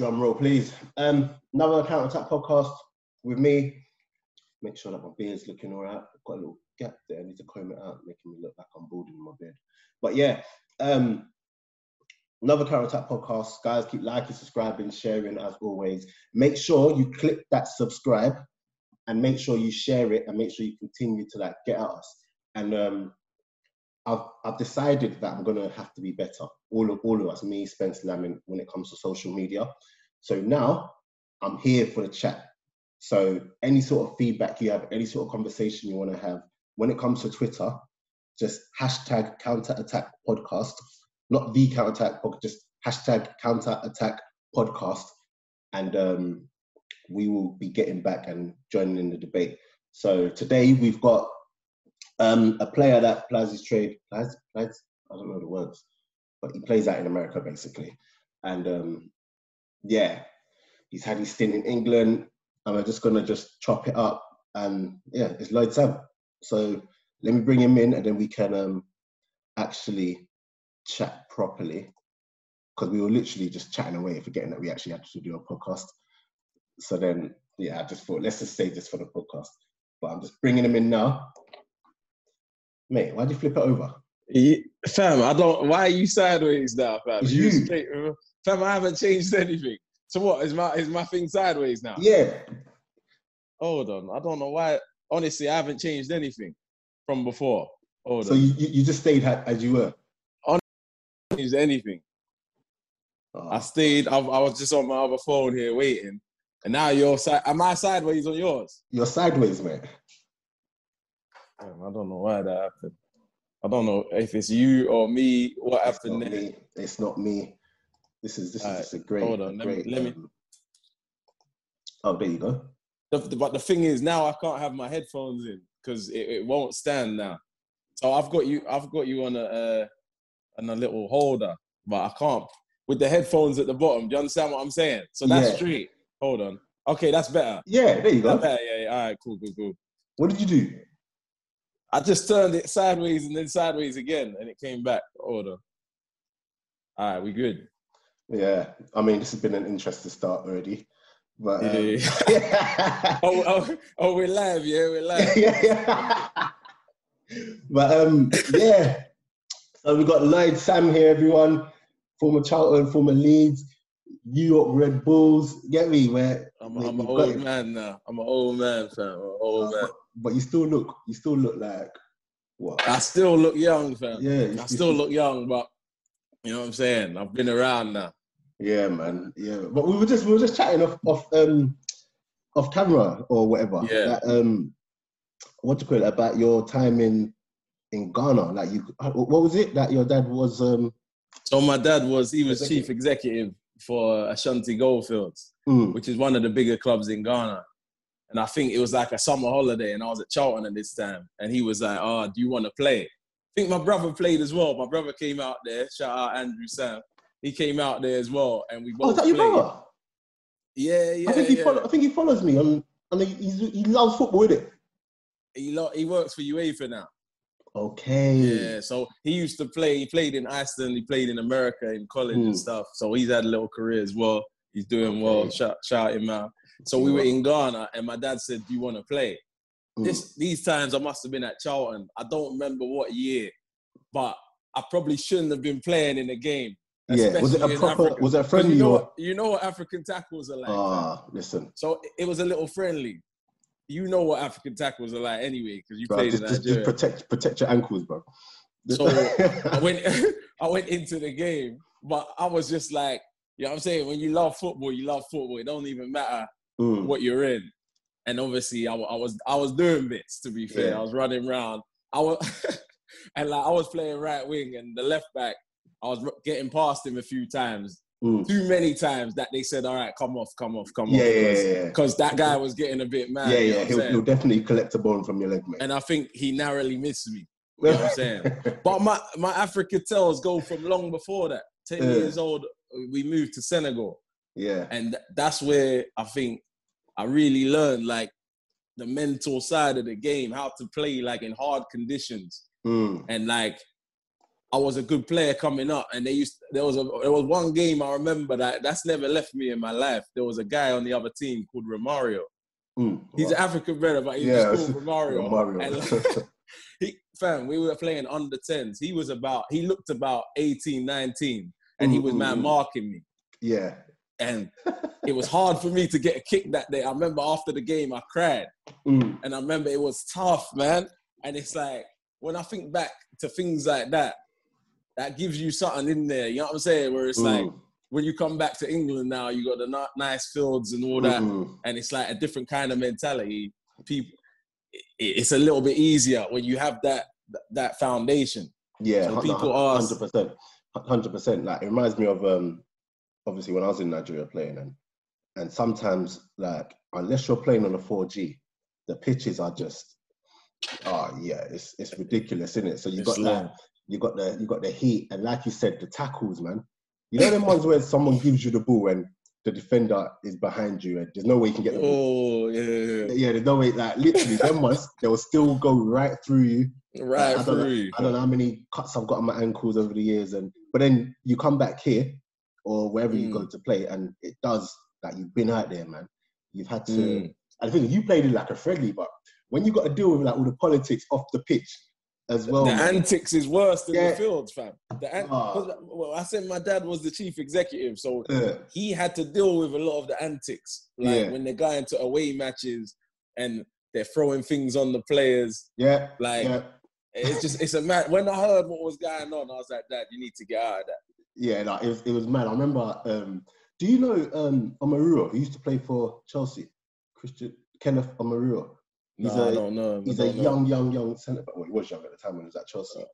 Drum roll, please. Um, another counter attack podcast with me. Make sure that my beard's looking all right. I've got a little gap there. I need to comb it out, making me look like I'm balding in my beard. But yeah, um, another counter attack podcast. Guys, keep liking, subscribing, sharing as always. Make sure you click that subscribe and make sure you share it and make sure you continue to like get at us. And um, I've I've decided that I'm gonna have to be better. All of all of us, me, Spence Lamin, when it comes to social media. So now I'm here for the chat. So any sort of feedback you have, any sort of conversation you want to have, when it comes to Twitter, just hashtag counter attack podcast, not the counter attack podcast, just hashtag counter attack podcast, and um, we will be getting back and joining in the debate. So today we've got um, a player that plays his trade, plays, plays, I don't know the words, but he plays out in America basically. And um, yeah, he's had his stint in England, and we're just gonna just chop it up. And yeah, it's Lloyd Sam. So let me bring him in, and then we can um, actually chat properly. Because we were literally just chatting away, forgetting that we actually had to do a podcast. So then, yeah, I just thought let's just save this for the podcast. But I'm just bringing him in now. Mate, why'd you flip it over? Yeah, fam, I don't. Why are you sideways now, fam? You. straight, fam, I haven't changed anything. So what is my is my thing sideways now? Yeah. Hold on, I don't know why. Honestly, I haven't changed anything from before. Hold So on, you, you just stayed as you were. changed anything. Oh, I stayed. I, I was just on my other phone here waiting, and now you're side. Am I sideways on yours? You're sideways, mate. Damn, I don't know why that happened. I don't know if it's you or me. What It's happened there? me. It's not me. This is this is Alright, just a great. hold on, let me- great, let me- um, Oh, there you go. The, the- but the thing is, now I can't have my headphones in because it, it won't stand now. So I've got you. I've got you on a uh, on a little holder, but I can't with the headphones at the bottom. Do you understand what I'm saying? So that's Yeah. straight. Hold on. Okay, that's better. Yeah, there you That's go. better. Yeah, yeah. All right. Cool. Cool. Cool. What did you do? I just turned it sideways and then sideways again, and it came back. Hold on. All right, we good. Yeah, I mean, this has been an interesting start already, but um, Yeah. Oh, oh, oh, we're live. Yeah, we're live. yeah. yeah. but um, yeah. So we've got Lloyd Sam here, everyone. Former Charlton, former Leeds, New York Red Bulls. Get me? Where I'm, I'm an old it. man now. I'm an old man, fam. I'm an old man. but, but you still look, you still look like what? I still look young, fam. Yeah, I still look young, but you know what I'm saying. I've been around now. Yeah, man. Yeah, but we were just we were just chatting off off um off camera or whatever. Yeah. That, um, what you call it about your time in in Ghana? Like you, what was it that your dad was? Um, So my dad was he was Executive. chief executive for Ashanti Goldfields, mm, which is one of the bigger clubs in Ghana. And I think it was like a summer holiday, and I was at Charlton at this time, and he was like, "Oh, do you want to play?" I think my brother played as well. My brother came out there. Shout out Andrew Sam. He came out there as well, and we oh, both is that your played. brother? Yeah, yeah. I think he yeah. follow, I think he follows me. And he, he's, he loves football, is it? He, lo- he works for UEFA now. Okay. Yeah, so he used to play. He played in Iceland. He played in America in college Mm. and stuff. So he's had a little career as well. He's doing Okay. well. Shout, shout him out. So we were in Ghana, and my dad said, "Do you want to play?" Mm. This these times I must have been at Charlton. I don't remember what year, but I probably shouldn't have been playing in the game. Yeah. Was it a proper? Was it friendly you know, or? you know what African tackles are like. Ah, listen. So it was a little friendly. You know what African tackles are like anyway, because you Bro, played just, in just, Nigeria. just protect protect your ankles, bro. So I went I went into the game, but I was just like, you know what I'm saying? When you love football, you love football. It don't even matter Mm, what you're in. And obviously I, I was I was doing bits to be fair. Yeah. I was running around. I was and like I was playing right wing and the left back, I was getting past him a few times. mm. Too many times that they said, all right, come off, come off, come Yeah, off. yeah, Because yeah, yeah. because that guy was getting a bit mad. yeah, you know yeah. He'll, he'll definitely collect a bone from your leg, mate. and I think he narrowly missed me. You know what I'm saying? But my, my Africa tells go from long before that. 10 Yeah. years old, we moved to Senegal. yeah, And that's where I think I really learned like the mental side of the game, how to play like in hard conditions. mm. And like I was a good player coming up, and they used there was a there was one game I remember that that's never left me in my life. There was a guy on the other team called Romario. Mm, He's an African brother, but he's Yeah, just called Romario. Romario. And like, he, fam, we were playing under 10s. He was about, he looked about 18, 19, and he was Mm, mm, man mm. marking me. yeah. And it was hard for me to get a kick that day. I remember after the game, I cried. Mm, And I remember it was tough, man. And it's like, when I think back to things like that, that gives you something in there. You know what I'm saying? Where it's like, mm, when you come back to England now, you got the ni- nice fields and all that and it's like a different kind of mentality. People, it's a little bit easier when you have that that foundation. Yeah, So people ask- hundred percent, hundred percent. Like it reminds me of um, obviously when I was in Nigeria playing, and and sometimes like unless you're playing on a four G, the pitches are just, oh yeah, it's it's ridiculous, isn't it? So you got long. You got the you got the heat, and like you said, the tackles, man. You know them ones where someone gives you the ball and the defender is behind you, and there's no way you can get the ball. Oh yeah, Yeah, there's no way. Like literally, them ones they will still go right through you. right I don't, know, through. I don't know how many cuts I've got on my ankles over the years, and but then you come back here or wherever you Mm. go to play, and it does like you've been out there, man. You've had to. Mm. I think you played it like a friendly, but when you got to deal with like all the politics off the pitch as well, the man, antics is worse than Yeah. the fields, fam. The an- Ah. 'cause, well, I said my dad was the chief executive, so uh, he had to deal with a lot of the antics, like Yeah. when they're going to away matches and they're throwing things on the players. yeah, Like yeah, it's just it's a mad. When I heard what was going on, I was like, Dad, you need to get out of that. yeah. Like, it was, it was mad. I remember. Um, do you know um, Omeruo, who used to play for Chelsea? Christian Kenneth Omeruo. He's no, I a- don't know. He's a don't know. young, young, young centre back. Well, he was young at the time when he was at Chelsea.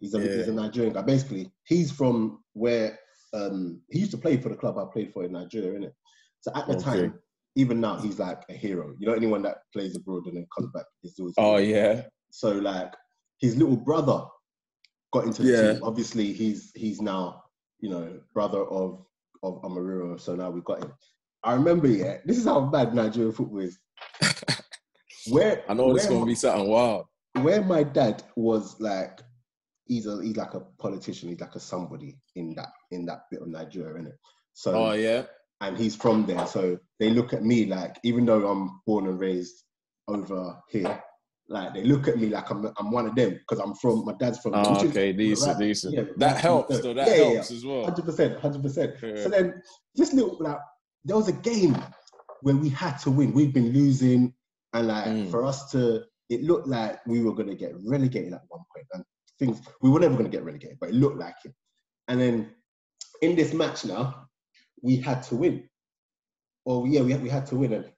He's a Yeah. he's a Nigerian guy. Basically, he's from where um, he used to play for the club I played for in Nigeria, innit? So at the Okay. time, even now, he's like a hero. You know, anyone that plays abroad and then comes back is always. Oh yeah. So like, his little brother got into the Yeah. team. Obviously, he's he's now you know brother of of Omeruo. So now we've got him. I remember, yeah. This is how bad Nigerian football is. Where I know is gonna be something wild. where my dad was like he's a he's like a politician he's like a somebody in that in that bit of nigeria innit? so Oh yeah. and he's from there so they look at me like even though i'm born and raised over here like they look at me like i'm, I'm one of them because i'm from my dad's from ah, Oh, is okay, decent, right, decent. yeah, that helps though. That yeah, yeah, helps as well. 100% 100% so then this little like there was a game where we had to win we'd been losing and like Mm. for us to it looked like we were going to get relegated at one point and things we were never going to get relegated but it looked like it and then in this match now we had to win or yeah we had, we had to win and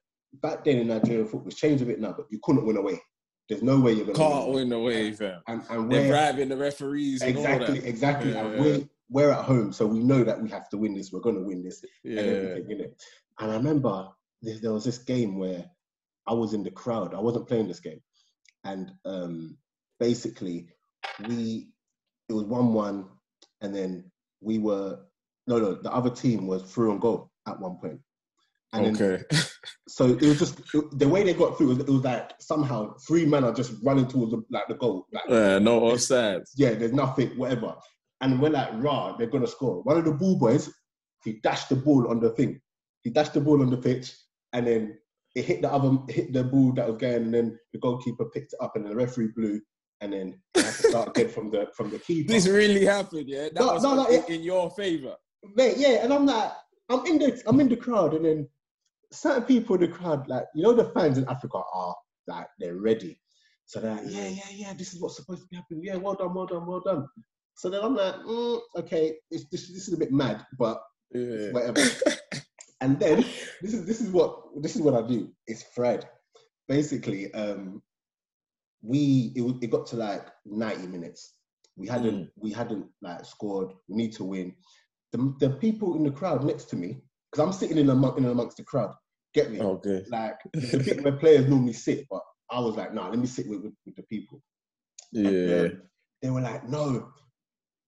back then in nigerian football it's changed a bit now but you couldn't win away there's no way you're going to Can't win away, fam. and, and They're we're, bribing the referees and exactly all that. exactly Yeah, and yeah. we're, we're at home so we know that we have to win this we're going to win this and Yeah. it. And I remember there was this game where I was in the crowd. I wasn't playing this game, and um, basically we it was one one, and then we were no no the other team was through on goal at one point. And then, Okay. so it was just it- the way they got through. Was, it was like somehow three men are just running towards the, like the goal. Like Yeah, no offsides. yeah, there's nothing, whatever. And we're like, rah, they're gonna score. One of the ball boys, he dashed the ball on the thing. He dashed the ball on the pitch, and then it hit the other, hit the ball that was going, and then the goalkeeper picked it up, and then the referee blew, and then they had to start again from the from the keeper. This really happened, yeah. That No, was no, no, in, it- in your favor. Mate, yeah, and I'm like, I'm in the, I'm in the crowd, and then certain people in the crowd, like you know, the fans in Africa are like they're ready. So they're like, yeah, yeah, yeah, this is what's supposed to be happening. Yeah, well done, well done, well done. So then I'm like, mm, okay, it's, this, this is a bit mad, but Yeah. whatever. and then this is this is what this is what I do. It's Fred. Basically, um, we it, it got to like 90 minutes. We hadn't we hadn't like scored. We need to win. The, the people in the crowd next to me, because I'm sitting in among, in amongst the crowd. Get me? Okay. Like the bit where players normally sit, but I was like, nah, let me sit with, with, with the people. And, Yeah. um, they were like, no,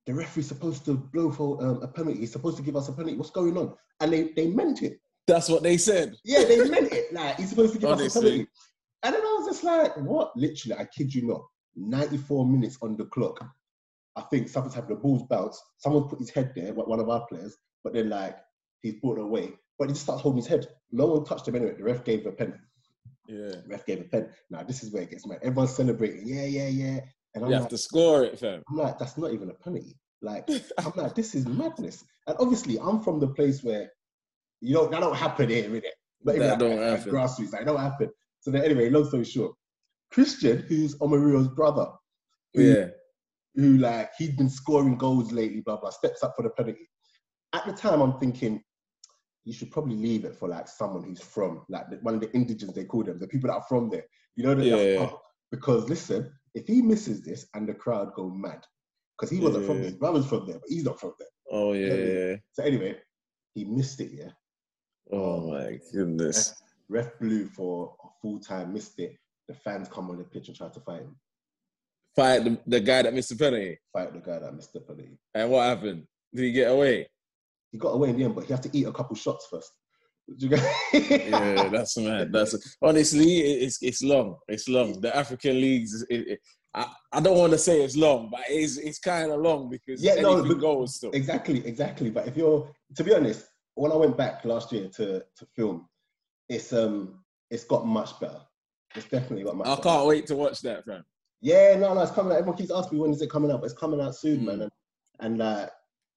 the referee's supposed to blow for um, a penalty. He's supposed to give us a penalty. What's going on? And they, they meant it. That's what they said. Yeah, they meant it. Like, he's supposed to give us a Honestly. penalty. And then I was just like, what? Literally, I kid you not, 94 minutes on the clock. I think something's happened. The ball's bounced. Someone put his head there, one of our players, but then like he's brought away. But he just starts holding his head. No one touched him anyway. The ref gave a pen. Yeah. The ref gave a pen. Now this is where it gets mad. Everyone's celebrating. Yeah, yeah, yeah. And I'm You like, have to score it, fam. I'm like, that's not even a penalty. Like, I'm like, this is madness. And obviously, I'm from the place where you know that don't happen here, innit? Not even That like- don't like happen. Grassroots, like, don't happen. So then, anyway, long story short, Christian, who's Omeruo's brother, who, Yeah. who like he'd been scoring goals lately, blah blah, steps up for the penalty. At the time, I'm thinking you should probably leave it for like someone who's from like one of the indigents they call them, the people that are from there. You know, that Yeah, yeah. because listen, if he misses this and the crowd go mad, because he wasn't from there, his brother's from there, but he's not from there. Oh yeah. yeah. So anyway, he missed it. Yeah, Oh um, my goodness. ref blew for a full time, missed it. The fans come on the pitch and try to fight him, Fight the, the guy that missed the penalty. fight the guy that missed the penalty. And what happened? Did he get away? He got away in the end, but he had to eat a couple shots first. Do you get- yeah, that's mad. That's honestly, it's it's long. It's long. The African leagues. It, it, I, I don't want to say it's long, but it's it's kind of long because Yeah, no, but- goes still. Exactly, exactly. But if you're, to be honest, when I went back last year to to film, it's um, it's got much better. It's definitely got much. I better. can't wait to watch that, fam. Yeah, no, no, it's coming out. Everyone keeps asking me when is it coming out, but it's coming out soon, Mm. man. And and uh,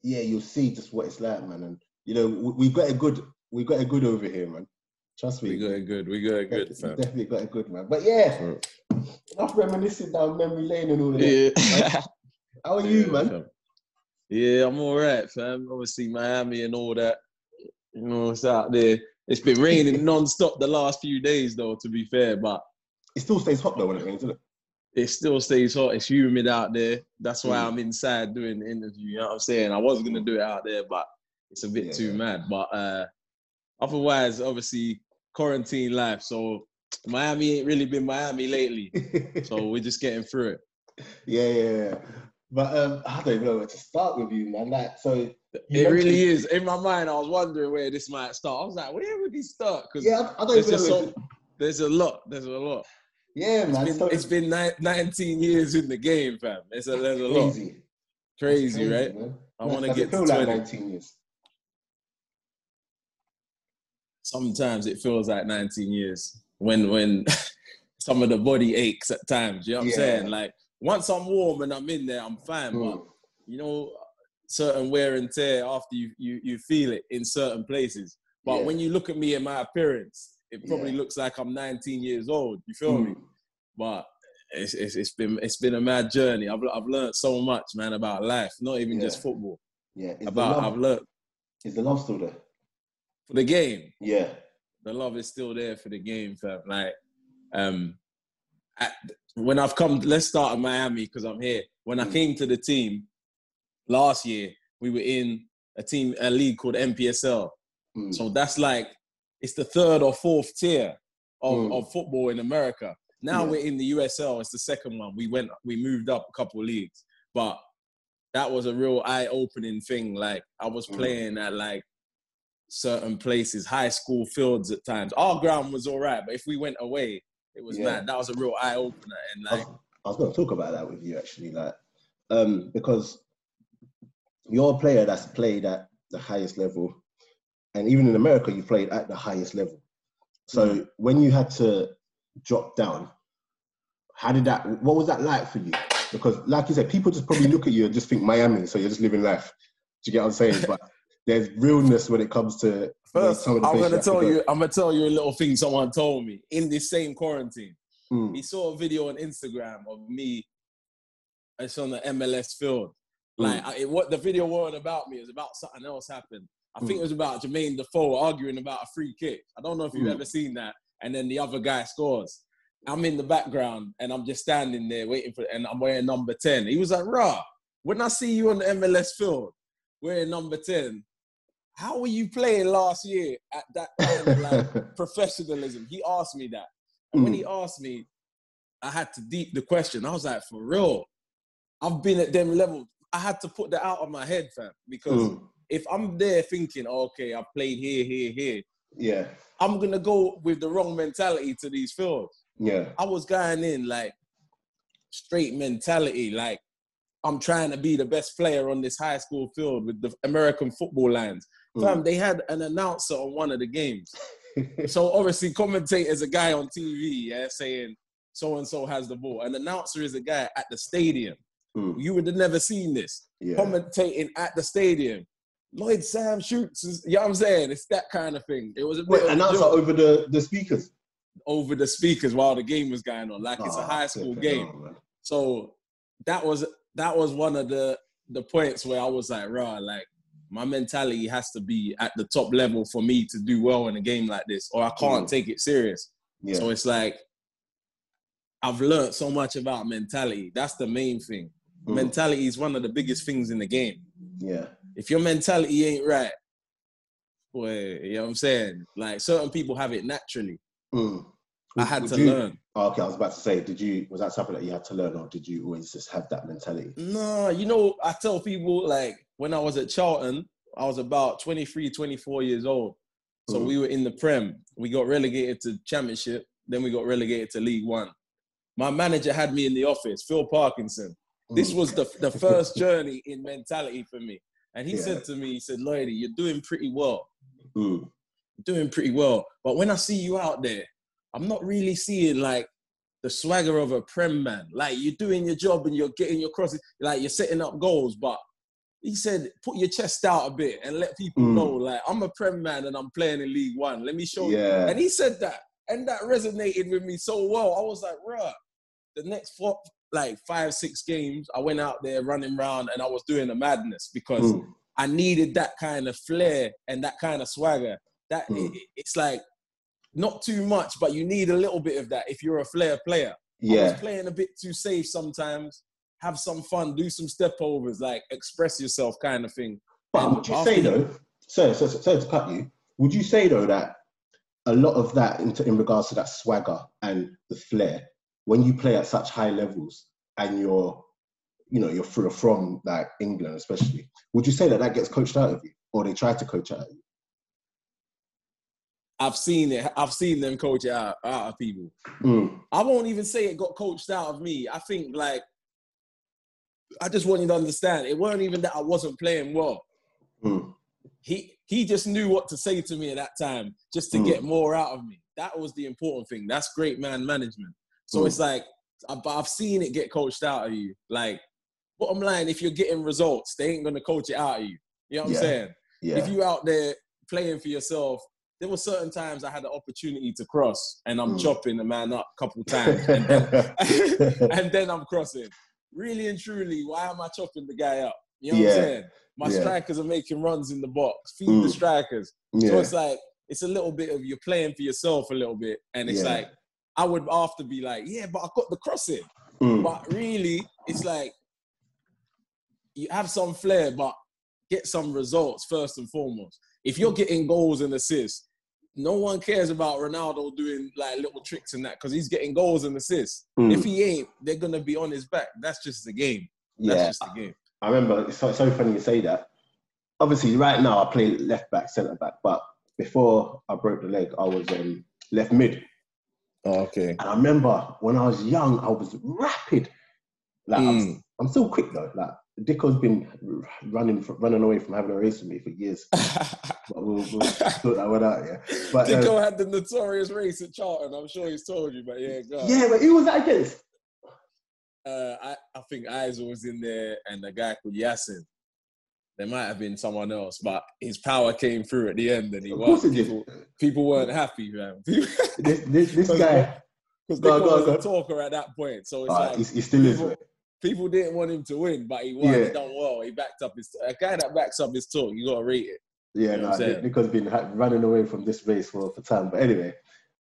yeah, you'll see just what it's like, man. And you know, we, we've got a good, we've got a good over here, man. Trust me, We got it good. We got it good, we fam. definitely got a good man. But yeah, enough reminiscing down memory lane and all of that. Yeah. How are you, man? Yeah, I'm all right, fam. Obviously, Miami and all that. You know, it's out there. It's been raining non-stop the last few days, though. To be fair, but It still stays hot though when it rains, doesn't it? it still stays hot. It's humid out there. That's why Mm. I'm inside doing the interview. You know what I'm saying? I was gonna do it out there, but it's a bit Yeah, too yeah. mad. But uh otherwise, obviously, quarantine life. So Miami ain't really been Miami lately. So we're just getting through it. yeah, yeah, yeah. But um, I don't even know where to start with you, man. Like, so it really is. In my mind, I was wondering where this might start. I was like, where would he start? Because Yeah, I, I don't there's even know. just Where so, there's a lot. There's a lot. yeah, It's man. been, so it's been ni- 19 years in the game, fam. It's a, there's a lot. crazy. Crazy, It's right? man. I want to get to 20. like 19 years. Sometimes it feels like 19 years when when some of the body aches at times. You know what I'm saying? Like once I'm warm and I'm in there, I'm fine. But Mm. you know, certain wear and tear after you you you feel it in certain places. But Yeah. when you look at me and my appearance, it probably Yeah. looks like I'm 19 years old. You feel me? Mm. But it's, it's, it's been it's been a mad journey. I've I've learned so much, man, about life. Not even just football. Yeah. Is About I've learned is the love still there? For the game. Yeah. the love is still there for the game, fam. Like, um, at, when I've come, let's start at Miami because I'm here. When I Mm. came to the team last year, we were in a team, a league called NPSL. Mm. So that's like it's the third or fourth tier of, Mm. of football in America. Now Yeah. we're in the USL. It's the second one. We went, we moved up a couple of leagues, but that was a real eye-opening thing. Like I was Mm. playing at like certain places, high school fields at times. Our ground was all right, but if we went away, it was Yeah. mad. That was a real eye-opener. And I like, was, I was going to talk about that with you actually, like, um, because you're a player that's played at the highest level, and even in America, you played at the highest level. So Mm. when you had to drop down, how did that? What was that like for you? Because, like you said, people just probably look at you and just think Miami, so you're just living life. Do you get what I'm saying? But there's realness when it comes to first, some of the I'm gonna tell you, I'm gonna tell you a little thing someone told me in this same quarantine. Mm, he saw a video on Instagram of me. It's on the MLS field. mm, Like I, it, what the video wasn't about me. It was about something else happened. I think Mm. it was about Jermaine Defoe arguing about a free kick. I don't know if you've Mm. ever seen that. And then the other guy scores. I'm in the background and I'm just standing there waiting for, and I'm wearing number ten. He was like, "Rah, when I see you on the MLS field wearing number ten, how were you playing last year at that kind of like professionalism. He asked me that. And when he asked me, I had to deep the question. I was like, for real, I've been at them levels. I had to put that out of my head, fam. Because Mm, if I'm there thinking, okay, I played here, here, here, yeah, I'm gonna go with the wrong mentality to these fields. yeah, I was going in like straight mentality, like I'm trying to be the best player on this high school field with the American football lines. Mm. Fam, they had an announcer on one of the games. so obviously, commentator's a guy on TV, yeah, saying so and so has the ball. An announcer is a guy at the stadium. Mm. You would have never seen this. Yeah. Commentating at the stadium. Lloyd Sam shoots, is- you know what I'm saying? It's that kind of thing. It was a bit Wait, announcer joke over the, the speakers. over the speakers while the game was going on, like it's a Oh, high school game. man. So that was that was one of the the points where I was like, raw, like my mentality has to be at the top level for me to do well in a game like this, or I can't take it serious. Yeah. So it's like I've learned so much about mentality. That's the main thing. Mm. Mentality is one of the biggest things in the game. yeah. If your mentality ain't right, boy, you know what I'm saying? Like certain people have it naturally. Mm. I had Would to you- learn. Oh, okay, I was about to say, did you was that something that you had to learn, or did you always just have that mentality? No, you know, I tell people like when I was at Charlton, I was about 23, 24 years old. So Mhm. we were in the Prem. We got relegated to Championship. Then we got relegated to League One. My manager had me in the office, Phil Parkinson. This Mm. was the, the first journey in mentality for me. And he Yeah. said to me, he said, Lloydie, you're doing pretty well. Mm. doing pretty well. But when I see you out there, I'm not really seeing like the swagger of a prem man. Like you're doing your job and you're getting your crosses, like you're setting up goals. But he said, put your chest out a bit and let people Mm. know, like I'm a prem man and I'm playing in League One. Let me show you. And he said that, and that resonated with me so well. I was like, bruh, the next four, like five, six games, I went out there running around and I was doing a madness because Mm. I needed that kind of flair and that kind of swagger. That Mm. it- it's like not too much, but you need a little bit of that if you're a flair player. I was playing a bit too safe sometimes. Have some fun, do some step overs, like express yourself, kind of thing. But And would you say though? Sorry, sorry, sorry to cut you. Would you say though that a lot of that in, in regards to that swagger and the flair, when you play at such high levels and you're, you know, you're fr- from like England especially, would you say that that gets coached out of you, or they try to coach out of you? I've seen it. I've seen them coach out, out of people. Mm. I won't even say it got coached out of me. I think like I just want you to understand. It weren't even that I wasn't playing well. Mm. he he just knew what to say to me at that time just to Mm. get more out of me. That was the important thing. That's great man management. So Mm. it's like, but I've seen it get coached out of you. Like, bottom line, if you're getting results, they ain't gonna coach it out of you. You know what Yeah. I'm saying? Yeah. If you out there playing for yourself, there were certain times I had the opportunity to cross, and I'm Mm. chopping the man up a couple times, and then, and then I'm crossing. Really and truly, why am I chopping the guy up? You know what I'm saying? My Yeah. strikers are making runs in the box. Feed the Mm. strikers. So it's like it's a little bit of you're playing for yourself a little bit, and it's Yeah. like I would after be like, yeah, but I got the crossing. Mm. But really, it's like you have some flair, but get some results first and foremost. If you're getting goals and assists, no one cares about Ronaldo doing like little tricks and that because he's getting goals and assists. Mm. If he ain't, they're gonna be on his back. That's just the game. That's yeah. just the game. I remember it's so, so funny you say that. Obviously, right now I play left back, centre back, but before I broke the leg, I was um, left mid. Oh, okay. And I remember when I was young, I was rapid. Like I'm, Mm. I'm still quick though. Like Dicko's been running from, running away from having a race with me for years. But we'll, we'll sort that one out, yeah. But um, Dicko had the notorious race at Charlton. I'm sure he's told you, but yeah, go yeah, but who was that against? Uh, I, I think Isa was in there and a guy called Yassin. There might have been someone else, but his power came through at the end and he Of won. course it did. People, people weren't happy, man. This, this, this guy, Dicko Go go was go a talker at that point. So it's uh, like he, he still is. people, people didn't want him to win, but he won. Yeah. He done well. He backed up his a guy that backs up his talk. You gotta rate it. Yeah, You know no, Nico's been running away from this race for, for time. But anyway,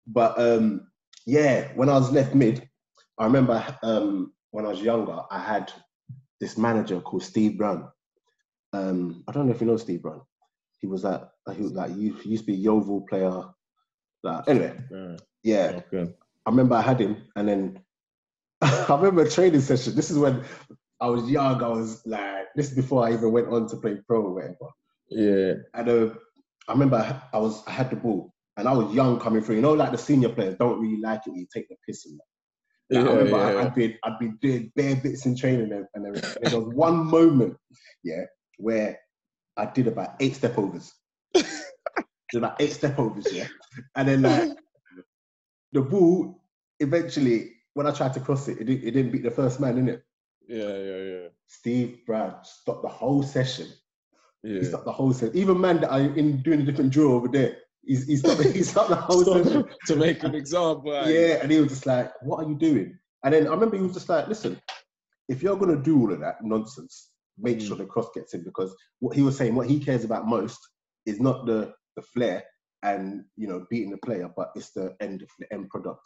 but um, yeah, when I was left mid, I remember um, when I was younger, I had this manager called Steve Brown. Um, I don't know if you know Steve Brown. He was that he was like, he used to be a Yeovil player. Like, anyway, yeah, Okay. I remember I had him, and then I remember a training session. This is when I was young. I was like, this is before I even went on to play pro or whatever. Yeah. And uh, I remember I was I had the ball and I was young coming through. You know, like the senior players don't really like it when you take the piss and that. Like, I Yeah, remember I, yeah. I'd been I'd been doing bare bits in training and, and everything. And there was one moment, yeah, where I did about eight step overs. did about eight step overs, yeah. And then like the ball eventually, when I tried to cross it, it, didn't- it didn't beat the first man, didn't it? Yeah, yeah, yeah. Steve Brad stopped the whole session. Yeah. He stopped the whole session. Even man that I in doing a different drill over there, he's, he stopped he stopped the whole session. to make an example. Yeah, and he was just like, "What are you doing?" And then I remember he was just like, "Listen, if you're gonna do all of that nonsense, make Mm. sure the cross gets in because what he was saying, what he cares about most is not the the flair and you know beating the player, but it's the end of the end product.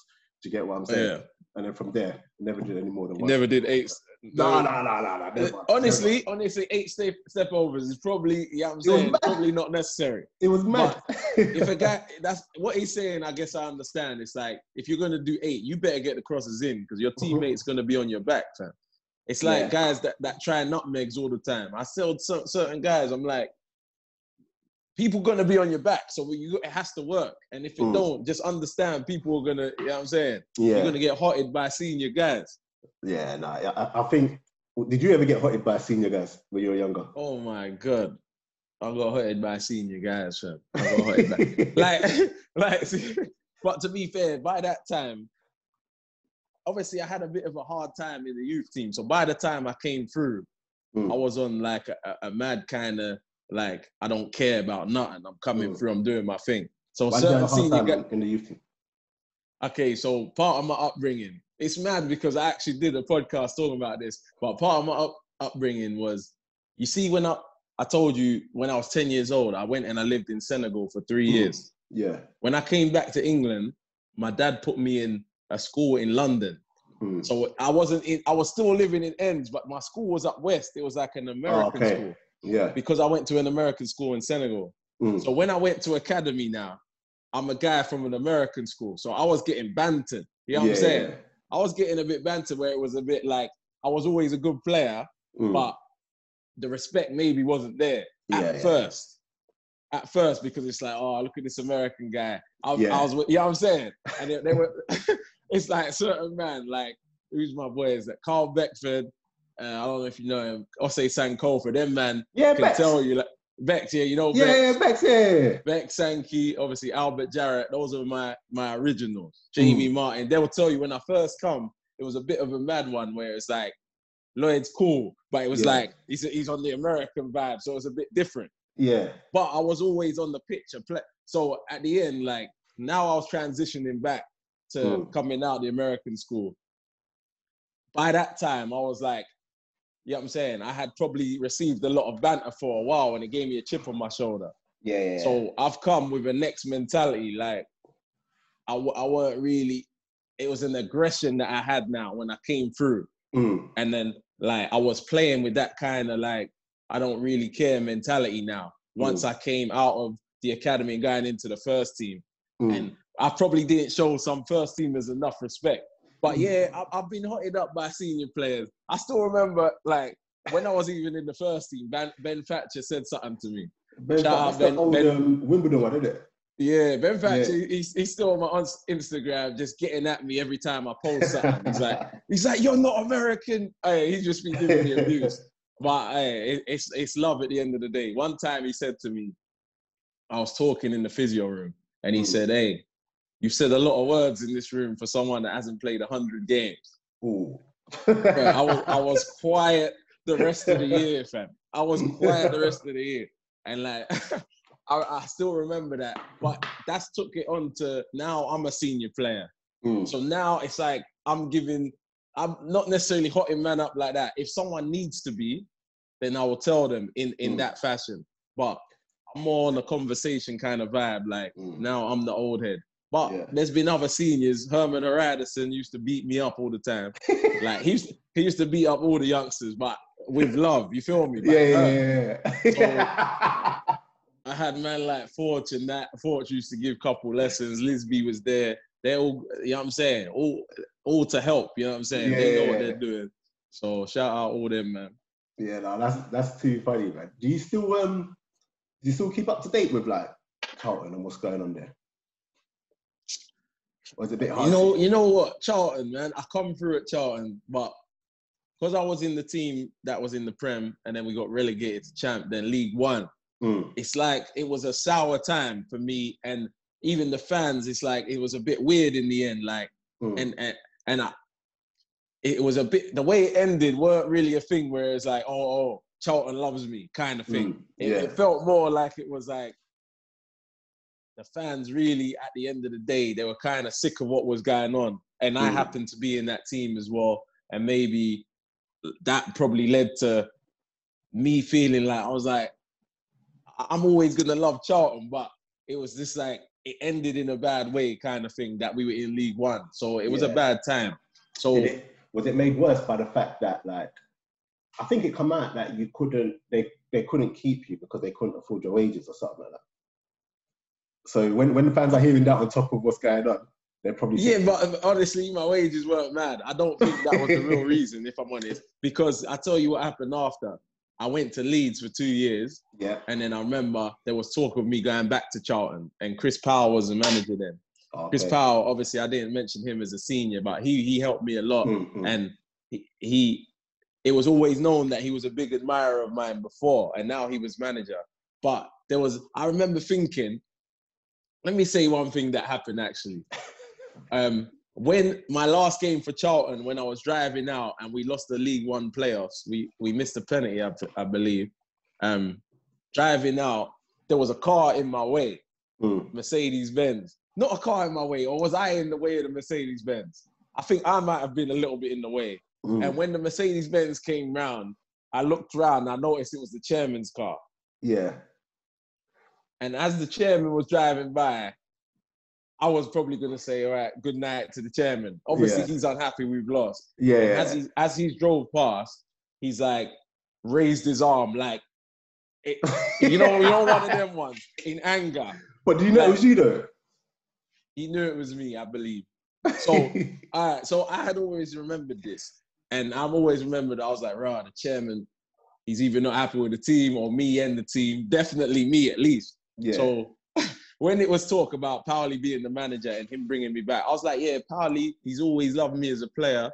Do you get what I'm saying? Yeah. And then from there, never did any more than one. never did eight. No, no, no, no, no. Never, honestly, honestly, eight step step overs is probably, yeah, I'm saying, probably not necessary. it was mad. If a guy, that's what he's saying. I guess I understand. It's like if you're gonna do eight, you better get the crosses in because your Mhm. teammate's gonna be on your back, fam. It's like guys that that try nutmegs all the time. I cer- certain guys, I'm like, people gonna be on your back, so you it has to work. And if it Mm. don't, just understand people are gonna, you know what I'm saying? yeah, You're gonna get hotted by senior guys. yeah. No, I, I think. Did you ever get hotted by senior guys when you were younger? Oh my god. I got hurted by senior guys, fam. I got hurted by like like see, but to be fair, by that time, obviously I had a bit of a hard time in the youth team. So by the time I came through, Mm. I was on like a- a mad kind of like I don't care about nothing. I'm coming Mm. through, I'm doing my thing. So Why did you have certain senior guys. in, the youth? Okay, so part of my upbringing, it's mad because I actually did a podcast talking about this, but part of my up, upbringing was, you see, when I, I told you when I was 10 years old, I went and I lived in Senegal for three Mm. years. Yeah. When I came back to England, my dad put me in a school in London. Mm. So I wasn't in, I was still living in Ends, but my school was up west. It was like an American okay. school Yeah. because I went to an American school in Senegal. Mm. So when I went to academy now, I'm a guy from an American school. So I was getting bantered. You know what Yeah, I'm saying? yeah. I was getting a bit bantered where it was a bit like I was always a good player, Mm. but the respect maybe wasn't there Yeah, at first. At first, because it's like, oh, look at this American guy. I, Yeah. I was, with- you know what I'm saying? And they, they were, it's like certain man, like, who's my boy? Is that Carl Beckford? Uh, I don't know if you know him. Osei Sankofa. Them man yeah, can Bex. tell you, like, Bex, yeah, you know Yeah, Bex. yeah, Bex, yeah. Beck Sankey, obviously Albert Jarrett, those are my my originals. Jamie Mm. Martin. They will tell you when I first come, it was a bit of a mad one where it's like Lloyd's cool, but it was Yeah. like he's he's on the American vibe, so it's a bit different. Yeah. But I was always on the pitch and play. So at the end, like now I was transitioning back to Mm. coming out the American school. By that time, I was like, you know what I'm saying? I had probably received a lot of banter for a while and it gave me a chip on my shoulder. Yeah, yeah. So I've come with a next mentality. Like I, I weren't really. It was an aggression that I had now when I came through, Mm. and then like I was playing with that kind of like I don't really care mentality now. Once I came out of the academy and going into the first team, Mm. and I probably didn't show some first teamers enough respect. But Mm. yeah, I, I've been hotted up by senior players. I still remember like when I was even in the first team, Ben, ben Thatcher said something to me. Ben, Shout out Ben- old Ben- um, Wimbledon one, isn't it? Yeah, Ben Thatcher, Yeah. he's, he's still on my Instagram, just getting at me every time I post something. He's like, he's like, you're not American. Hey, he's just been giving me abuse. But hey, it's it's love at the end of the day. One time he said to me, I was talking in the physio room, and he Mm. said, "Hey, you said a lot of words in this room for someone that hasn't played hundred games." Ooh. Bro, I was I was quiet the rest of the year, fam. I was quiet the rest of the year, and like I, I still remember that. But that's took it on to now. I'm a senior player, Mm. so now it's like I'm giving. I'm not necessarily hotting man up like that. If someone needs to be, then I will tell them in in Mm. that fashion. But I'm more on a conversation kind of vibe. Like Mm. now I'm the old head. But Yeah. there's been other seniors. Hermann Hreidarsson used to beat me up all the time. Like he used, he used to beat up all the youngsters, but with love. You feel me? Like, yeah, yeah, yeah, yeah. I had man like Forge and that. Forge used to give couple lessons. Lisby was there. They all, you know what I'm saying? All, all to help. You know what I'm saying? they know what Yeah. they're doing. So shout out all them, man. yeah, no, that's that's too funny, man. Do you still um do you still keep up to date with like Charlton and what's going on there? Was a bit hard? You know, you know what, Charlton, man. I come through at Charlton, but because I was in the team that was in the Prem, and then we got relegated to Champ, then League One. Mm, It's like it was a sour time for me, and even the fans. It's like it was a bit weird in the end. Like, mm, and and and I, it was a bit the way it ended weren't really a thing where it's like, oh, oh Charlton loves me kind of thing. mm, It, it felt more like it was like the fans really, at the end of the day, they were kind of sick of what was going on. And I Mm. happened to be in that team as well. And maybe that probably led to me feeling like I was like, I'm always gonna love Charlton, but it was just like it ended in a bad way kind of thing that we were in League One. So it was a bad time. So it, was it made worse by the fact that like I think it come out that you couldn't they they couldn't keep you because they couldn't afford your wages or something like that. So when when the fans are hearing that on top of what's going on, they're probably Yeah, thinking, but honestly, my wages weren't mad. I don't think that was the real reason, if I'm honest. Because I tell you what happened after. I went to Leeds for two years, yeah, and then I remember there was talk of me going back to Charlton, and Chris Powell was the manager then. Chris okay. Powell, obviously, I didn't mention him as a senior, but he he helped me a lot, Mm, mm, and he, he it was always known that he was a big admirer of mine before, and now he was manager. But there was, I remember thinking, let me say one thing that happened actually. Um, when my last game for Charlton, when I was driving out and we lost the League One playoffs, we we missed a penalty, I, I believe. Um, driving out, there was a car in my way, mm. Mercedes Benz. Not a car in my way, or was I in the way of the Mercedes Benz? I think I might have been a little bit in the way. Mm. And when the Mercedes Benz came round, I looked round, I noticed it was the chairman's car. yeah, And as the chairman was driving by, I was probably going to say, all right, good night to the chairman. Obviously, Yeah. he's unhappy we've lost. yeah, yeah. As he as he drove past, he's like raised his arm like, it, you know, you know, one of them ones in anger. But do you know it was you though? He knew it was me, I believe. So, all right, so I had always remembered this, and I've always remembered. I was like, rah, the chairman, he's either not happy with the team or me and the team. Definitely me, at least. Yeah, So when it was talk about Powley being the manager and him bringing me back, I was like, yeah, Powley, he's always loved me as a player.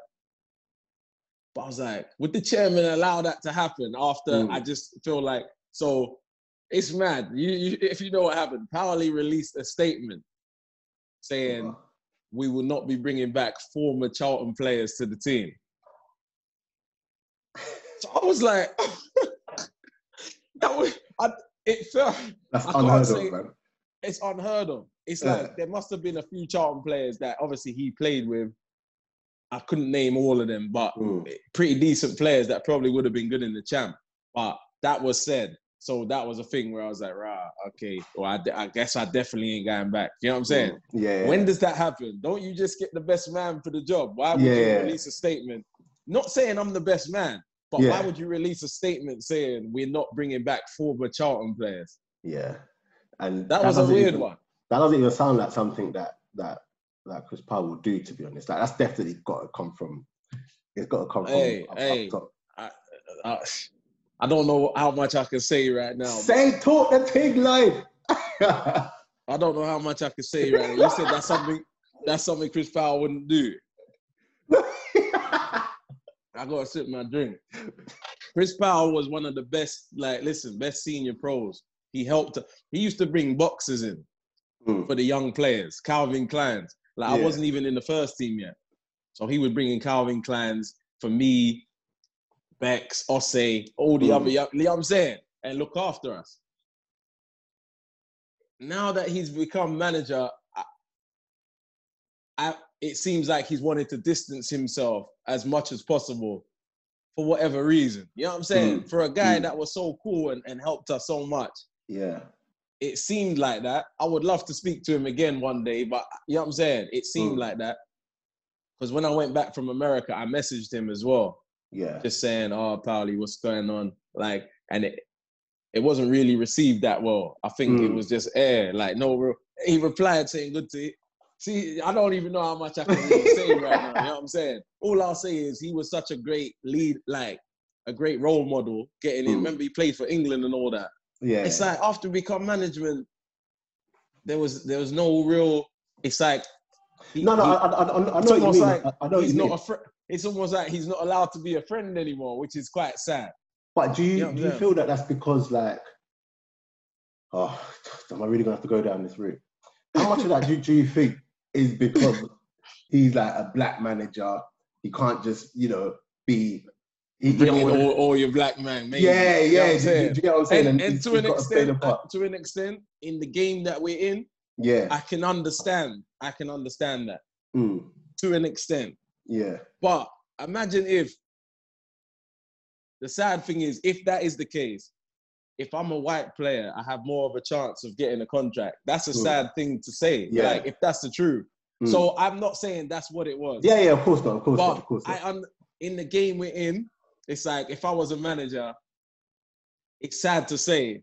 But I was like, would the chairman allow that to happen after Mm. I just feel like, so it's mad. You, you, if you know what happened, Powley released a statement saying we will not be bringing back former Charlton players to the team. So I was like, that was, I, it felt, that's unheard say- of, man. it's unheard of. It's Yeah. like there must have been a few Charlton players that obviously he played with. I couldn't name all of them, but Mm. pretty decent players that probably would have been good in the champ. But that was said. So that was a thing where I was like, rah, okay, well, I, de- I guess I definitely ain't going back. You know what I'm saying? Mm. Yeah, When does that happen? Don't you just get the best man for the job? Why would you Yeah. release a statement? Not saying I'm the best man, but Yeah. why would you release a statement saying we're not bringing back former Charlton players? yeah, and That was a weird even- one. That doesn't even sound like something that that that Chris Powell would do. To be honest, like that's definitely got to come from. It's got to come from Hey, up, hey. up top. uh, I don't know how much I can say right now. Say, talk the pig line. I don't know how much I can say right now. You said that's something that's something Chris Powell wouldn't do. I gotta sip my drink. Chris Powell was one of the best, like, listen, best senior pros. He helped. He used to bring boxes in Mm. for the young players. Calvin Klein's. Like, I wasn't even in the first team yet, so he was bringing Calvin Klein's for me, Bex, Osei, all the Mm. other young. You know what I'm saying? And look after us. Now that he's become manager, I, I, it seems like he's wanted to distance himself as much as possible for whatever reason. You know what I'm saying? Mm. For a guy Mm. that was so cool and, and helped us so much, yeah, it seemed like that. I would love to speak to him again one day, but you know what I'm saying? It seemed Mm. like that. Because when I went back from America, I messaged him as well, yeah, just saying, "Oh, Paulie, what's going on?" Like, and it it wasn't really received that well. I think it Mm. was just air, like no. Real, he replied saying, "Good to." You." See, I don't even know how much I can really say right now. You know what I'm saying? All I'll say is he was such a great lead, like a great role model. Getting in, Mm. remember he played for England and all that. yeah. It's like after we become management, there was there was no real. It's like he- No, no, he- I, I, I, I know you mean. like I, know he's you not mean. a friend. It's almost like he's not allowed to be a friend anymore, which is quite sad. But do you Yeah, do you feel that that's because like, oh, am I really gonna have to go down this route? How much of that do, do you think is because he's like a black manager? He can't just you know be. He, he Bring don't all, all your black man, maybe. yeah, You know yeah. I'm Do, saying? do you get what I'm saying? and, to an gotta play the extent, uh, to an extent, in the game that we're in, Yeah. I can understand. I can understand that Mm, to an extent. yeah. But imagine if the sad thing is, if that is the case, if I'm a white player, I have more of a chance of getting a contract. That's a Mm. sad thing to say. Yeah. Like if that's the truth. Mm. So I'm not saying that's what it was. yeah, yeah. Of course not. Of course but not. Of course I not. un- in the game we're in, it's like if I was a manager, it's sad to say,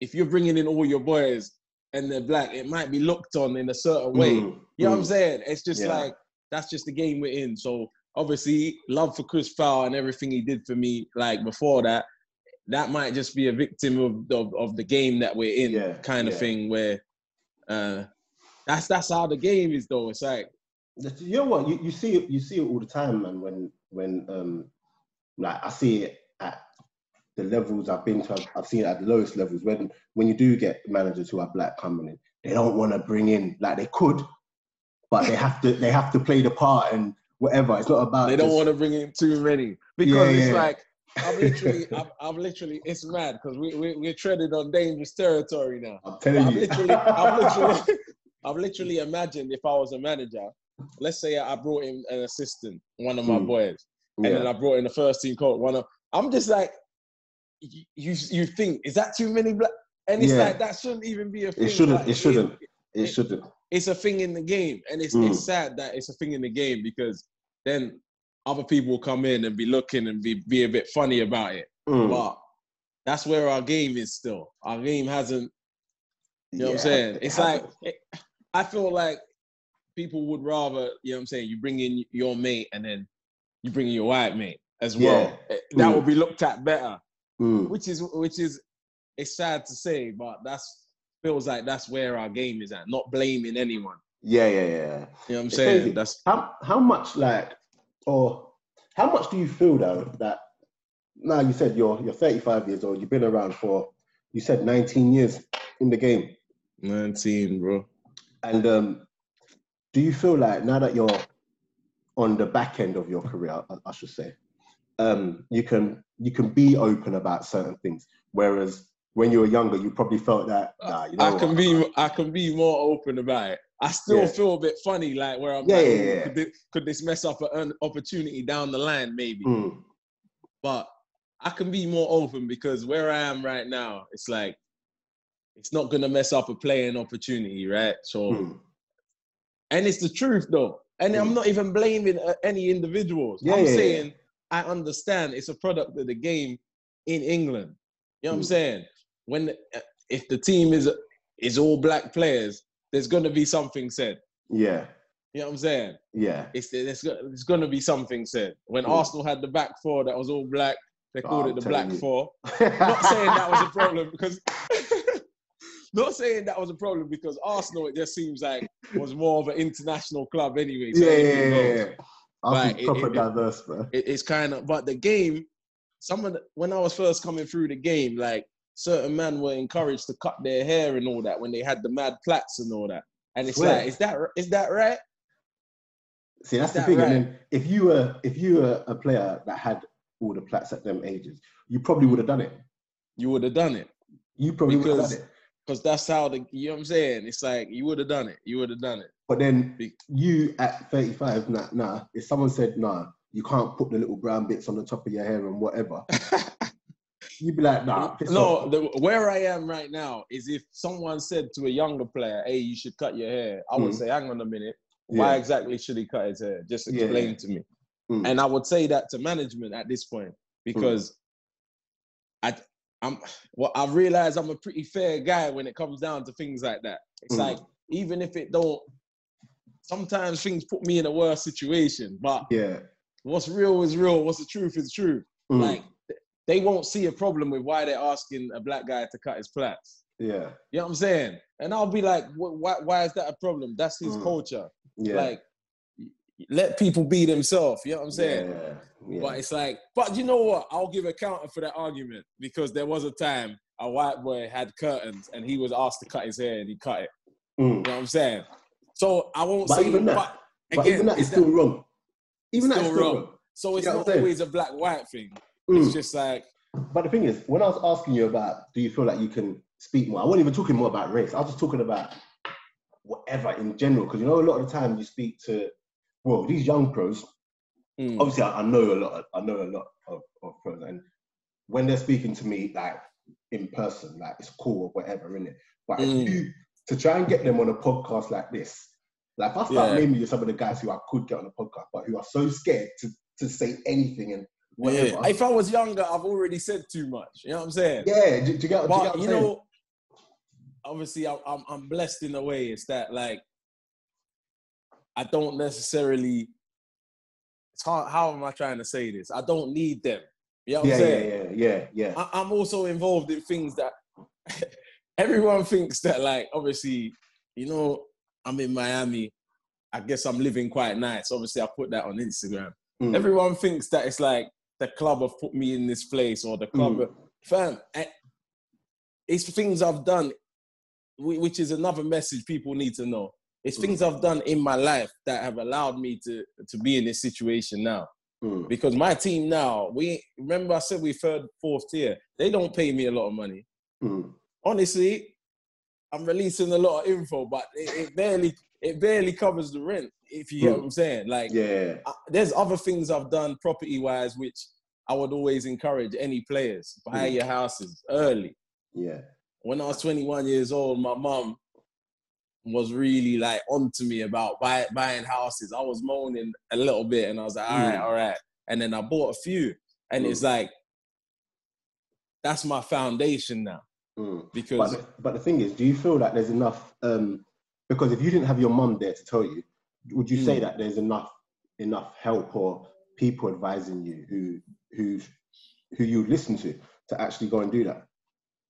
if you're bringing in all your boys and they're black, it might be looked on in a certain way. Mm, You know what. I'm saying? It's just Yeah. like that's just the game we're in. So obviously, love for Chris Powell and everything he did for me, like before that, that might just be a victim of of, of the game that we're in, Yeah, kind of yeah. thing. Where uh, that's that's how the game is, though. It's like You know what? You, you see it. You see it all the time, man. When when um, like I see it at the levels I've been to. I've, I've seen it at the lowest levels. When when you do get managers who are black coming in, they don't want to bring in like they could, but they have to. They have to play the part and whatever. It's not about. they don't want to bring in too many because Yeah, it's like I've literally, I've, I've literally, it's mad because we, we we're treading on dangerous territory now. I'm telling I've you. literally, I've literally, I've literally imagined if I was a manager. Let's say I brought in an assistant, one of my Mm. boys, and then. I brought in the first team coach. One of, I'm just like, you you, think is that too many black? And it's Yeah. like that shouldn't even be a thing. It shouldn't. Like, It shouldn't. is- It shouldn't. it's a thing in the game, and it's Mm. it's sad that it's a thing in the game because then other people will come in and be looking and be be a bit funny about it. Mm. But that's where our game is still. Our game hasn't. You know what I'm saying? It's like it, I feel like people would rather. You know what I'm saying? You bring in your mate and then you bring in your white mate as well. Yeah. That Mm. would be looked at better. Mm. Which is which is it's sad to say, but that's feels like that's where our game is at. Not blaming anyone. Yeah, yeah, yeah. You know what I'm It's saying? crazy. That's How how much like or how much do you feel though that now you said you're you're 35 years old, you've been around for you said 19 years in the game. 19, bro. And um do you feel like now that you're on the back end of your career, I, I should say, um, you can you can be open about certain things. Whereas when you were younger, you probably felt that nah, you know I can what? be I can be more open about it. I still Yeah. feel a bit funny, like where I'm Yeah, like, yeah, yeah. Could, this, could this mess up an opportunity down the line, maybe? Mm, But I can be more open because where I am right now, it's like it's not gonna mess up a playing opportunity, right? So, mm. and it's the truth though. And I'm Mm. not even blaming uh, any individuals. Yeah, I'm saying I understand it's a product of the game in England. You know what I'm Mm. saying? When uh, if the team is is all black players, there's gonna be something said. Yeah, You know what I'm saying? yeah. It's there's, go- there's gonna be something said. When. Arsenal had the back four that was all black, they oh, called Oh, it the black you. four. Not saying that was a problem because. Not saying that was a problem because Arsenal, it just seems like was more of an international club anyway. so yeah, yeah, yeah, Like, it- proper it- diverse, bro. it, it's kind of but the game some of the, when i was first coming through the game like certain men were encouraged to cut their hair and all that when they had the mad plaits and all that and it's Swear. like is that is that right See, that's the that thing. right? And then if you were if you were a player that had all the plats at them ages, you probably would have done it. you would have done it You probably would have done it. because that's how the you know what i'm saying it's like you would have done it you would have done it But then you at 35, nah, nah. If someone said, nah, you can't put the little brown bits on the top of your hair and whatever, you'd be like, nah, no the, where i am right now is if someone said to a younger player hey you should cut your hair i would Mhm. say hang on a minute why Yeah. exactly should he cut his hair just Yeah. explain to me Mm. and I would say that to management at this point because I, I'm well, I realize I'm a pretty fair guy when it comes down to things like that. It's Mm. like even if it don't, sometimes things put me in a worse situation. But Yeah. what's real is real. What's the truth is true. Mm. Like they won't see a problem with why they're asking a black guy to cut his plaits. Yeah. You know what I'm saying? And I'll be like, why, why is that a problem? That's his Mm. culture. Yeah. Like, let people be themselves. You know what I'm saying? Yeah. yeah. But it's like, but you know what? I'll give a counter for that argument because there was a time a white boy had curtains and he was asked to cut his hair and he cut it. Mm. You know what I'm saying? So I won't But say even that- but But even that is still wrong. Even that is still still wrong. wrong. so it's You know not what I'm saying? always a black white thing. Mm. It's just like But the thing is, when I was asking you about, do you feel like you can speak more? I wasn't even talking more about race. I was just talking about whatever in general. Because you know, a lot of the time you speak to, well, these young pros. mm, Obviously, I, I know a lot. Of, I know a lot of, of pros, and when they're speaking to me, like in person, like it's cool or whatever, in it. But if Mm. you to try and get them on a podcast like this, like if I start Yeah. naming you some of the guys who I could get on a podcast, but who are so scared to to say anything and whatever. yeah. if I was younger, I've already said too much. You know what I'm saying? Yeah, do, do you get, do you but you know, obviously, I'm, I'm I'm blessed in a way. It's that like I don't necessarily. It's hard. How am I trying to say this? I don't need them. You know what yeah, I'm yeah, yeah, yeah, yeah. I, I'm also involved in things that everyone thinks that, like, obviously, you know, I'm in Miami. I guess I'm living quite nice. Obviously, I put that on Instagram. Mm. Everyone thinks that it's like the club have put me in this place or the club, Mm. fam. eh, It's things I've done, which is another message people need to know. It's things I've done in my life that have allowed me to to be in this situation now Mm. because my team now, we remember I said we third, fourth tier. They don't pay me a lot of money. Mm. Honestly, I'm releasing a lot of info, but it, it barely it barely covers the rent. If you get Mm. what I'm saying, like Yeah, uh, there's other things I've done property wise, which I would always encourage any players buy Mm. your houses early. yeah. When I was 21 years old, my mum was really like onto me about buy, buying houses. I was moaning a little bit, and I was like, all right, Mm. all right. And then I bought a few, and Mm. it's like that's my foundation now Mm. But because the, but the thing is, do you feel like there's enough? Um, because if you didn't have your mum there to tell you, would you say Mm. that there's enough enough help or people advising you who who who you listen to to actually go and do that?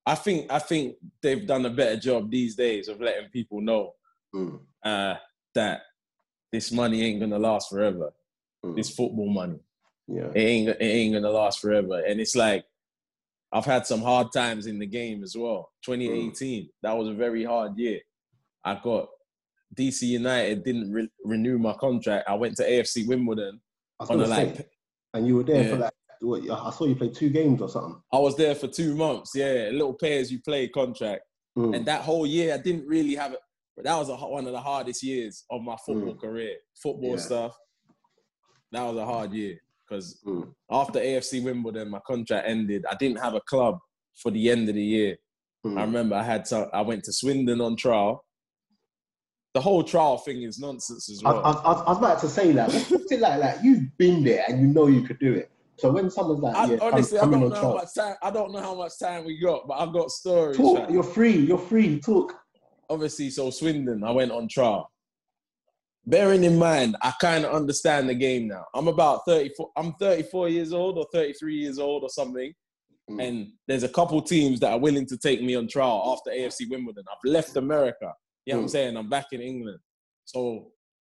I think I think they've done a better job these days of letting people know Mm. uh, that this money ain't gonna last forever. Mm. This football money. Yeah. it ain't it ain't gonna last forever. And it's like I've had some hard times in the game as well. 2018, that was a very hard year. I got DC United didn't re- renew my contract. I went to AFC Wimbledon I on a say, like and you were there for Yeah. like. What, I saw you play two games or something. I was there for two months. Yeah, a little pay as you play contract. Mm. And that whole year, I didn't really have it. But that was a, one of the hardest years of my football Mm. career. Football Yeah. stuff. That was a hard year because Mm. after AFC Wimbledon, my contract ended. I didn't have a club for the end of the year. Mm. I remember I had some, I went to Swindon on trial. The whole trial thing is nonsense as well. I, I, I was about to say that. What's it like? Like you've been there and you know you could do it. So when someone's like, I, yeah, honestly, come I don't know how much time. I don't know how much time we got, but I've got stories. talk. fam. You're free. You're free. Talk. Obviously, so Swindon, I went on trial. Bearing in mind, I kind of understand the game now. I'm about 34. I'm 34 years old or 33 years old or something. Mm. And there's a couple teams that are willing to take me on trial after AFC Wimbledon. I've left America. You know what I'm Mm. saying? I'm back in England. So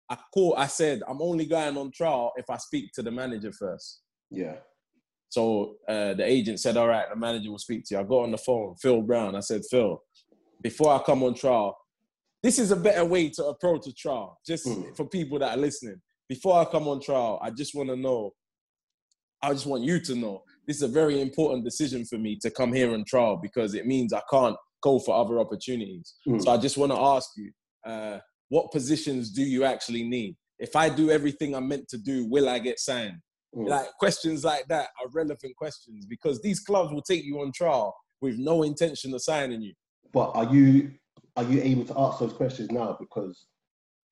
I called, I said, I'm only going on trial if I speak to the manager first. Yeah. So uh, the agent said, All right, the manager will speak to you. I got on the phone, Phil Brown. I said, Phil, before I come on trial, this is a better way to approach a trial, just Mm. for people that are listening. Before I come on trial, I just want to know, I just want you to know, this is a very important decision for me to come here on trial because it means I can't go for other opportunities. Mm. So I just want to ask you, uh, what positions do you actually need? If I do everything I'm meant to do, will I get signed? Mm. Like questions like that are relevant questions because these clubs will take you on trial with no intention of signing you. But are you are you able to ask those questions now because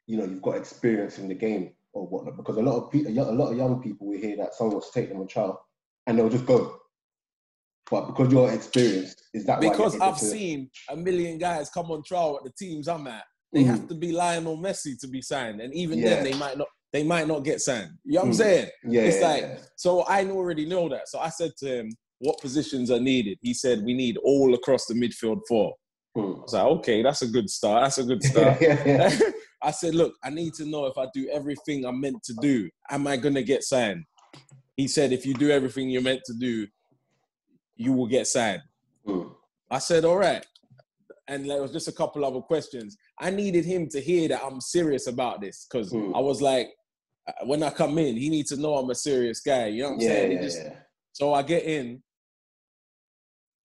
you know you've got experience in the game or whatnot? Because a lot of people, a lot of young people will hear that someone wants to take them on trial and they'll just go. But because you're experienced, is that Because I've to- seen a million guys come on trial at the teams I'm at. They Mm. have to be Lionel Messi to be signed, and even Yeah. then they might not. They might not get signed. You know what I'm Mm. saying? Yeah, It's yeah, like yeah. so. I already know that. So I said to him, "What positions are needed?" He said, "We need all across the midfield four." Mm. I was like, okay, that's a good start. That's a good start. I said, look, I need to know if I do everything I'm meant to do, am I gonna get signed? He said, if you do everything you're meant to do, you will get signed. Mm. I said, all right. And there was just a couple other questions. I needed him to hear that I'm serious about this because Mm. I was like, uh, when I come in, he needs to know I'm a serious guy. You know what I'm Yeah, saying? Yeah, just- yeah. So I get in.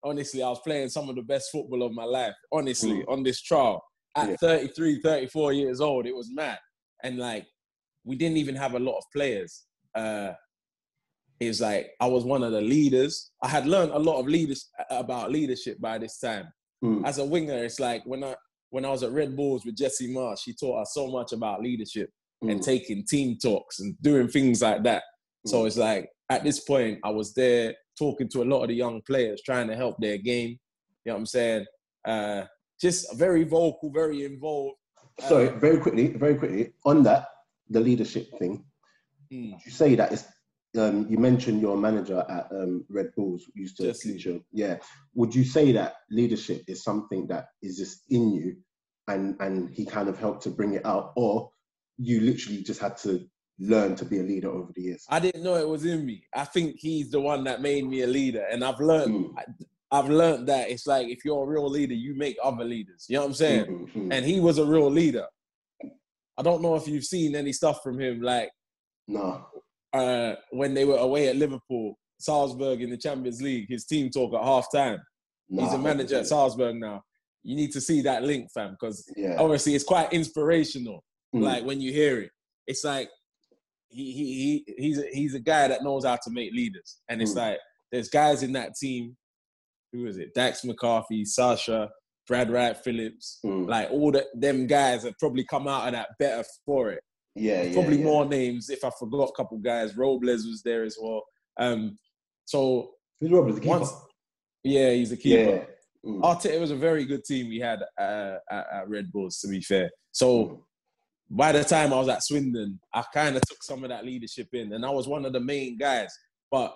Honestly, I was playing some of the best football of my life. Honestly, on this trial at Yeah. 33, 34 years old, it was mad. And like, we didn't even have a lot of players. Uh, was like I was one of the leaders. I had learned a lot of leaders about leadership by this time. Mm. As a winger, it's like when I when I was at Red Bulls with Jesse Marsch, he taught us so much about leadership and Mm. taking team talks and doing things like that. So Mm. it's like at this point, I was there talking to a lot of the young players, trying to help their game. You know what I'm saying? Uh, just very vocal, very involved. Sorry, Um, very quickly, very quickly on that, the leadership thing. mm, You say that it's. Um, you mentioned your manager at um, Red Bulls used to Jesse. teach you. Yeah. Would you say that leadership is something that is just in you, and and he kind of helped to bring it out, or you literally just had to learn to be a leader over the years? I didn't know it was in me. I think he's the one that made me a leader, and I've learned. Mm. I've learned that it's like if you're a real leader, you make other leaders. You know what I'm saying? Mm, mm, mm. And he was a real leader. I don't know if you've seen any stuff from him, like no. Uh, when they were away at Liverpool, Salzburg in the Champions League, his team talk at half time. no, He's a manager at. Salzburg now. You need to see that link, fam, because Yeah. obviously it's quite inspirational. Mm. Like when you hear it, it's like he he he he's a, he's a guy that knows how to make leaders, and it's Mm. like there's guys in that team. Who is it? Dax McCarty, Sasha, Brad Wright Phillips. Mm. Like all the, them guys have probably come out of that better for it. Yeah, yeah, probably yeah. more names. If I forgot a couple guys, Robles was there as well. Um, so Who's Robles, the keeper? once, yeah, he's a keeper. Yeah. Mm. Arteta, it was a very good team we had uh, at, at Red Bulls, to be fair. So by the time I was at Swindon, I kind of took some of that leadership in, and I was one of the main guys. But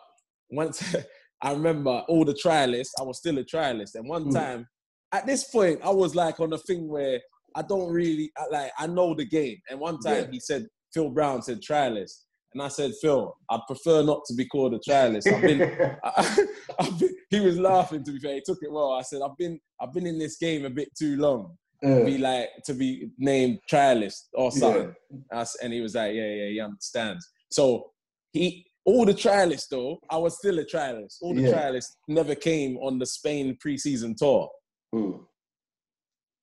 once I remember all the trialists, I was still a trialist. And one Mm. time, at this point, I was like on a thing where I don't really I- like I know the game. And one time Yeah. he said Phil Brown said trialist, and I said Phil, I prefer not to be called a trialist. I've been I, I've been, he was laughing to be fair. He took it well. I said, I've been I've been in this game a bit too long to be like to be named trialist or yeah. something. I s- and he was like, yeah, yeah, he understands. So he all the trialists though, I was still a trialist. All the Yeah. trialists never came on the Spain preseason tour, Mm.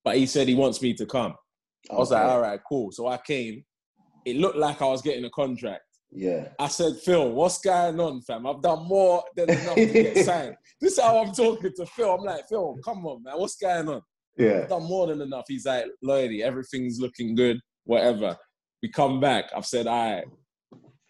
But he said he wants me to come. I was like, all right, cool. So I came. It looked like I was getting a contract. Yeah. I said, Phil, what's going on, fam? I've done more than enough to get signed. This is how I'm talking to Phil. I'm like, Phil, come on, man. What's going on? Yeah. I've done more than enough. He's like, Lloydie, everything's looking good, whatever. We come back. I've said, all right.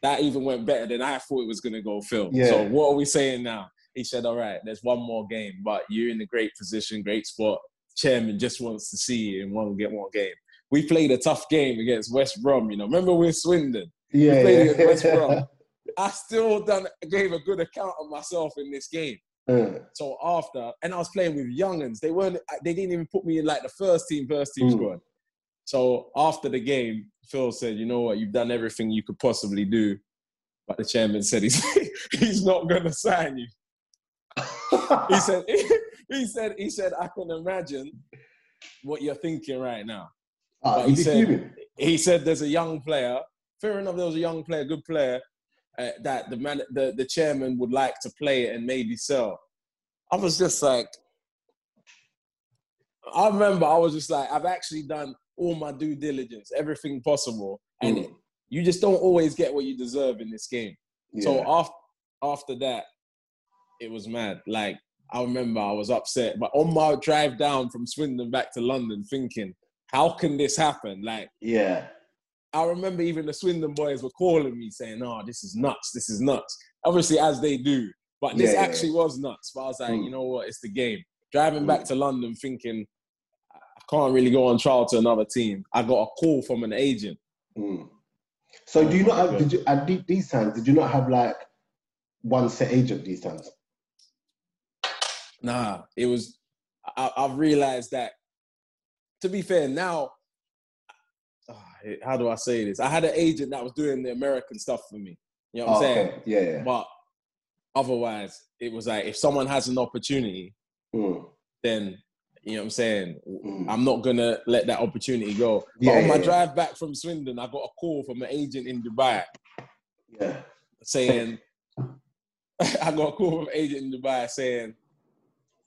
That even went better than I thought it was going to go, Phil. Yeah. So what are we saying now? He said, all right, there's one more game, but you're in a great position, great spot. Chairman just wants to see you in one get one game. We played a tough game against West Brom, you know. Remember with Swindon? Yeah. played against West. Brom. I still done gave a good account of myself in this game. Uh, So after, and I was playing with younguns. They weren't. They didn't even put me in like the first team, first team Mm. squad. So after the game, Phil said, "You know what? You've done everything you could possibly do." But the chairman said he's he's not going to sign you. He said he said he said I can imagine what you're thinking right now. But he said-. He said there's a young player. Fair enough, there was a young player, good player uh, that the man, the, the chairman would like to play and maybe sell. I was just like, I remember I was just like, I've actually done all my due diligence, everything possible, and Mm. you just don't always get what you deserve in this game. So after after that, it was mad. Like I remember I was upset, but on my drive down from Swindon back to London, thinking, how can this happen? Like yeah. I remember even the Swindon boys were calling me saying, "Oh, this is nuts. This is nuts." Obviously, as they do, but this Yeah, yeah, actually was nuts. But I was like, Mm. you know what? It's the game. Driving Mm. back to London, thinking I can't really go on trial to another team. I got a call from an agent. Mm. So do you not have? Did you at the- these times? Did you not have like one set agent these times? Nah, it was I, I've realized that. To be fair, now, ah, how do I say this? I had an agent that was doing the American stuff for me. You know what I'm Oh, saying? okay. Yeah, yeah. But otherwise, it was like if someone has an opportunity, Mm, then you know what I'm saying. mm. I'm not gonna let that opportunity go. But Yeah, on my yeah, yeah. drive back from Swindon, I got a call from an agent in Dubai yeah. saying, I got a call from an agent in Dubai saying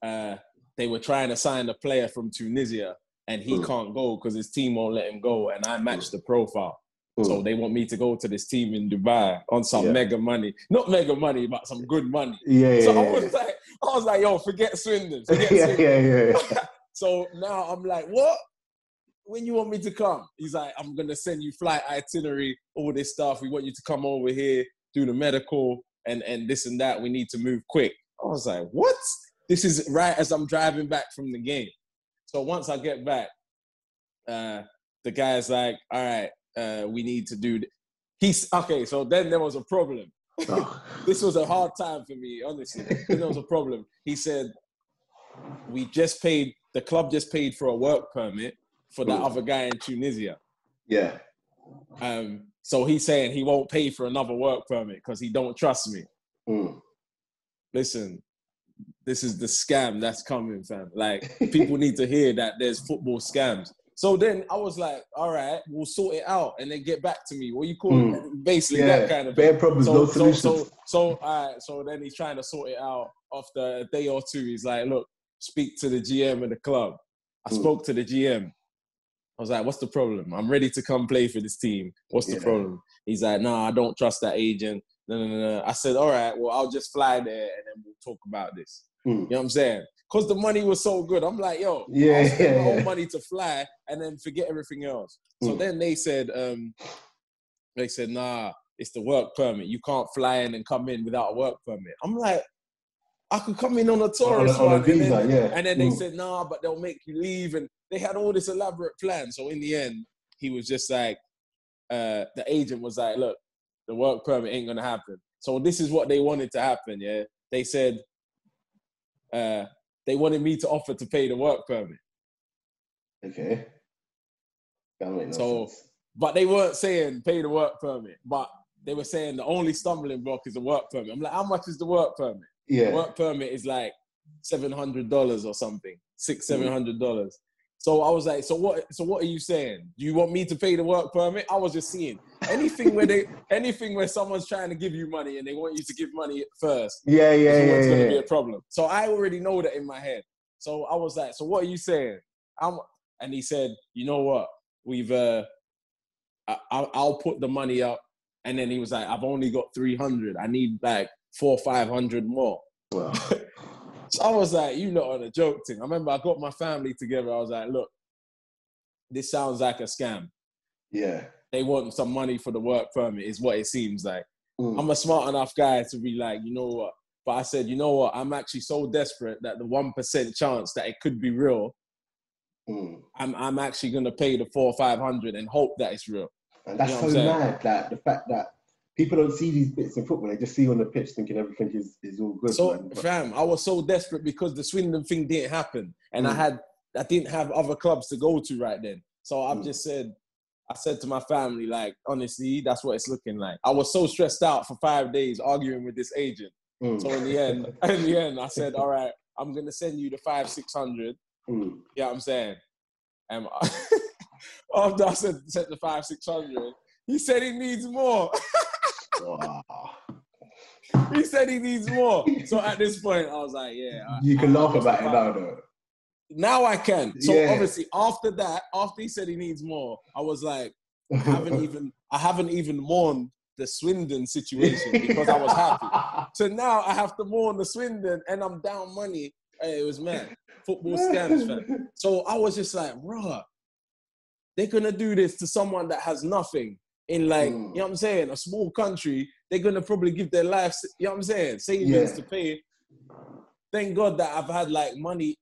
uh, they were trying to sign a player from Tunisia and he Mm. can't go because his team won't let him go, and I matched the profile. So Mm. they want me to go to this team in Dubai on some Yeah. mega money, not mega money, but some good money. yeah, yeah, So yeah, I was like, I was like, yo, forget Swindon, forget yeah, Swindon. yeah, yeah, yeah. So now I'm like, what? When you want me to come? He's like, I'm gonna send you flight itinerary, all this stuff. We want you to come over here, do the medical, and and this and that. We need to move quick. I was like, what? This is right as I'm driving back from the game. So once I get back, uh, the guy's like, all right, uh, we need to do. th-" He's okay. So then there was a problem. Oh. This was a hard time for me, honestly. There was a problem. He said, we just paid, the club just paid for a work permit for that Mm. other guy in Tunisia. Yeah. Um, so he's saying he won't pay for another work permit because he don't trust me. Mm. Listen, this is the scam that's coming, fam. Like people need to hear that there's football scams. So then I was like, all right, we'll sort it out and then get back to me. What you call it? Basically. Yeah. that kind of Bare problems, no so, so, solutions. so, so, all right, so then he's trying to sort it out after a day or two. He's like, look, speak to the GM of the club. I Mm. spoke to the GM. I was like, what's the problem? I'm ready to come play for this team. What's the Yeah. problem? He's like, nah, I don't trust that agent. No, no, no, no. I said, all right, well, I'll just fly there and then we'll talk about this. Mm. You know what I'm saying? Because the money was so good. I'm like, yo, Yeah, I'll spend my yeah, own yeah. money to fly and then forget everything else. So Mm. then they said, um, they said, nah, it's the work permit. You can't fly in and come in without a work permit. I'm like, I could come in on a on tourist a, on a one. and visa, then, yeah. and then they Mm. said, nah, but they'll make you leave. And they had all this elaborate plan. So in the end, he was just like, uh, the agent was like, look, the work permit ain't gonna happen. So this is what they wanted to happen, yeah. They said uh, they wanted me to offer to pay the work permit. Okay. No So- sense. But they weren't saying pay the work permit, but they were saying the only stumbling block is the work permit. I'm like, how much is the work permit? Yeah. work permit is like seven hundred dollars or something, six seven hundred dollars. So I was like, so what? So what are you saying? Do you want me to pay the work permit? I was just seeing anything where they, anything where someone's trying to give you money and they want you to give money first. Yeah, yeah, yeah, always going to yeah. be a problem. So I already know that in my head. So I was like, so what are you saying? I'm, and he said, you know what? We've, uh, I, I'll, put the money up. And then he was like, I've only got 300. I need like four, 500 more. Well, So I was like, you lot on a joke thing. I remember I got my family together. I was like, look, this sounds like a scam. yeah. They want some money for the work permit, is what it seems like. Mm. I'm a smart enough guy to be like, you know what? But I said, you know what? I'm actually so desperate that the one percent chance that it could be real, Mm. I'm I'm actually gonna pay the four or five hundred and hope that it's real. And that's You know so what I'm saying? mad that the fact that people don't see these bits in football, they just see you on the pitch thinking everything is, is all good. So man. Fam, I was so desperate because the Swindon thing didn't happen, and I Mm. had I didn't have other clubs to go to right then. So I've Mm. just said, I said to my family, like honestly, that's what it's looking like. I was so stressed out for five days arguing with this agent. Mm. So in the end, in the end, I said, all right, I'm gonna send you the five six hundred. Mm. Yeah, I'm saying. Um, after I said, sent the five six hundred, he said he needs more. Wow. he said he needs more. So at this point, I was like, yeah. I- You can I- laugh about it now, though. Now I can. So Yeah. obviously, after that, after he said he needs more, I was like, I haven't even, I haven't even mourned the Swindon situation because I was happy. So now I have to mourn the Swindon, and I'm down money. Hey, it was mad. Football scams, fam. So I was just like, bruh, they're gonna do this to someone that has nothing in like, Mm. you know what I'm saying, a small country. They're gonna probably give their lives, you know what I'm saying, savings Yeah. to pay. Thank God that I've had like money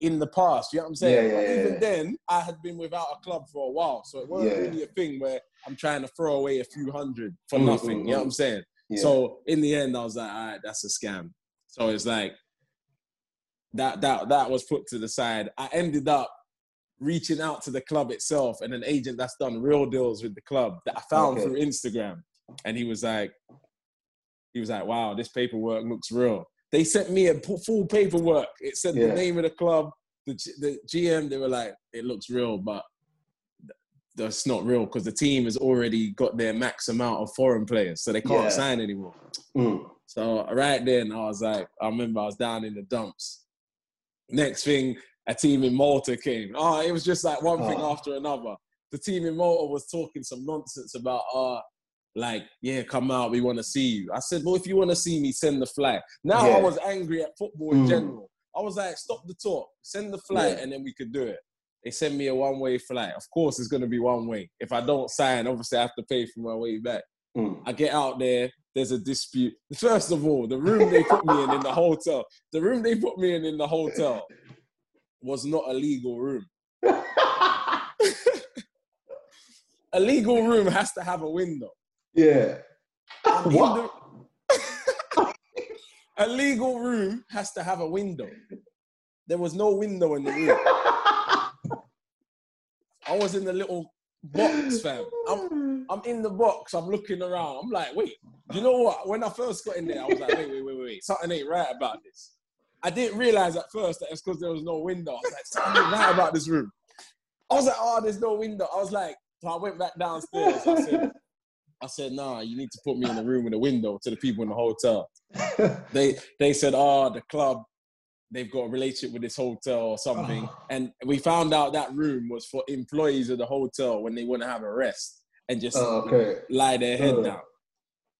in the past, you know what I'm saying? Yeah, yeah, but even then, I had been without a club for a while, so it wasn't really a thing where I'm trying to throw away a few hundred for Mm, nothing. mm, You know what mm. I'm saying? So in the end, I was like, all right, that's a scam. So it's like, that that that was put to the side. I ended up reaching out to the club itself and an agent that's done real deals with the club that I found Okay. through Instagram. And he was like, he was like, wow, this paperwork looks real. They sent me a full paperwork. It said Yeah. the name of the club, the, G- the GM. They were like, it looks real, but that's not real because the team has already got their max amount of foreign players, so they can't Yeah. sign anymore. Mm. So right then, I was like, I remember I was down in the dumps. Next thing, a team in Malta came. Oh, it was just like one thing Oh. after another. The team in Malta was talking some nonsense about, uh, like, yeah, come out, we want to see you. I said, well, if you want to see me, send the flight. Now I was angry at football in Mm. general. I was like, stop the talk, send the flight, Yeah. and then we could do it. They send me a one-way flight. Of course, it's going to be one way. If I don't sign, obviously I have to pay for my way back. Mm. I get out there, there's a dispute. First of all, the room they put me in in the hotel, the room they put me in in the hotel was not a legal room. A legal room has to have a window. yeah. I'm What? the- a legal room has to have a window. There was no window in the room. I was in the little box, fam. I'm, I'm in the box. I'm looking around. I'm like, wait, you know what? When I first got in there, I was like, wait, wait, wait, wait. Something ain't right about this. I didn't realize at first that it's because there was no window. I was like, something right about this room. I was like, oh, there's no window. I was like, so I went back downstairs. I said, I said, nah, you need to put me in a room with a window to the people in the hotel. They they said, oh, the club, they've got a relationship with this hotel or something. Oh. And we found out that room was for employees of the hotel when they want to have a rest and just Oh, okay. lie their head Uh. down.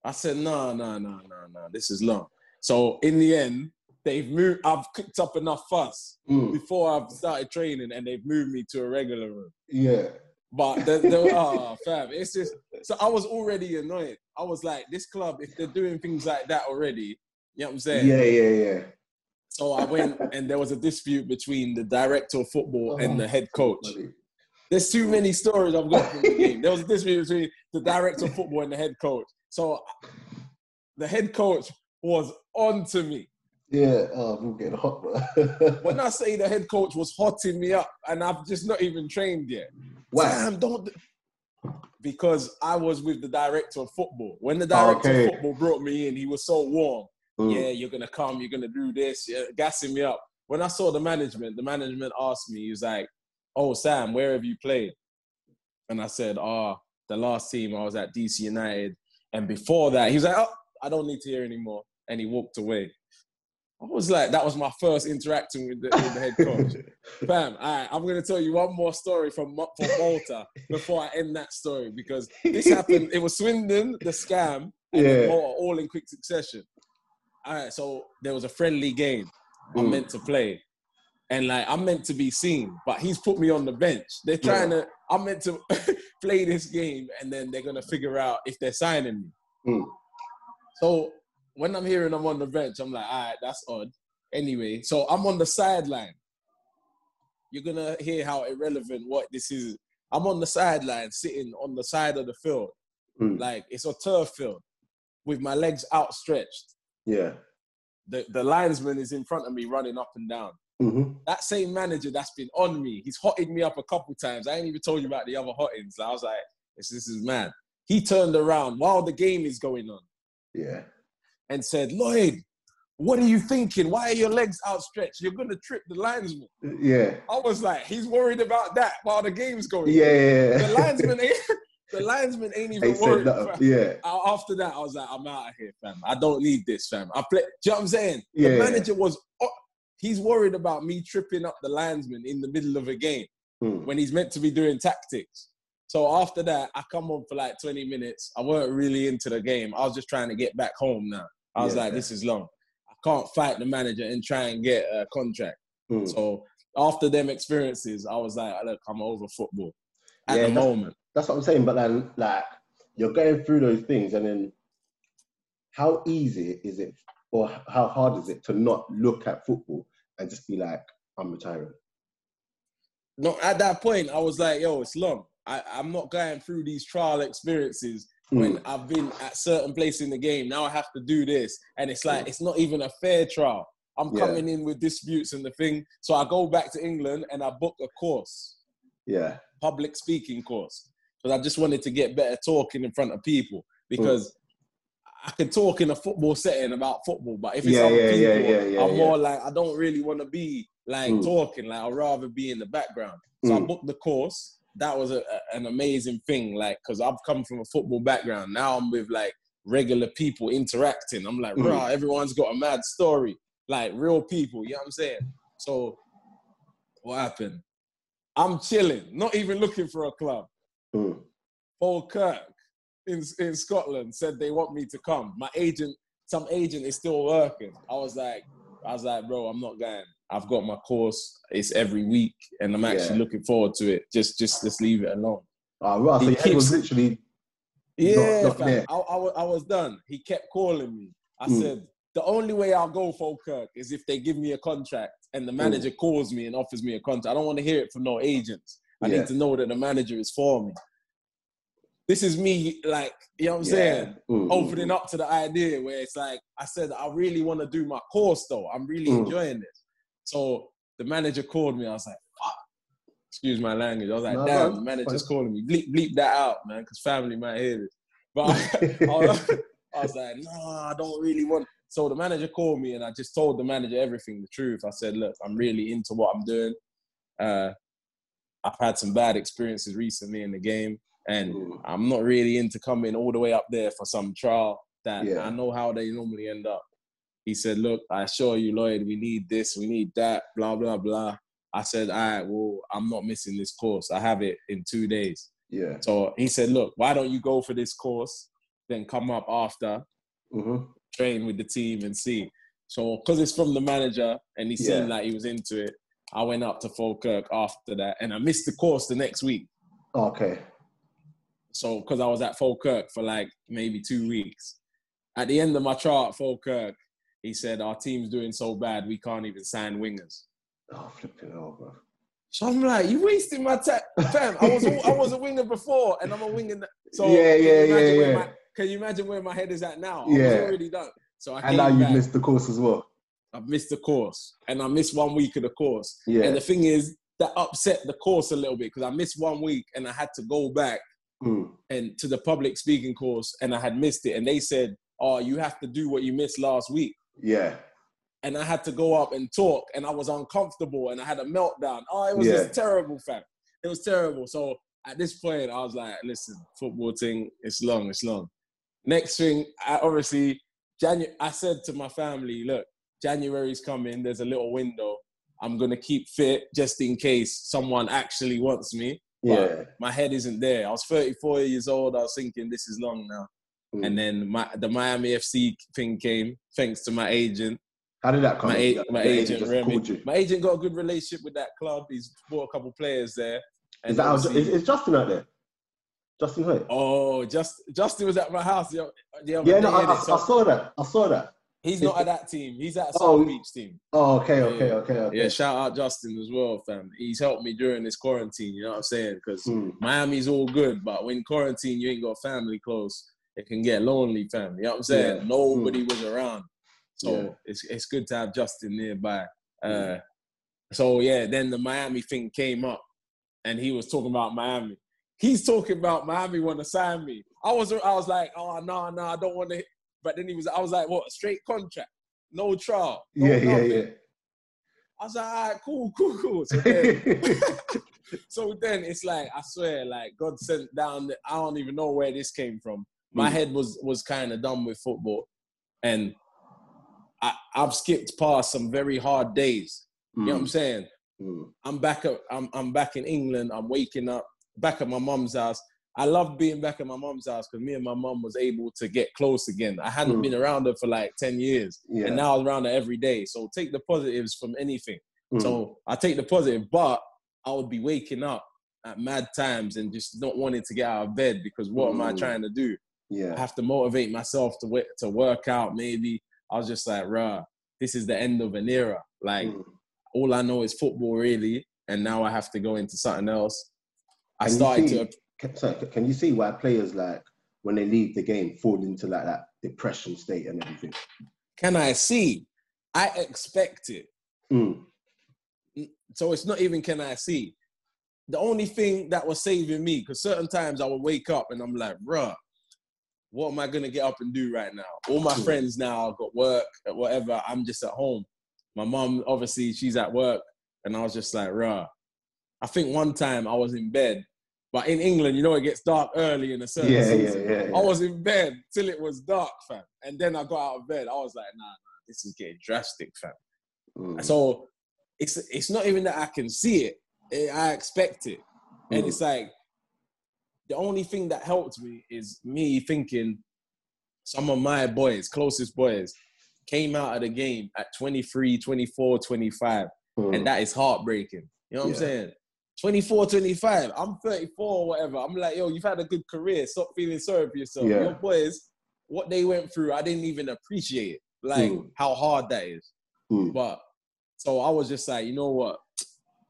I said, no, no, no, no, no, this is long. So in the end, they've moved, I've cooked up enough fuss Mm. before I've started training and they've moved me to a regular room. Yeah. But the, the oh, fam, it's just so I was already annoyed. I was like, this club, if they're doing things like that already, you know what I'm saying? Yeah, yeah, yeah. So I went and there was a dispute between the director of football and the head coach. Buddy. There's too many stories I've got from the game. There was a dispute between the director of football and the head coach. So the head coach was on to me. Yeah, oh, I'm getting hot, bro. When I say the head coach was hotting me up and I've just not even trained yet. Why? Sam, don't. Because I was with the director of football. When the director Okay. of football brought me in, he was so warm. Mm. Yeah, you're gonna come. You're gonna do this. Yeah, gassing me up. When I saw the management, the management asked me, he was like, "Oh, Sam, where have you played?" And I said, "Oh, the last team I was at DC United." And before that, he was like, "Oh, I don't need to hear anymore," and he walked away. I was like, that was my first interacting with the, with the head coach. Bam. All right, I'm going to tell you one more story from, from Malta before I end that story because this happened. It was Swindon, the scam, and Yeah. Malta all in quick succession. All right, so there was a friendly game I'm Mm. meant to play. And like I'm meant to be seen, but he's put me on the bench. They're trying to. I'm meant to play this game, and then they're gonna figure out if they're signing me. Mm. So when I'm hearing I'm on the bench, I'm like, all right, that's odd. Anyway, so I'm on the sideline. You're gonna hear how irrelevant what this is. I'm on the sideline, sitting on the side of the field, Mm. like it's a turf field, with my legs outstretched. Yeah. The the linesman is in front of me, running up and down. hmm That same manager that's been on me, he's hotted me up a couple times. I ain't even told you about the other hottings. I was like, this, this is mad. He turned around while the game is going on Yeah. And said, Lloyd, what are you thinking? Why are your legs outstretched? You're gonna trip the linesman. Yeah. I was like, he's worried about that while the game's going. Yeah. on. yeah. The linesman ain't the linesman ain't even Ain't worried. Yeah. After that, I was like, I'm out of here, fam. I don't need this, fam. I play. Do you know what I'm saying? Yeah. The manager was. oh, He's worried about me tripping up the linesman in the middle of a game Mm. when he's meant to be doing tactics. So after that, I come on for like 20 minutes. I weren't really into the game. I was just trying to get back home now. I was Yeah. like, this is long. I can't fight the manager and try and get a contract. Mm. So after them experiences, I was like, look, I'm over football at Yeah, the that's- moment. That's what I'm saying. But then, like, you're going through those things, and then how easy is it, or how hard is it to not look at football and just be like, I'm retiring? No, at that point, I was like, yo, it's long. I, I'm not going through these trial experiences when Mm. I've been at certain place in the game. Now I have to do this. And it's like, it's not even a fair trial. I'm Yeah. coming in with disputes and the thing. So I go back to England and I book a course, Yeah. public speaking course, because I just wanted to get better talking in front of people because. I can talk in a football setting about football, but if it's Yeah, other yeah, people, yeah, yeah, yeah, I'm more like I don't really want to be like Mm. talking. Like I'd rather be in the background. So I Mm. booked the course. That was a, a- an amazing thing. Like because I've come from a football background. Now I'm with like regular people interacting. I'm like, Mm. bro, everyone's got a mad story. Like real people. You know what I'm saying? So what happened? I'm chilling, not even looking for a club. Mm. Kirk in in Scotland said they want me to come. My agent, some agent is still working. I was like, I was like, bro, I'm not going. I've got my course. It's every week, and I'm actually Yeah. looking forward to it. Just, just, just leave it alone. Oh, right. So He head was keeps- literally. Yeah, not there. I, I, I was done. He kept calling me. I Mm. said, the only way I'll go for Kirk is if they give me a contract and the manager calls me and offers me a contract. I don't want to hear it from no agents. I Yeah. need to know that the manager is for me. This is me, like, you know what I'm saying? Mm, mm, opening mm. up to the idea where it's like I said, I really want to do my course though. I'm really Mm. enjoying this. So the manager called me. I was like, fuck. Excuse my language. I was like, No, damn, the manager's fine. calling me. Bleep, bleep that out, man, because family might hear this. But I, I was, I was like, no, I don't really want. So the manager called me and I just told the manager everything, the truth. I said, look, I'm really into what I'm doing. Uh, I've had some bad experiences recently in the game, and Mm. I'm not really into coming all the way up there for some trial that Yeah. I know how they normally end up. He said, Look, I assure you, Lloyd, we need this, we need that, blah, blah, blah. I said, All right, well, I'm not missing this course. I have it in two days. Yeah. So he said, Look, why don't you go for this course, then come up after, hmm train with the team and see. So, because it's from the manager and he seemed Yeah. like he was into it, I went up to Falkirk after that and I missed the course the next week. Okay. So, because I was at Falkirk for like maybe two weeks. At the end of my trial at Falkirk, he said, Our team's doing so bad, we can't even sign wingers. Oh, flipping bro. So I'm like, you wasting my time, fam. I was a, I was a winger before, and I'm a winger. now." So Yeah, can you yeah, imagine yeah, where yeah. My, can you imagine where my head is at now? I Yeah. was already done. So I And now you back. missed the course as well. I've missed the course, and I missed one week of the course. Yeah. And the thing is, that upset the course a little bit because I missed one week, and I had to go back Mm. and to the public speaking course, and I had missed it. And they said, "Oh, you have to do what you missed last week." Yeah. And I had to go up and talk, and I was uncomfortable, and I had a meltdown. Oh, it was Yeah. just terrible, fam. It was terrible. So at this point, I was like, "Listen, football thing, it's long, it's long." Next thing, I obviously, Janu- I said to my family, "Look, January's coming. There's a little window. I'm gonna keep fit just in case someone actually wants me." Yeah. my head isn't there. I was 34 years old. I was thinking this is long now. Mm. And then my the Miami FC thing came thanks to my agent. How did that come? My, a- my agent just Remy. called you. My agent got a good relationship with that club. He's bought a couple players there. And Is that obviously- is, is Justin out there? Justin Hoyte? oh, just Justin was at my house the, the other yeah, day. no, I, I. I saw that. I saw that. he's not at that team. He's at Oh, South Beach team. Oh, okay, okay, Yeah. okay, okay. Yeah, shout out Justin as well, fam. He's helped me during this quarantine. You know what I'm saying? Because Mm. Miami's all good, but when quarantine, you ain't got family close. It can get lonely, fam. You know what I'm saying? Yeah. Nobody was around, so Yeah. it's it's good to have Justin nearby. Uh, so yeah, then the Miami thing came up, and he was talking about Miami. He's talking about Miami want to sign me. I was I was like, oh no no, I don't want to. But then he was I was like, what? Straight contract, no trial. no Yeah, yeah, yeah. I was like, all right, cool, cool, cool. So then, so then it's like I swear, like God sent down. The, I don't even know where this came from. My Mm. head was was kind of done with football, and I, I've skipped past some very hard days. You know what I'm saying? Mm. I'm back at I'm I'm back in England. I'm waking up back at my mom's house. I love being back at my mom's house because me and my mom was able to get close again. I hadn't Mm. been around her for like ten years, Yeah. and now I was around her every day. So take the positives from anything. Mm. So I take the positive, but I would be waking up at mad times and just not wanting to get out of bed because what am I Mm. trying to do? I yeah. have to motivate myself to wo- to work out. Maybe I was just like, rah, this is the end of an era. Like Mm. all I know is football, really, and now I have to go into something else. I Can started see- to. Can, sorry, can you see why players like when they leave the game fall into like that depression state and everything? Can I see? I expect it. Mm. So it's not even can I see. The only thing that was saving me, because certain times I would wake up and I'm like, bruh, what am I gonna get up and do right now? All my friends now got work, whatever. I'm just at home. My mom, obviously, she's at work, and I was just like, bruh. I think one time I was in bed, but in England, you know, it gets dark early in a certain Yeah, yeah, season. yeah, yeah. I was in bed till it was dark, fam. And then I got out of bed. I was like, nah, nah, this is getting drastic, fam. Mm. So it's it's not even that I can see it. eh, I expect it. And Mm. it's like the only thing that helped me is me thinking some of my boys, closest boys, came out of the game at 23, 24, 25. Mm. And that is heartbreaking. You know what Yeah. I'm saying? 24, 25. I'm 34 or whatever. I'm like, yo, you've had a good career. Stop feeling sorry for yourself. Yeah. Your boys, what they went through, I didn't even appreciate it. Like Mm. how hard that is. Mm. But so I was just like, you know what?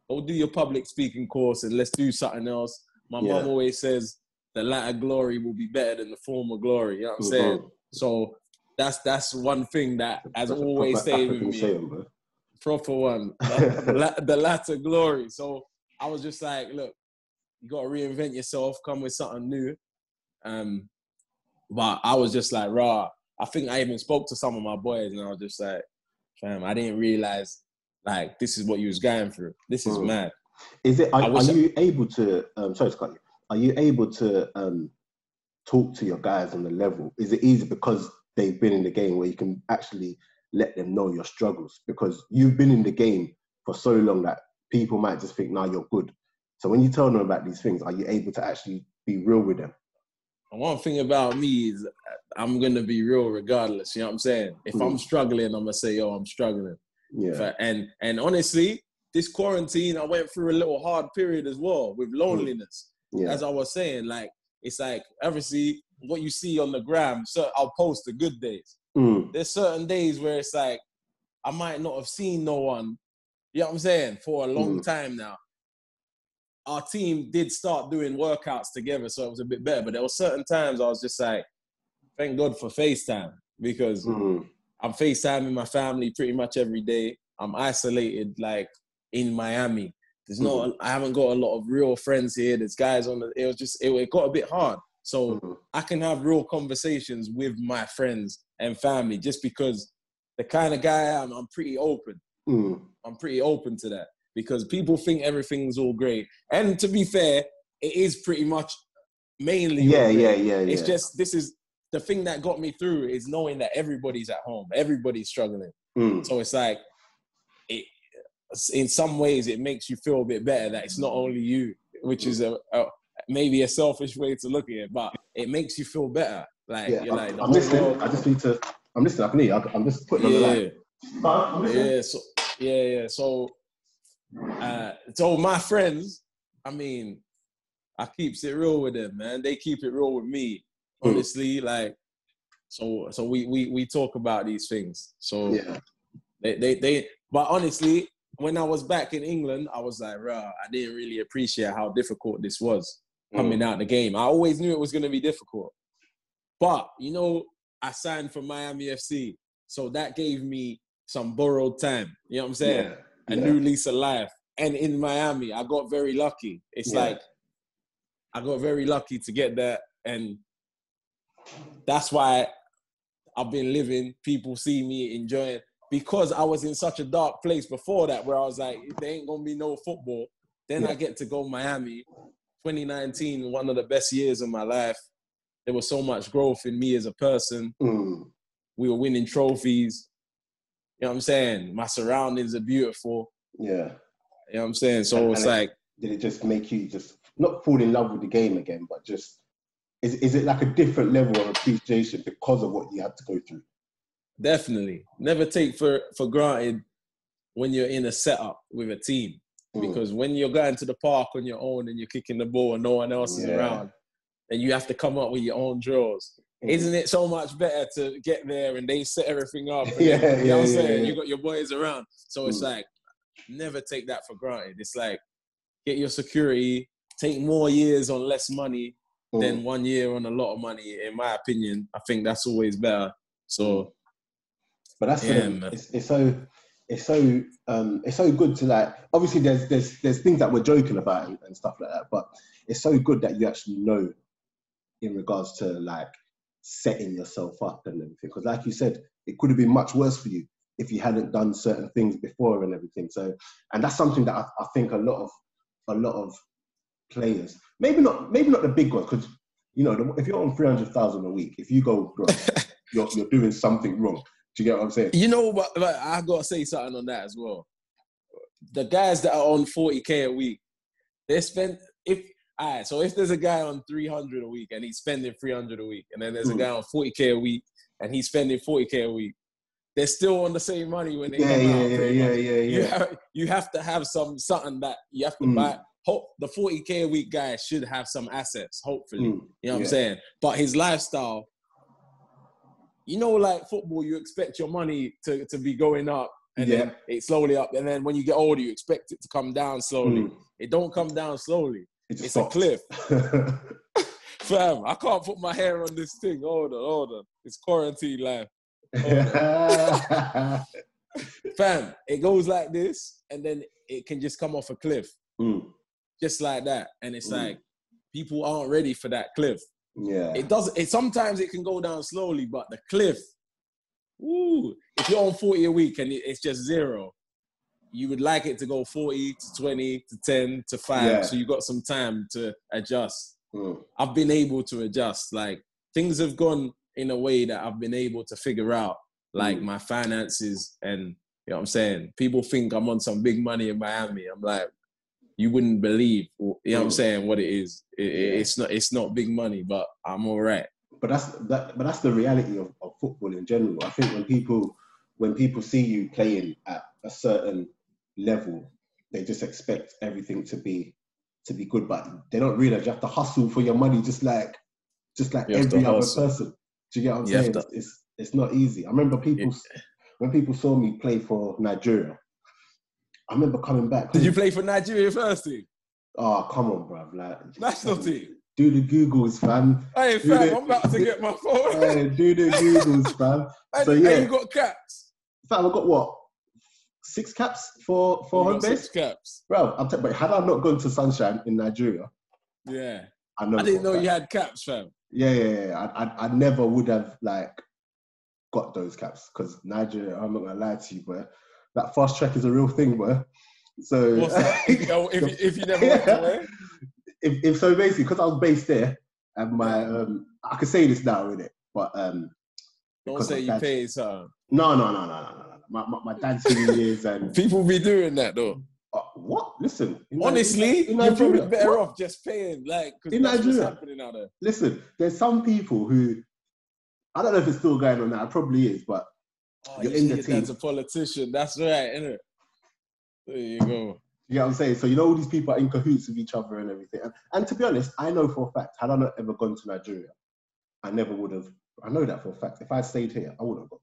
Go do your public speaking course and let's do something else. My Yeah. mom always says the latter glory will be better than the former glory. You know what I'm saying? So that's that's one thing that has That's always stayed with me. saying. Proper one. the, the latter glory. So I was just like, look, you gotta reinvent yourself, come with something new. Um, but I was just like, raw. I think I even spoke to some of my boys and I was just like, fam, I didn't realize like this is what you was going through. This is Mm. mad. Is it? Are, are you able to? Um, sorry to cut you. Are you able to um, talk to your guys on the level? Is it easy because they've been in the game where you can actually let them know your struggles? Because you've been in the game for so long that people might just think, "Now you're good." So when you tell them about these things, are you able to actually be real with them? One thing about me is I'm gonna be real regardless. You know what I'm saying? If I'm Mm. struggling, I'm gonna say, yo, I'm struggling. Yeah. Fa- And and honestly, this quarantine, I went through a little hard period as well with loneliness. Yeah. As I was saying, like it's like obviously what you see on the gram. So I'll post the good days. Mm. There's certain days where it's like I might not have seen no one. You know what I'm saying? For a long Mm. time now. Our team did start doing workouts together, so it was a bit better. But there were certain times I was just like, thank God for FaceTime because Mm. I'm FaceTiming my family pretty much every day. I'm isolated, like in Miami. There's no, I haven't got a lot of real friends here. There's guys on the. It was just, it, it got a bit hard. So Mm. I can have real conversations with my friends and family just because the kind of guy I am, I'm pretty open. Mm. I'm pretty open to that because people think everything's all great. And to be fair, it is pretty much mainly. Yeah, yeah, yeah, yeah. It's just this is the thing that got me through is knowing that everybody's at home, everybody's struggling. Mm. So it's like, in some ways, it makes you feel a bit better that it's not only you, which is a, a maybe a selfish way to look at it, but it makes you feel better. Like Yeah, you're I'm, like, I'm listening. world- I just need to. I'm listening. I can hear you. I- I'm just putting on the yeah, line. Yeah, so yeah, yeah. So, uh, so my friends, I mean, I keeps it real with them, man. They keep it real with me, Mm. honestly. Like, so, so we we we talk about these things. So Yeah. they they they. But honestly, when I was back in England, I was like, rah, I didn't really appreciate how difficult this was coming mm. out the game. I always knew it was going to be difficult. But, you know, I signed for Miami FC. So that gave me some borrowed time. You know what I'm saying? Yeah. A yeah. new lease of life. And in Miami, I got very lucky. It's Yeah. like, I got very lucky to get that. And that's why I've been living. People see me enjoying because I was in such a dark place before that where I was like, there ain't gonna be no football. Then Yeah. I get to go Miami. 2019, one of the best years of my life. There was so much growth in me as a person. Mm. We were winning trophies. You know what I'm saying? My surroundings are beautiful. Yeah. You know what I'm saying? So And- it's and like, Did it just make you just not fall in love with the game again, but just is is it like a different level of appreciation because of what you had to go through? Definitely never take for, for granted when you're in a setup with a team. Mm. Because when you're going to the park on your own and you're kicking the ball and no one else is around, then you have to come up with your own drills. Mm. Isn't it so much better to get there and they set everything up? and Yeah, then, you know yeah, what I'm yeah, saying? yeah. You got your boys around. So it's Mm. like, never take that for granted. It's like, get your security, take more years on less money Mm. than one year on a lot of money. In my opinion, I think that's always better. So But that's Yeah. It's, it's so it's so um it's so good to like obviously there's there's there's things that we're joking about and, and stuff like that, but it's so good that you actually know in regards to like setting yourself up and everything. Because like you said, it could have been much worse for you if you hadn't done certain things before and everything. So and that's something that I, I think a lot of a lot of players, maybe not maybe not the big ones, because you know if you're on three hundred thousand a week, if you go you're you're doing something wrong. Do you get what I'm saying? You know what? But I gotta say something on that as well. The guys that are on 40k a week, they spend if all right. So if there's a guy on 300 a week and he's spending 300 a week, and then there's a Mm. guy on 40k a week and he's spending 40k a week, they're still on the same money when they Yeah, come yeah, out. yeah, yeah, much. yeah, You yeah. have you have to have some something that you have to Mm. buy. Hope the 40k a week guy should have some assets. Hopefully, Mm, you know what I'm saying. But his lifestyle, you know, like football, you expect your money to, to be going up and Yeah. then it slowly up. And then when you get older, you expect it to come down slowly. Mm. It don't come down slowly. It It's a cliff. Fam, I can't put my hair on this thing. Hold on, hold on. It's quarantine life. Fam, it goes like this and then it can just come off a cliff. Mm, Just like that. And it's Mm. like people aren't ready for that cliff. Yeah. It does. It sometimes it can go down slowly, but the cliff. Ooh, if you're on forty a week and it's just zero, you would like it to go forty to twenty to ten to five, Yeah. so you've got some time to adjust. Mm, I've been able to adjust. Like things have gone in a way that I've been able to figure out, like Mm. my finances and you know what I'm saying. People think I'm on some big money in Miami. I'm like, you wouldn't believe, you know what I'm saying, what it is. It, it- Yeah. It's not. It's not big money, but I'm all right. but that's that. But that's the reality of, of football in general. I think when people when people see you playing at a certain level, they just expect everything to be to be good, but they don't realize you have to hustle for your money, just like just like You every other hustle. person. Do you get what I'm You saying? to- It's, it's it's not easy. I remember people when people saw me play for Nigeria. I remember coming back. Did you play for Nigeria first team? Oh, come on, bruv. Like National um, team? Do the Googles, fam. Hey, Do fam, the- I'm about to get my phone. Hey, do the Googles, fam. Hey, so, hey, yeah. you got caps? Fam, I got what? Six caps for for You home base, six caps. bro. I'm t- but had I not gone to Sunshine in Nigeria, Yeah. I know. I didn't know you had caps, fam. Yeah, yeah, yeah. I, I, I never would have like got those caps because Nigeria. I'm not gonna lie to you, bro. That fast track is a real thing, bro. So What's if, oh, if, you- if you never to if, if so basically because I was based there and my um I could say this now innit? but um Don't say you something. no no no no no no no my, my, my dad's years and People be doing that though. uh, what listen in Honestly, in you're probably Nigeria, better what? off just paying, like, because In that's what's Nigeria. happening out there. listen there's some people who I don't know if it's still going on now it probably is but Oh, You're in the team. a politician. That's right, innit? There you go. you know what I'm saying so you know all these people are in cahoots with each other and everything and, and to be honest I know for a fact had I not ever gone to Nigeria I never would have I know that for a fact if I stayed here I wouldn't have gone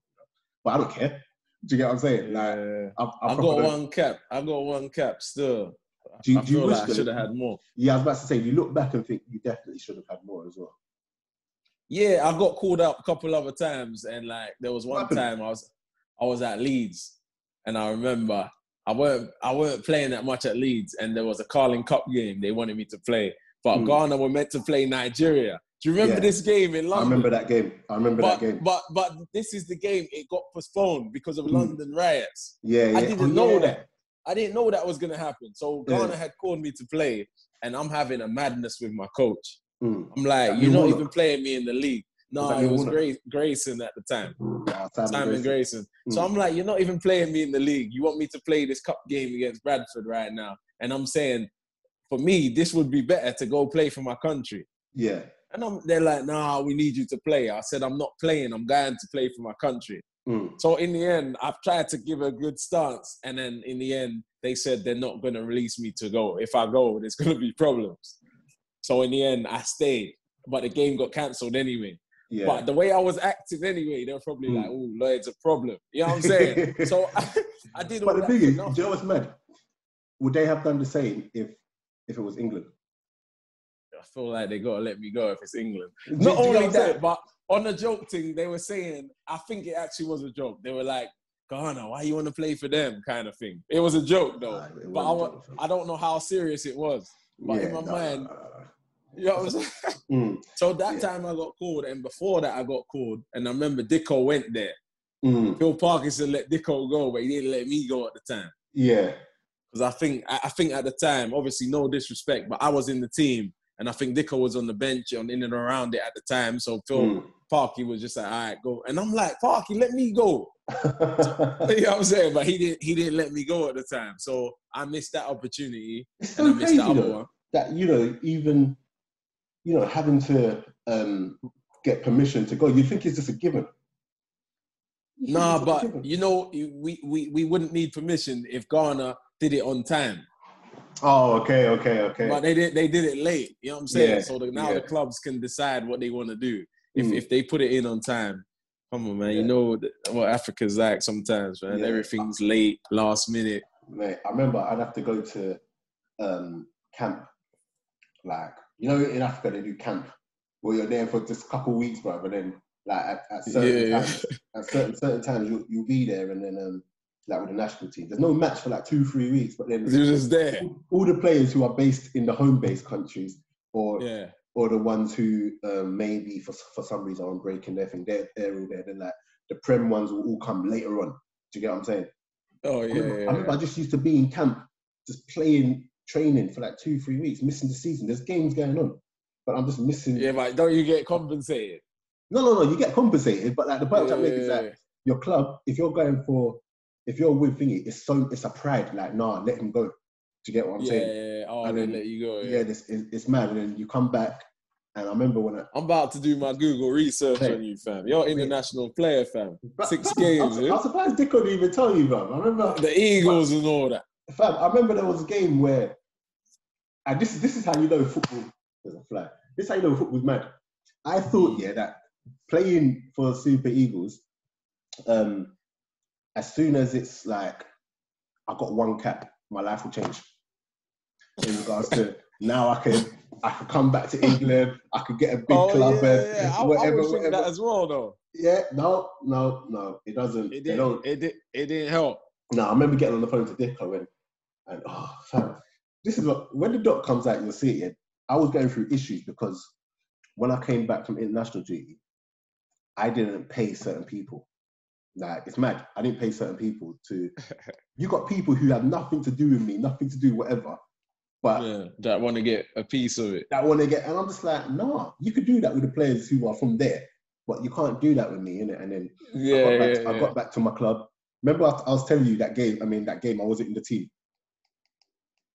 but I don't care do you get what I'm saying like Yeah. I, I, got one cap. I got one cap still. Do you- I do you wish like I should have had more. Yeah, I was about to say, you look back and think you definitely should have had more as well. Yeah, I got called up a couple other times, and like there was one time I was I was at Leeds, and I remember I weren't I weren't playing that much at Leeds, and there was a Carling Cup game they wanted me to play, but Hmm. Ghana were meant to play Nigeria. Do you remember Yeah. this game in London? I remember that game. I remember But, that game. but but this is the game. It got postponed because of Hmm. London riots. yeah, yeah. I didn't Oh, know yeah. that. I didn't know that was gonna happen. So. Ghana had called me to play, and I'm having a madness with my coach. Mm. I'm like, you're not even playing me in the league. No, it was? Gra- Grayson at the time. Yeah, Simon Simon Grayson. Grayson. So Mm. I'm like, you're not even playing me in the league. You want me to play this cup game against Bradford right now. And I'm saying, for me, this would be better to go play for my country. Yeah. And I'm, they're like, nah, we need you to play. I said, I'm not playing. I'm going to play for my country. Mm. So in the end, I've tried to give a good stance. And then in the end, they said they're not going to release me to go. If I go, there's going to be problems. So in the end, I stayed. But the game got cancelled anyway. Yeah. But the way I was acting anyway, they're probably Mm. like, oh, Lloyd's a problem. You know what I'm saying? so I, I did but the thing is, do nothing. you know what's mad? Would they have done the same if if it was England? I feel like they gotta let me go if it's England. Do- Not do only what I'm saying? that, but on the joke thing, they were saying, I think it actually was a joke. They were like, Ghana, why you want to play for them? Kind of thing. It was a joke though. Nah, but I, wasn't wa- joking. I don't know how serious it was. But in my nah, mind, nah. You know what I'm saying? Mm, So that Yeah. time I got called, and before that I got called, and I remember Dicko went there. mm, Phil Parkinson let Dicko go, but he didn't let me go at the time. yeah, Because I think I I think at the time, obviously no disrespect, but I was in the team, and I think Dicko was on the bench and in and around it at the time. So Phil mm. Parky was just like, all right, go. And I'm like, Parky, let me go. you know what I'm saying? But he didn't he didn't let me go at the time. So I missed that opportunity it's and I so missed crazy though, one. that you know even you know having to um, get permission to go. You think it's just a given? You Nah, it's just a but given. you know, we, we we wouldn't need permission if Ghana did it on time. oh, okay, okay, okay. But they did they did it late. You know what I'm saying? Yeah, so the, now yeah. the clubs can decide what they want to do. If Mm. if they put it in on time. Come on, man. You know what Africa's like sometimes, man. Yeah. Everything's late, last minute. Mate, I remember I'd have to go to um, camp. Like, you know, in Africa they do camp where you're there for just a couple of weeks, bro. But then, like, at, at certain Yeah. times, at certain certain times, you'll, you'll be there, and then, um, like with the national team, there's no match for like two, three weeks. But then, You're just there. all the players who are based in the home-based countries, or Yeah. or the ones who um, maybe for for some reason are on break and everything, they're they're all there. Then like the prem ones will all come later on. Do you get what I'm saying? Oh I yeah. remember, yeah, I remember I just used to be in camp, just playing, training for like two, three weeks, missing the season. There's games going on, but I'm just missing. yeah, but don't you get compensated? No, no, no. You get compensated, but like the point I'm making is Yeah. like your club, if you're going for, if you're with thingy, it's so it's a pride. Like, nah, let him go. Do you get what I'm yeah, saying? yeah, yeah. Oh, And then- let you go. Yeah, Yeah. this it's, it's mad. And then you come back, and I remember when I. I'm about to do my Google research Hey. on you, fam. You're international player, fam. Six fam, games, I'm, yeah? I'm surprised Dick couldn't even tell you, bro. I remember The Eagles and all that. Fam, I remember there was a game where, and this this is how you know football. There's a fly. This is how you know football's mad. I thought yeah that playing for Super Eagles, um, as soon as it's like I got one cap, my life will change. In regards to now, I can I could come back to England. I could get a big oh club yeah, and yeah. I, whatever, I was whatever. that as well, though. Yeah, no, no, no. It doesn't. It don't. didn't. It did. It didn't help. No, I remember getting on the phone to Dicko and, and oh, fam, this is what, when the doc comes out, you'll see it. I was going through issues because when I came back from international duty, I didn't pay certain people. Like, it's mad. I didn't pay certain people to. you got people who have nothing to do with me, nothing to do whatever, but Yeah, that want to get a piece of it. that want to get, and I'm just like, nah, you could do that with the players who are from there, but you can't do that with me, innit? And then Yeah, I, got yeah, back to, yeah. I got back to my club. Remember, I, I was telling you that game. I mean, that game I wasn't in the team.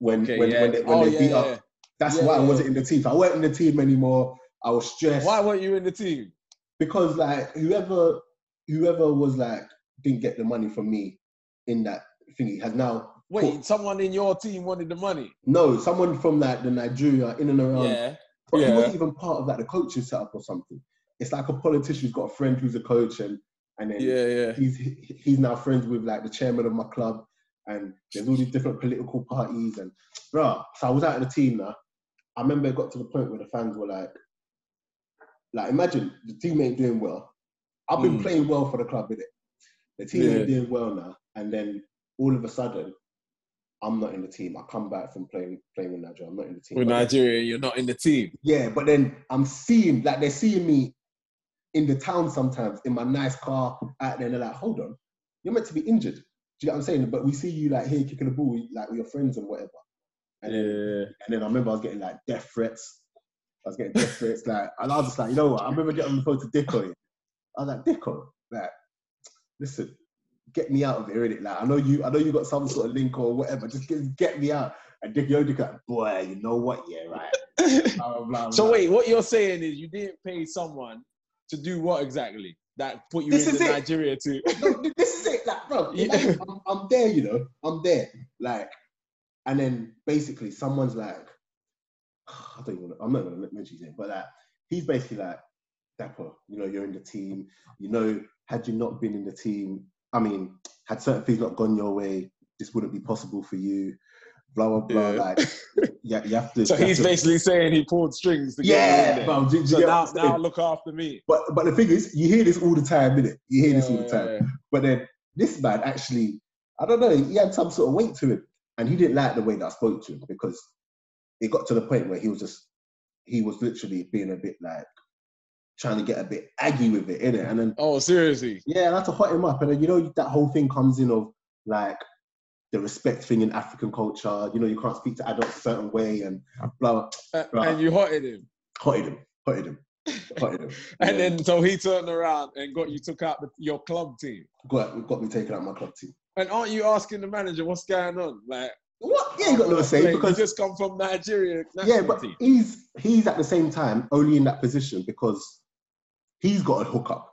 When Okay, when yeah. when they, when oh, they yeah, beat yeah. up, that's Yeah, why I wasn't in the team. I wasn't in the team anymore. I was stressed Why weren't you in the team? because like whoever whoever was like didn't get the money from me in that thingy has now Wait, put- someone in your team wanted the money. no someone from like the Nigeria in and around. yeah. But he wasn't even part of like the coaching setup or something. It's like a politician who's got a friend who's a coach and and then Yeah, yeah. he's he's now friends with like the chairman of my club, and there's all these different political parties and bro. So I was out of the team now. I remember it got to the point where the fans were like, like imagine the team ain't doing well. I've been Mm. playing well for the club, with it. The team Yeah. ain't doing well now, and then all of a sudden, I'm not in the team. I come back from playing playing with Nigeria. I'm not in the team. With Nigeria, you're not in the team. yeah, but then I'm seeing like they're seeing me in the town sometimes in my nice car out there, and they're like, "Hold on, you're meant to be injured." Do you get what I'm saying? But we see you like here kicking the ball like with your friends and whatever. And then, Yeah. and then I remember I was getting like death threats. I was getting death threats, like, and I was just like, you know what? I remember getting on the phone to Dicko. I was like, Dicko, like, listen, get me out of here, innit? Like, I know you, I know you got some sort of link or whatever. Just get, get me out. And Dick, you're oh, like, boy, you know what? Yeah, right. Blah, blah, blah, so wait, what you're saying is you didn't pay someone to do what exactly? That put you This into. Nigeria too. no, this is it, like, bro. Yeah. I'm, I'm there, you know, I'm there, like, and then basically someone's like, I don't even, know, I'm not gonna mention his name, but like, he's basically like, Dapper, you know, you're in the team, you know, had you not been in the team, I mean, had certain things not gone your way, this wouldn't be possible for you. Blah blah blah. Yeah. Like, yeah, you have to. So he's to- basically saying he pulled strings to yeah, you in bro. do- do So now, what I'm saying? now look after me. But but the thing is, you hear this all the time, innit? You hear this all the Yeah, time. yeah, But then this man actually, I don't know, he had some sort of weight to him, and he didn't like the way that I spoke to him because it got to the point where he was just, he was literally being a bit like trying to get a bit aggy with it, innit? And then Oh, seriously? yeah, and I had to hot him up, and then you know that whole thing comes in of like the respect thing in African culture. You know, you can't speak to adults a certain way, and blah. A- Right. And you hotted him. Hotted him, hotted him, hotted him. And Yeah. then so he turned around and got you took out the, your club team. got got me taken out my club team. And aren't you asking the manager what's going on? Like, What? Yeah, you got no Like, say you because just come from Nigeria. yeah, but team. he's he's at the same time only in that position because he's got a hookup.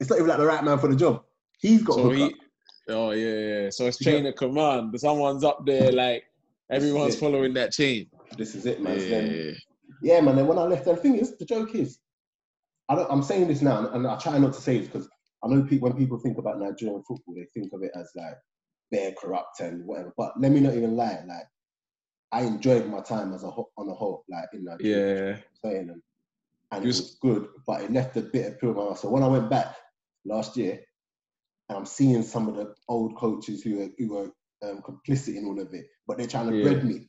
It's not even like the right man for the job. He's got So a hookup. he, oh yeah, yeah. So it's Yeah. chain of command. Someone's up there, like everyone's following that chain. This is it, man. Yeah, then- yeah, man. Then when I left, the thing is, the joke is, I don't, I'm saying this now, and I try not to say this because I know people, when people think about Nigerian football, they think of it as like they're corrupt and whatever. But let me not even lie, like I enjoyed my time as a whole, on the whole, like in Nigeria. yeah. saying and, and You it was good, but it left a bit of my. So when I went back last year, and I'm seeing some of the old coaches who are who are um, complicit in all of it, but they're trying to Yeah. bread me.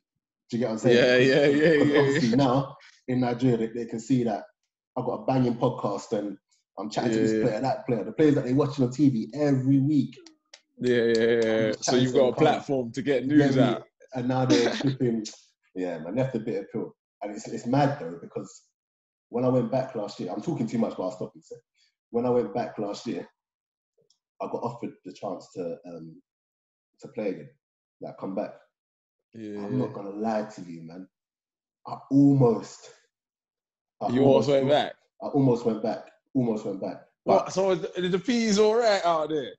Do you get what I'm saying? Yeah, yeah, yeah, Because yeah, obviously yeah. now in Nigeria, they, they can see that I've got a banging podcast and I'm chatting to this player, that player, the players that they watching on TV every week. Yeah, yeah, yeah. So you've got a platform to get news out. And now they're flipping, yeah, man, left a bit of pill. And it's, it's mad though, because when I went back last year, I'm talking too much, but I'll stop and say. When I went back last year, I got offered the chance to um, to play again, like come back. Yeah. I'm not gonna lie to you, man. I almost, I You almost went back. I almost went back. Almost went back. But What? So the, is the peas all right out there?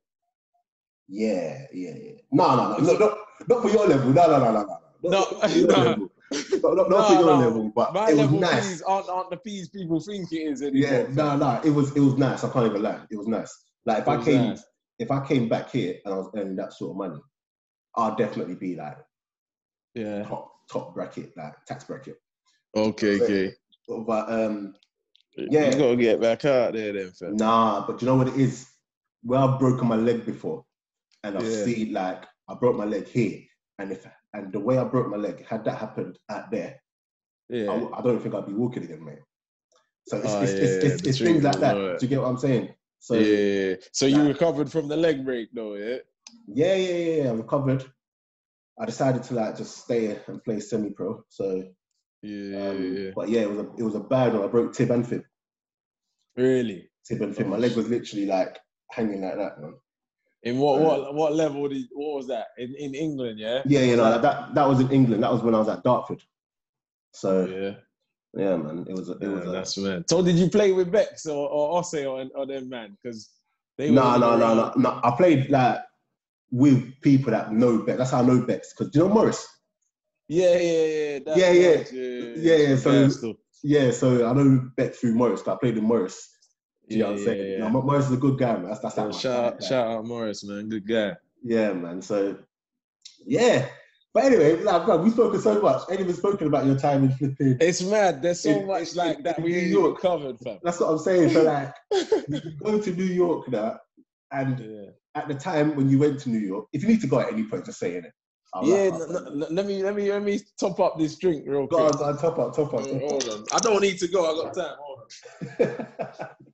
yeah, yeah, yeah. No, no, no, no, not, not for your level. No, no, no, no, no. No, Not for your no. level. Not, not, not No, for your no. level, but My it was level nice. aren't, aren't the peas people think it is anymore. Yeah, no, no, it was it was nice. I can't even lie. It was nice. Like if It I came nice. if I came back here and I was earning that sort of money, I'd definitely be like Yeah. top top bracket, like tax bracket. Okay, okay. But um Yeah. You gotta get back out there then, fam. nah, but you know what it is? Where I've broken my leg before, and I've Yeah. seen like I broke my leg here, and if and the way I broke my leg, had that happened out there, I, Yeah. w- I don't think I'd be walking again, mate. So it's, Oh, it's, yeah, it's, it's, it's things like that. Do you get what I'm saying? So yeah. So you recovered from the leg break though, yeah? Yeah, yeah, yeah, yeah. I recovered. I decided to like just stay and play semi-pro. So, Yeah, um, yeah. but yeah, it was a it was a bad one. I broke tib and fib. Really? Tib and fib. My Oh, leg was literally like hanging like that, man. In what Yeah. what what level did what was that? In in England, yeah? Yeah, Was that that, that was in England. That was when I was at Dartford. So Yeah. Yeah, man, it was a, it Yeah, was a, that's man. So did you play with Bex or, or Ose or, or them man? Because they no, were no, no, no, no. I played like with people that know Bex. That's how I know Bex. Because do you know Morris? Yeah, yeah, yeah. That's Yeah, yeah. right, yeah, Yeah, yeah, so- Yeah, so I know Bex through Morris. 'cause I played with Morris. Do you know what I'm yeah, saying? yeah, You yeah. know, Morris is a good guy, man. That's that's Yeah, that. shout out, shout out Morris, man. Good guy. Yeah, man. So, yeah. But anyway, like, bro, we've spoken so much. Ain't even spoken about your time in flipping. It's mad. There's so In- much like that we New York. covered, fam. That's what I'm saying. So, like, you go to New York now, and Yeah, at the time when you went to New York, if you need to go at any point, just say it. I'll yeah. wrap up, n- let me let me let me top up this drink real Go quick. on, top up, top up, Hold top hold on. I don't need to go. I got time. Hold on.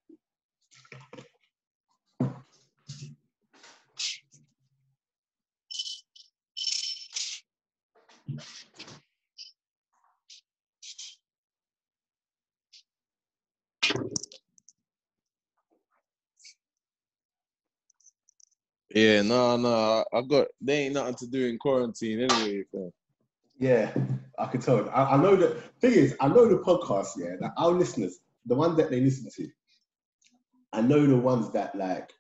Yeah, no, no. I've got. They ain't nothing to do in quarantine anyway, fam. yeah, I can tell. I, I know the thing is, I know the podcast. Yeah, that our listeners, the ones that they listen to, I know the ones that like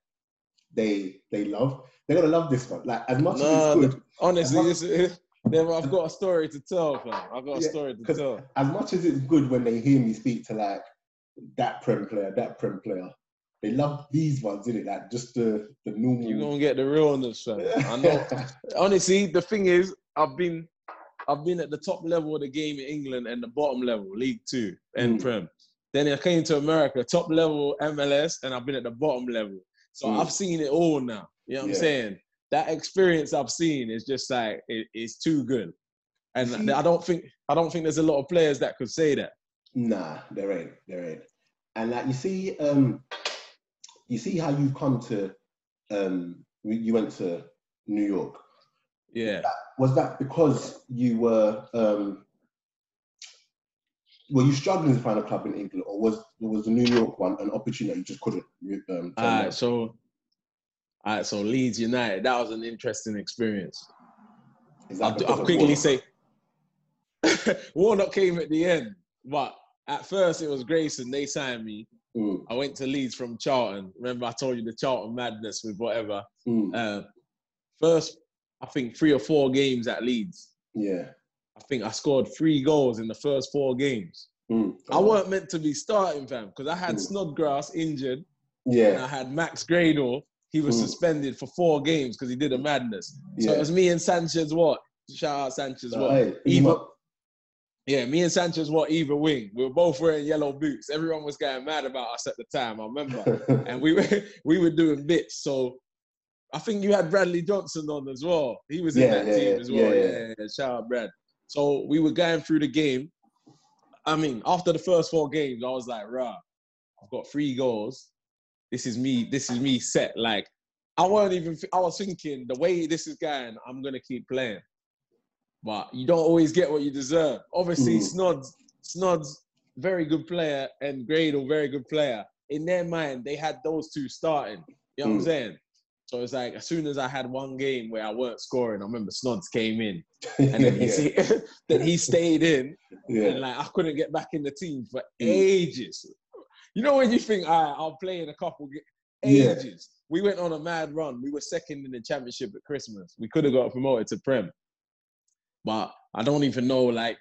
they they love. They're gonna love this one. Like as much Nah, as it's good, Honestly, much- this is, them- I've got a story to tell, fam. I've got a Yeah, story to tell. as much as it's good when they hear me speak to like that prem player, that prem player, they love these ones, didn't it? Like just the the normal. You're gonna get the realness, fam. I know. Honestly, the thing is, I've been I've been at the top level of the game in England and the bottom level, League Two and Mm. Prem. Then I came to America, top level MLS, and I've been at the bottom level. So Mm. I've seen it all now. You know what Yeah. I'm saying? That experience I've seen is just like it, it's too good. And See- I don't think I don't think there's a lot of players that could say that. Nah, there ain't, there ain't. And like you see, um, you see how you've come to, um, you went to New York. Yeah. Was that because you were, um, were you struggling to find a club in England, or was was the New York one an opportunity you just couldn't? Um, All so all right, so Leeds United, that was an interesting experience. I'll, I'll quickly say Warnock came at the end, but at first it was Grayson. They signed me. Mm, I went to Leeds from Charlton. Remember, I told you the Charlton madness with whatever. mm, Uh, first, I think three or four games at Leeds. yeah. I think I scored three goals in the first four games. Mm, I weren't meant to be starting, fam, because I had Mm. Snodgrass injured Yeah. and I had Max Gradel. He was Mm. suspended for four games because he did a madness. So it was me and Sanchez. What? Shout out Sanchez. What? hey, you Either, mu- yeah, me and Sanchez. What? Either wing. We were both wearing yellow boots. Everyone was getting mad about us at the time. I remember, and we were we were doing bits. So I think you had Bradley Johnson on as well. He was in that yeah, team yeah, as well. yeah, Yeah, yeah. yeah, yeah. Shout out Brad. So we were going through the game. I mean, after the first four games, I was like, "Rah, I've got three goals. This is me. This is me set." Like, I weren't even. I was thinking the way this is going, I'm gonna keep playing. But you don't always get what you deserve. Obviously, Mhm. Snods, Snods, very good player, and Gradel, very good player. In their mind, they had those two starting. You know what I'm Mm. saying? So it's like as soon as I had one game where I weren't scoring, I remember Snods came in, and then he yeah, then he stayed in, and like I couldn't get back in the team for Mm. ages. You know when you think, all right, I'll play in a couple ga- Yeah. ages. We went on a mad run. We were second in the championship at Christmas. We could have got promoted to Prem, but I don't even know. Like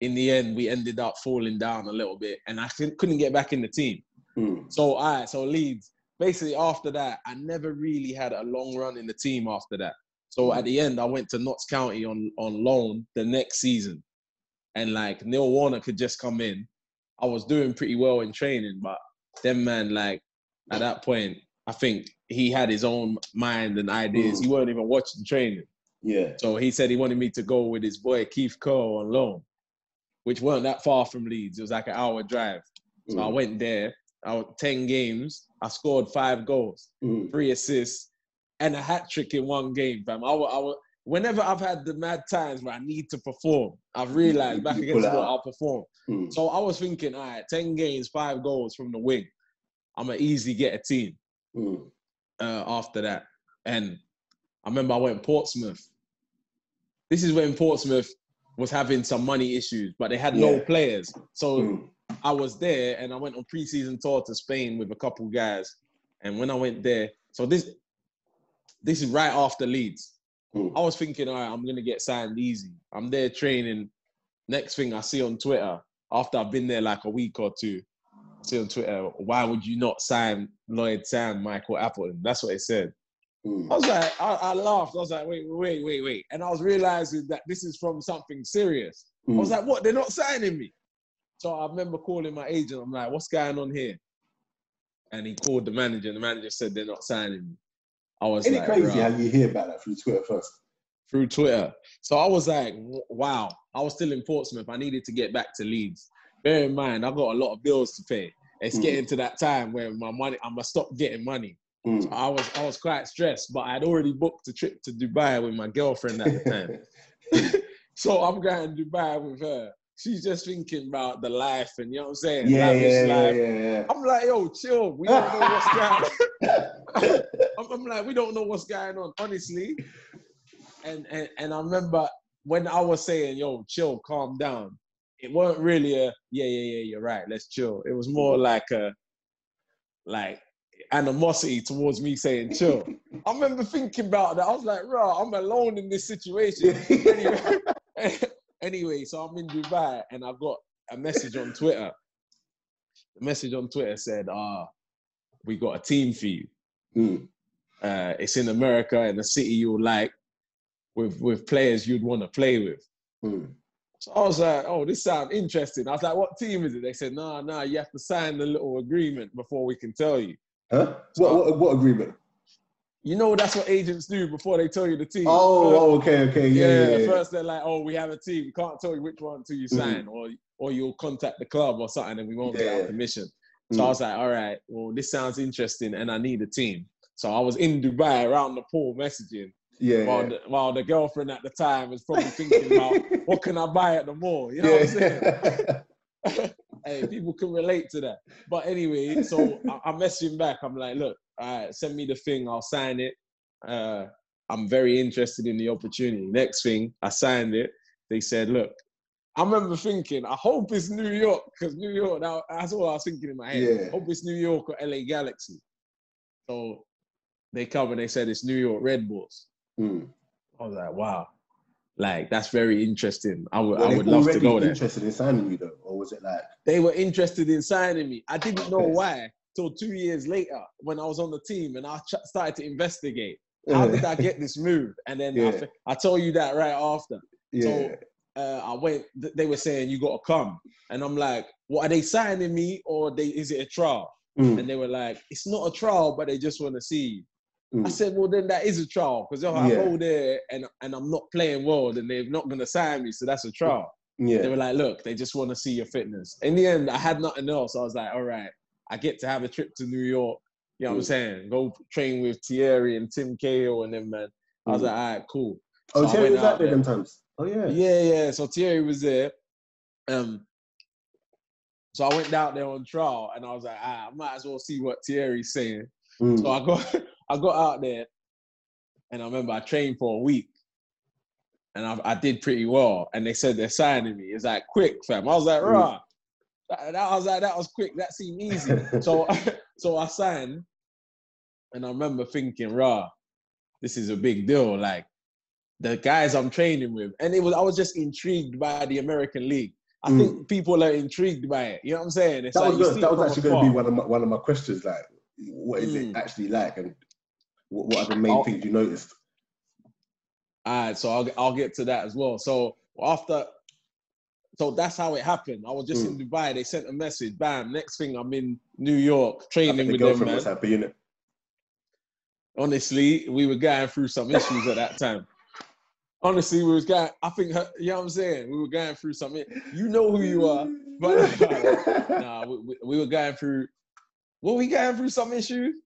in the end, we ended up falling down a little bit, and I couldn't get back in the team. Mm, So all right, so Leeds. Basically, after that, I never really had a long run in the team after that. So at the end, I went to Notts County on on loan the next season, and like Neil Warnock could just come in. I was doing pretty well in training, but then man, like at that point, I think he had his own mind and ideas. Mm. He weren't even watching training. Yeah, So he said he wanted me to go with his boy Keith Curle on loan, which weren't that far from Leeds. It was like an hour drive. So I Mm, went there. I was 10 games. I scored five goals, mm, three assists, and a hat trick in one game, fam. I, I, whenever I've had the mad times where I need to perform, I've realized back against what. I'll perform. mm. So I was thinking, all right, 10 games, five goals from the wing. I'm going to easily get a team Mm, uh, after that. And I remember I went Portsmouth. This is when Portsmouth was having some money issues, but they had no players. So mm, I was there and I went on preseason tour to Spain with a couple guys. And when I went there, so this this is right after Leeds. mm. I was thinking, all right, I'm gonna get signed easy. I'm there training. Next thing I see on Twitter, after I've been there like a week or two, I see on Twitter, why would you not sign Lloyd Sam, Michael Appleton? That's what it said. I Mm. was like, I, I laughed. I was like, wait, wait, wait, wait. And I was realizing that this is from something serious. I was Mm. like, what? They're not signing me. So I remember calling my agent. I'm like, what's going on here? And he called the manager, and the manager said they're not signing me. I was Isn't it like, crazy "Bruh." how you hear about that through Twitter first? through Twitter. So I was like, wow. I was still in Portsmouth. I needed to get back to Leeds. Bear in mind, I've got a lot of bills to pay. It's Mm. getting to that time where my money, I'm gonna stop getting money. Mm. I was, I was quite stressed, but I had already booked a trip to Dubai with my girlfriend at the time. so I'm going to Dubai with her. She's just thinking about the life and you know what I'm saying? yeah, Lavish yeah, yeah, yeah, I'm like, yo, chill. We don't know what's going yeah. I'm, I'm like, we don't know what's going on, honestly. And, and and I remember when I was saying, yo, chill, calm down. It weren't really a yeah, yeah, yeah, you're right, let's chill. It was more like a like animosity towards me saying chill. I remember thinking about that. I was like, bro, I'm alone in this situation. anyway, anyway, so I'm in Dubai and I've got a message on Twitter. The message on Twitter said, ah, we got a team for you. Mm. Uh, it's in America in a city you like with with players you'd want to play with. Mm. So I was like, oh, this sounds interesting. I was like, what team is it? They said, nah, nah, you have to sign the little agreement before we can tell you. Huh? What, what, what agreement? You know, that's what agents do before they tell you the team. Oh, oh, okay, okay, yeah, yeah, yeah. First, they're like, oh, we have a team. We can't tell you which one until you sign, Mhm. or or you'll contact the club or something, and we won't get our permission. So I Mm. was like, all right, well, this sounds interesting, and I need a team. So I was in Dubai around the pool messaging, yeah, while, yeah. the, while the girlfriend at the time was probably thinking about what can I buy at the mall. You know what I'm saying? hey, people can relate to that. But anyway, so I, I'm messaging back. I'm like, look, all right, send me the thing. I'll sign it. Uh, I'm very interested in the opportunity. Next thing, I signed it. They said, look, I remember thinking, I hope it's New York because New York. That, that's all I was thinking in my head. Yeah. Hope it's New York or LA Galaxy. So they come and they said it's New York Red Bulls. Mm. I was like, wow, like that's very interesting. I would, Were I would love to go there. interested in signing you though, was it like? they were interested in signing me. I didn't know why till two years later when I was on the team and I started to investigate. How did I get this move? And then I, Yeah. I told you that right after. Yeah. So uh, I went. th- They were saying you got to come, and I'm like, "What are they signing me, or they is it a trial?" Mm, And they were like, "It's not a trial, but they just want to see." you." I mm. said, "Well, then that is a trial because if I Yeah. go there and and I'm not playing well, then they're not going to sign me, so that's a trial." They were like, look, they just want to see your fitness. In the end, I had nothing else. I was like, all right, I get to have a trip to New York. You know what I'm Mm. saying? Go train with Thierry and Tim Cahill and them, man. I was Mm. like, all right, cool. Oh, So Thierry went was out there. them times. Oh yeah. Yeah, yeah. So Thierry was there. Um, so I went out there on trial and I was like, ah, I might as well see what Thierry's saying. Mm. So I got I got out there, and I remember I trained for a week, and I, I did pretty well. And they said they're signing me. It's like quick, fam. I was like, rah. That, that- I was like, that was quick. That seemed easy. so so I signed, and I remember thinking, rah, this is a big deal. Like the guys I'm training with, and it was I was just intrigued by the American League. I Mm. think people are intrigued by it. You know what I'm saying? It's that like was that was actually going to be one of my one of my questions. Like, what is it Mm. actually like, and what, what are the main I'll- things you noticed? All right, so I'll I'll get to that as well. So after, so that's how it happened. I was just in hmm. Dubai. They sent a message. Bam. Next thing, I'm in New York training with them. Man. was happy, innit? Honestly, we were going through some issues at that time. Honestly, we was going. I think her, you know what I'm saying. We were going through something. You know who you are, but nah, we, we, we were going through. Were we going through some issues?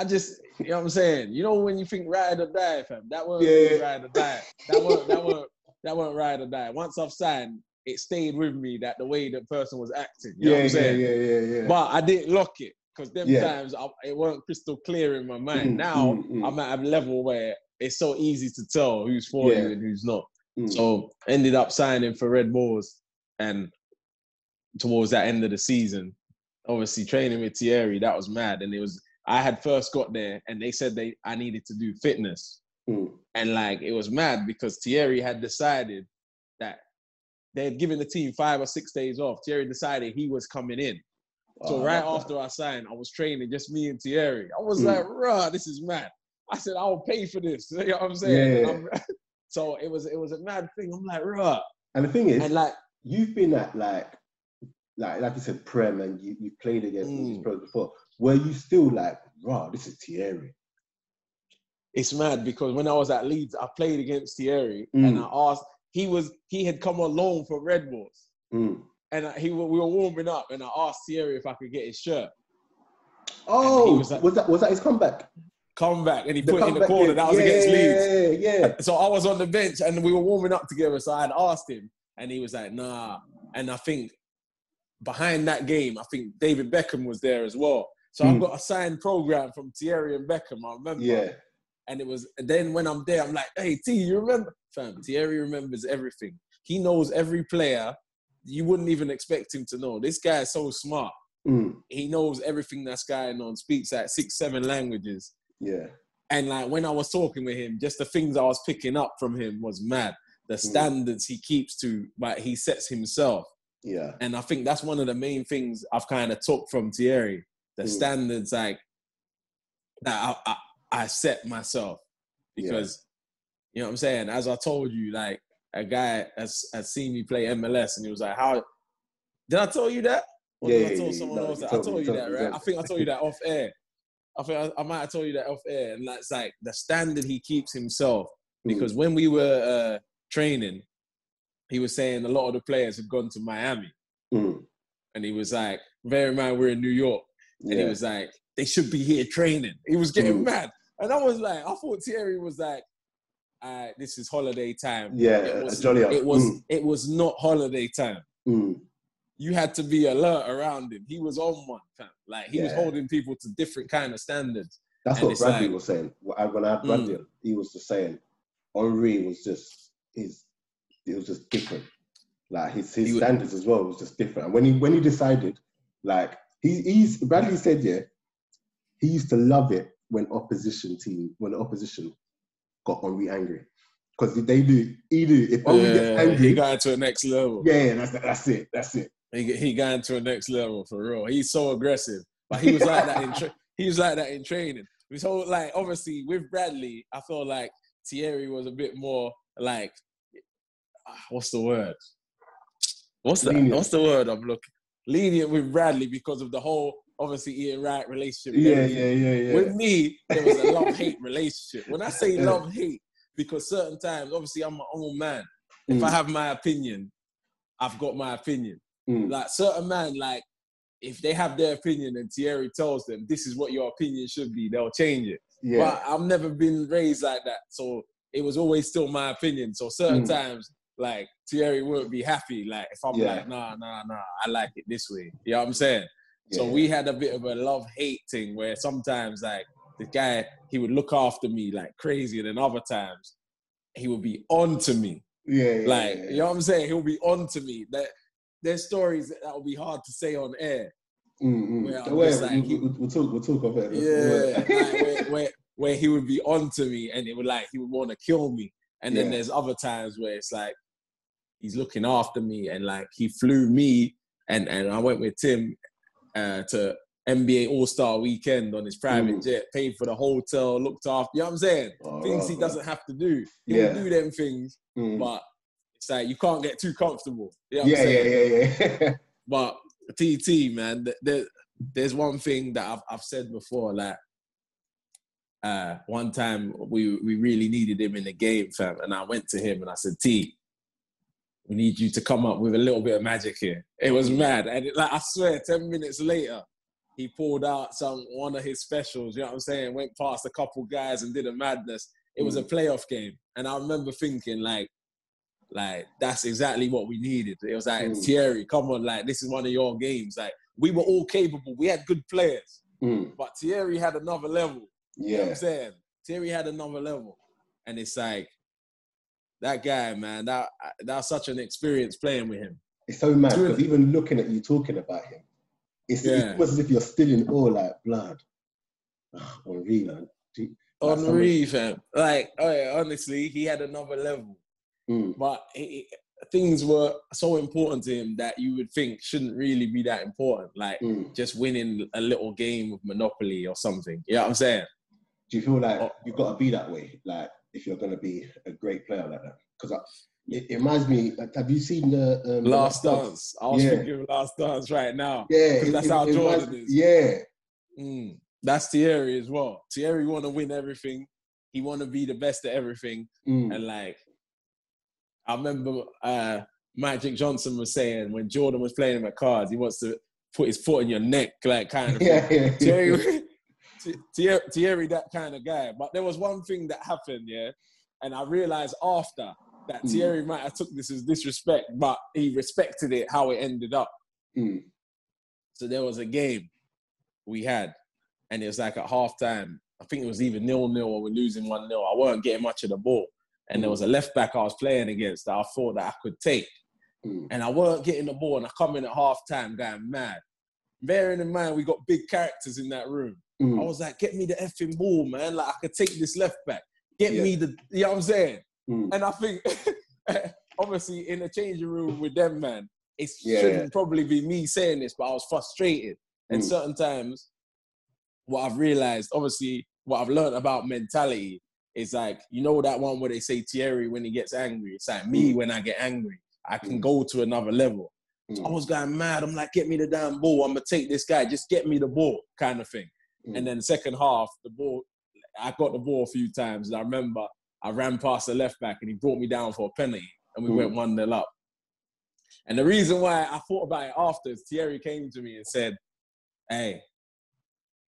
I just, you know what I'm saying. You know when you think ride or die, fam. That wasn't really Yeah. ride or die. That wasn't that wasn't that wasn't ride or die. Once I've signed, it stayed with me that the way the person was acting. You know yeah, what I'm saying? yeah, yeah, yeah. But I didn't lock it because them Yeah. times I, it weren't crystal clear in my mind. Mm, now mm. I'm at a level where it's so easy to tell who's for Yeah. you and who's not. Mm. So ended up signing for Red Bulls, and towards that end of the season, obviously training with Thierry, that was mad. And it was I had first got there, and they said they I needed to do fitness, Mm. and like it was mad because Thierry had decided that they had given the team five or six days off. Thierry decided he was coming in. So Oh, right after I signed, I was training just me and Thierry. I was Mm. like, "Bruh, this is mad." I said, "I'll pay for this." You know what I'm saying? Yeah. So it was it was a mad thing. I'm like, "Bruh," And the thing is, and like, you've been at like, like, like you said, Prem, and you, you played against all these Mm. pros before. Were you still like, wow, this is Thierry? it's mad because when I was at Leeds, I played against Thierry, and Mm. I asked. He was he had come on loan for Red Bulls, Mm. and I- he we were warming up, and I asked Thierry if I could get his shirt. Oh, was was, that was that his comeback? Come back, and he put it in the corner. game. That was yeah, against Leeds. Yeah, yeah. So I was on the bench and we were warming up together. So I had asked him, and he was like, "Nah." And I think behind that game, I think David Beckham was there as well. So I've Mm. got a signed program from Thierry and Beckham. I remember. yeah. And it was and then when I'm there, I'm like, "Hey T, you remember?" Fam, Thierry remembers everything. He knows every player. You wouldn't even expect him to know. This guy is so smart. Mm. He knows everything that's going on. Speaks like six, seven languages. Yeah. And like when I was talking with him, just the things I was picking up from him was mad. The standards he keeps to, but he sets himself. Yeah. And I think that's one of the main things I've kind of took from Thierry. The Mm. standards like that I, I, I set myself. Yeah. Because you know what I'm saying? As I told you, like a guy has, has seen me play MLS, and he was like, "How did I tell you that?" Or Yeah, did I yeah, tell yeah, someone no, else that? told I told you you that, right? yeah. I think I told you that off air. I think I, I might have told you that off air, and that's like the standard he keeps himself. Mm. Because when we were uh, training, he was saying a lot of the players had gone to Miami, Mm. and he was like, "Bear in mind we're in New York," and he was like, "They should be here training." He was getting Mm. mad, and I was like, I thought Thierry was like, uh, "This is holiday time." Yeah, it was, jolly it was, Mm. it was not holiday time. Mm. You had to be alert around him. He was on one, fam. Like he was holding people to different kind of standards. That's And what Bradley like- was saying. When I had Mm. Bradley, on, he was just saying Henry was just his. It was just different. Like his his He standards as well was just different. And when he when he decided, like he he's Bradley said, yeah, he used to love it when opposition team when the opposition got Henry angry because they do he do if Henry gets angry. he got into a next level. yeah, yeah, that's that's it. That's it. He, he got into a next level for real. He's so aggressive, but he was like that in tra- he was like that in training. So like obviously with Bradley, I feel like Thierry was a bit more like ah, what's the word? What's the Lenient. what's the word I'm looking? Lenient with Bradley because of the whole obviously Ian Wright relationship. Yeah, yeah, yeah, yeah. With me, there was a love hate relationship. When I say Yeah. love hate, because certain times, obviously, I'm my own man. If Mm, I have my opinion, I've got my opinion. mm, Like certain man, like if they have their opinion and Thierry tells them this is what your opinion should be, they'll change it. yeah, But I've never been raised like that, so it was always still my opinion. So certain Mm. times, like Thierry wouldn't be happy. Like if I'm Yeah. like, nah, nah, nah, I like it this way. You know what I'm saying? So we had a bit of a love hate thing where sometimes like the guy he would look after me like crazy, and then other times he would be on to me. yeah, yeah, Like yeah, you know what I'm saying? He'll be on to me. That there's stories that will be hard to say on air. Mm, mm. Where I'm Don't worry, just like, we'll, we'll, we'll talk. We'll talk of it. Yeah, like, where, where where he would be on to me, and it would like he would want to kill me. And then Yeah. there's other times where it's like he's looking after me, and like he flew me, and and I went with Tim uh, to NBA All Star Weekend on his private Mm. jet, paid for the hotel, looked after. You know what I'm saying? Oh, things he doesn't have to do. He Yeah. will do them things, Mm. but it's like you can't get too comfortable. You know what yeah, yeah, saying? yeah, yeah. But TT, man, there, there's one thing that I've, I've said before. Like, uh, one time we we really needed him in the game, fam, and I went to him and I said, "T, we need you to come up with a little bit of magic here." It was mad, and it, like I swear, ten minutes later, he pulled out some one of his specials. You know what I'm saying? Went past a couple guys and did a madness. It was a playoff game, and I remember thinking like. Like that's exactly what we needed. It was like Mm. Thierry, come on, like this is one of your games. Like we were all capable. We had good players, Mm, but Thierry had another level. You know what yeah. I'm saying? Thierry had another level. And it's like, that guy, man, that that's such an experience playing with him. It's so mad because even looking at you talking about him, it's, Yeah. it's almost as if you're still in awe, like blood. Oh, Henry, man. Like Henry, fam. Like, oh yeah, honestly, he had another level. Mm, But he, things were so important to him that you would think shouldn't really be that important. Like, mm. just winning a little game of Monopoly or something. You know what I'm saying? Do you feel like Oh. you've got to be that way, like if you're going to be a great player like that? Because it, it reminds me. Like, have you seen the um, the Last Dance. I was Yeah. thinking of Last Dance right now. Yeah, 'Cause that's how reminds Jordan me- is. Yeah, Mm, that's Thierry as well. Thierry want to win everything. He want to be the best at everything. mm, And like, I remember uh, Magic Johnson was saying when Jordan was playing him at cards, he wants to put his foot in your neck, like kind of. yeah, yeah. Thierry, Thierry, Thierry, that kind of guy. But there was one thing that happened, yeah, and I realized after that Mm. Thierry might have took this as disrespect, but he respected it how it ended up. Mm, So there was a game we had, and it was like at halftime. I think it was either nil nil or we're losing one 0 I weren't getting much of the ball, and there was a left back I was playing against that I thought that I could take, mm, and I weren't getting the ball, and I come in at halftime going mad. Bearing in mind we got big characters in that room, I mm, was like, "Get me the effing ball, man! Like I could take this left back. Get Yeah. me the, you know what I'm saying?" mm. And I think, obviously, in the changing room with them, man, it Yeah. shouldn't probably be me saying this, but I was frustrated. And Mm. certain times, what I've realized, obviously, what I've learned about mentality is like you know that one where they say Thierry when he gets angry. It's like me Mm. when I get angry. I can Mm. go to another level. So I was going mad. I'm like, get me the damn ball. I'm gonna take this guy. Just get me the ball, kind of thing. Mm, And then second half, the ball, I got the ball a few times. And I remember I ran past the left back and he brought me down for a penalty and we Mm. went 1 0 up. And the reason why I thought about it after is Thierry came to me and said, Hey,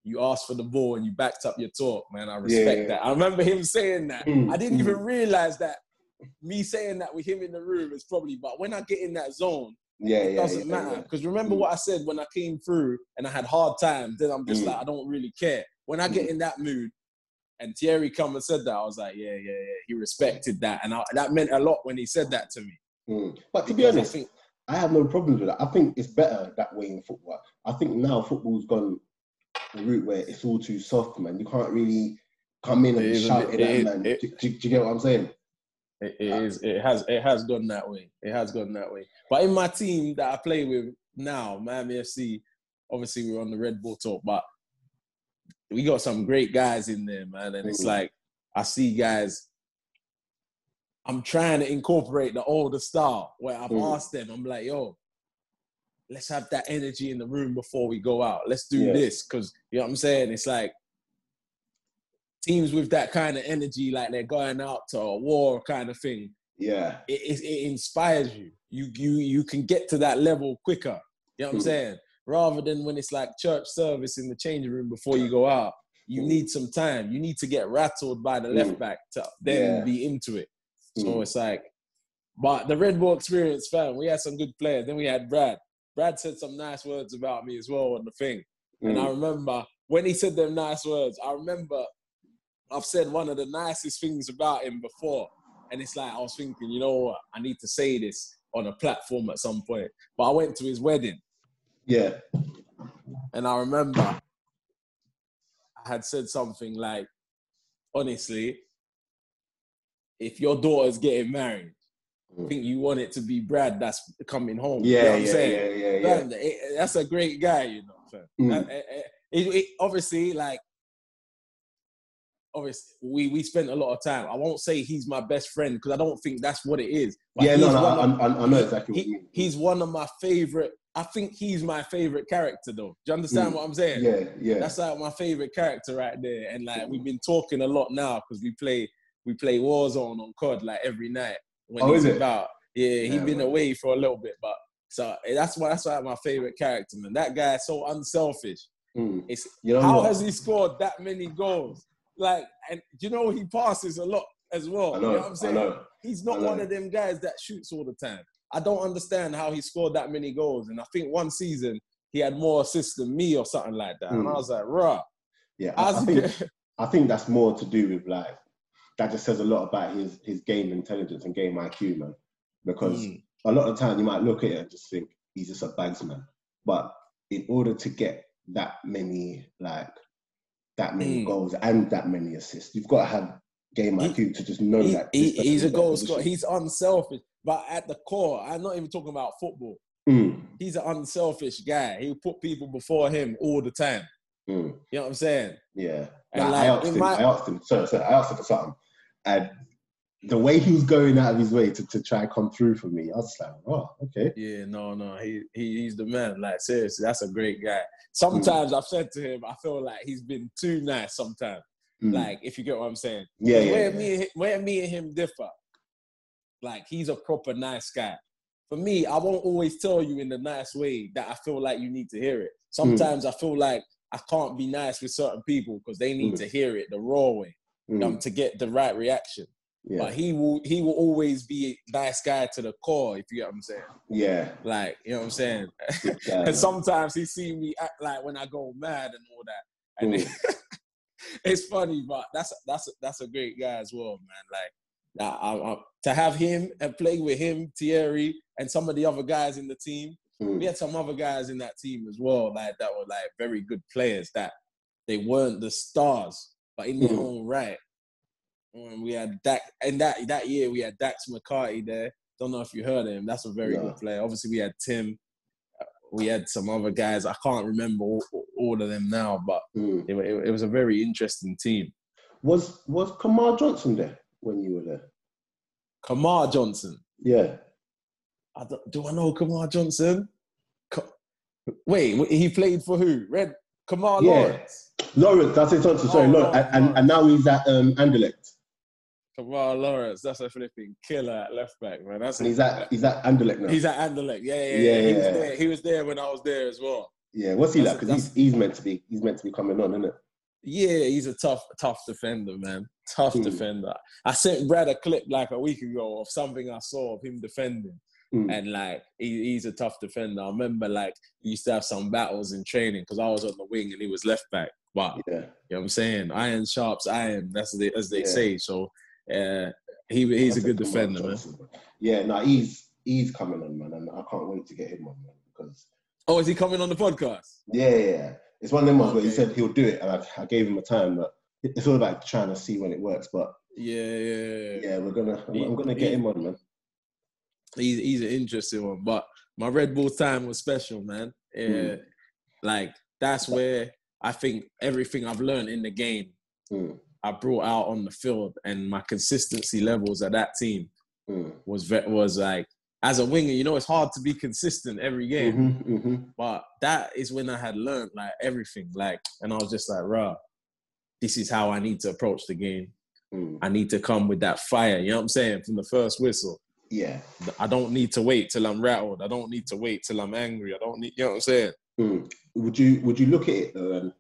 you asked for the ball and you backed up your talk, man. I respect Yeah. that. I remember him saying that. Mm, I didn't mm. even realize that me saying that with him in the room is probably, but when I get in that zone, yeah, it yeah, doesn't yeah, matter. yeah. Because remember Mm. what I said when I came through and I had hard times, then I'm just Mm. like, I don't really care. When I get Mm. in that mood, and Thierry come and said that, I was like, yeah, yeah, yeah. He respected that. And I, that meant a lot when he said that to me. Mm. But to be Because I honest, think, I have no problems with that. I think it's better that way in football. I think now football's gone the route where it's all too soft, man. You can't really come in and It be is a shouting bit- at it- man. it- do, do- do you get what I'm saying? It, it is, it has, it has gone that way. It has gone that way. But in my team that I play with now, Miami FC, obviously we're on the Red Bull talk, but we got some great guys in there, man. And it's Mm. like I see guys. I'm trying to incorporate the older style where I've Mm. asked them, I'm like, yo, let's have that energy in the room before we go out. Let's do Yeah. this. Cause you know what I'm saying? It's like teams with that kind of energy, like they're going out to a war kind of thing. Yeah. It, it, it inspires you. You you you can get to that level quicker. You know what I'm saying? Rather than when it's like church service in the changing room before you go out. You Mm. need some time. You need to get rattled by the left back to then Yeah. be into it. So it's like, but the Red Bull experience, fam, we had some good players. Then we had Brad. Brad said some nice words about me as well on the thing. And I Mm. remember when he said them nice words, I remember I've said one of the nicest things about him before. And it's like, I was thinking, you know what? I need to say this on a platform at some point. But I went to his wedding Yeah. and I remember I had said something like, honestly, if your daughter's getting married, I Mm. think you want it to be Brad that's coming home. You know Yeah, I'm yeah, saying? yeah, yeah, yeah. Man, it- eh, eh, that's a great guy, you know. Mm. It- it- it- obviously, like, obviously, we we spent a lot of time. I won't say he's my best friend because I don't think that's what it is. But Yeah, no, he's no, one I, of- I, I know exactly he- he's one of my favorite. I think he's my favorite character, though. Do you understand Mm. what I'm saying? Yeah, yeah. That's like my favorite character right there. And like we've been talking a lot now because we play we play Warzone on COD like every night when Oh, he's is it? about. Yeah, he's Yeah, been man. away for a little bit, but so eh, that's why that's why my favorite character, man. That guy's so unselfish. Mm. It's You know how what? has he scored that many goals? Like, and you know he passes a lot as well. I You know, know what I'm I saying? know. He's not know. one of them guys that shoots all the time. I don't understand how he scored that many goals. And I think one season he had more assists than me or something like that. And I Mm. was like, rah. Yeah, I, I think I think that's more to do with like that just says a lot about his his game intelligence and game IQ, man. Because Mm. a lot of time you might look at it and just think he's just a bagsman, but in order to get that many like that many Mm. goals and that many assists, you've got to have game He- IQ to just know He- that he- he's a goal scorer. He's unselfish. But at the core, I'm not even talking about football. Mm, He's an unselfish guy. He'll put people before him all the time. mm, You know what I'm saying? yeah. Like, I asked him. my- I asked him. Sorry, sorry. I asked him for something, and the way he was going out of his way to, to try and come through for me, I was like, oh, okay. Yeah, no, no, he, he he's the man. Like seriously, that's a great guy. Sometimes I've said to him, I feel like he's been too nice. Sometimes, Mm. like if you get what I'm saying. yeah, yeah, where yeah. me and him, where me and him differ, like he's a proper nice guy. For me, I won't always tell you in the nice way that I feel like you need to hear it. Sometimes I feel like I can't be nice with certain people because they need Mm. to hear it the raw way Mm, um, to get the right reaction. Yeah, But he will he will always be a nice guy to the core, if you get what I'm saying. yeah. Like, you know what I'm saying? Man. and sometimes he see me act like when I go mad and all that. And Mm. it's funny, but that's that's that's a great guy as well, man. Like I, I, to have him and play with him, Thierry, and some of the other guys in the team. Mm, We had some other guys in that team as well, like that were like very good players. That they weren't the stars, but in their Mhm. own right. And we had Dak, and that that year we had Dax McCarty there. Don't know if you heard him. That's a very No. good player. Obviously, we had Tim. Uh, We had some other guys. I can't remember all, all of them now, but mm. it, it, it was a very interesting team. Was was Kemar Johnson there when you were there? Kemar Johnson. Yeah. I don't, I know Kemar Johnson? Ka- Wait, he played for who? Red Kemar Yeah. Lawrence. Lawrence, that's it, Johnson. Sorry, Oh, no, no, and, and, and now he's at um, Anderlecht. Kemar Lawrence. That's a flipping killer at left back, man. That's And he's at he's at Anderlecht now. He's at Anderlecht. Yeah, yeah, Yeah, yeah. He was there. He was there when I was there as well. yeah, what's he That's like? Because he's he's meant to be he's meant to be coming on, isn't it? Yeah, he's a tough, tough defender, man. Tough Mm. defender. I sent Brad a clip like a week ago of something I saw of him defending, Mm. and like he, he's a tough defender. I remember like he used to have some battles in training because I was on the wing and he was left back. But Yeah. you know what I'm saying? Iron sharps iron. That's the, as they Yeah. say. So uh, he he's a good defender, man. Johnson. Yeah, no, he's he's coming on, man, and I can't wait to get him on, man, because Oh, is he coming on the podcast? yeah, yeah, yeah. it's one of them ones where he said he'll do it, and I, I gave him a time, but it's all about trying to see when it works. But Yeah, yeah, yeah. yeah, we're gonna I'm, He- I'm gonna get he- him on, man. he's he's an interesting one. But my Red Bull time was special, man. Yeah, Mm. like that's where I think everything I've learned in the game Mm, I brought out on the field, and my consistency levels at that team mm. was was like as a winger. You know, it's hard to be consistent every game, Mhm, mhm. but that is when I had learned like everything. Like, and I was just like, "Rah, this is how I need to approach the game. Mm. I need to come with that fire." You know what I'm saying from the first whistle. Yeah. I don't need to wait till I'm rattled. I don't need to wait till I'm angry. I don't need, you know what I'm saying? Mm. Would you would you look at it though and,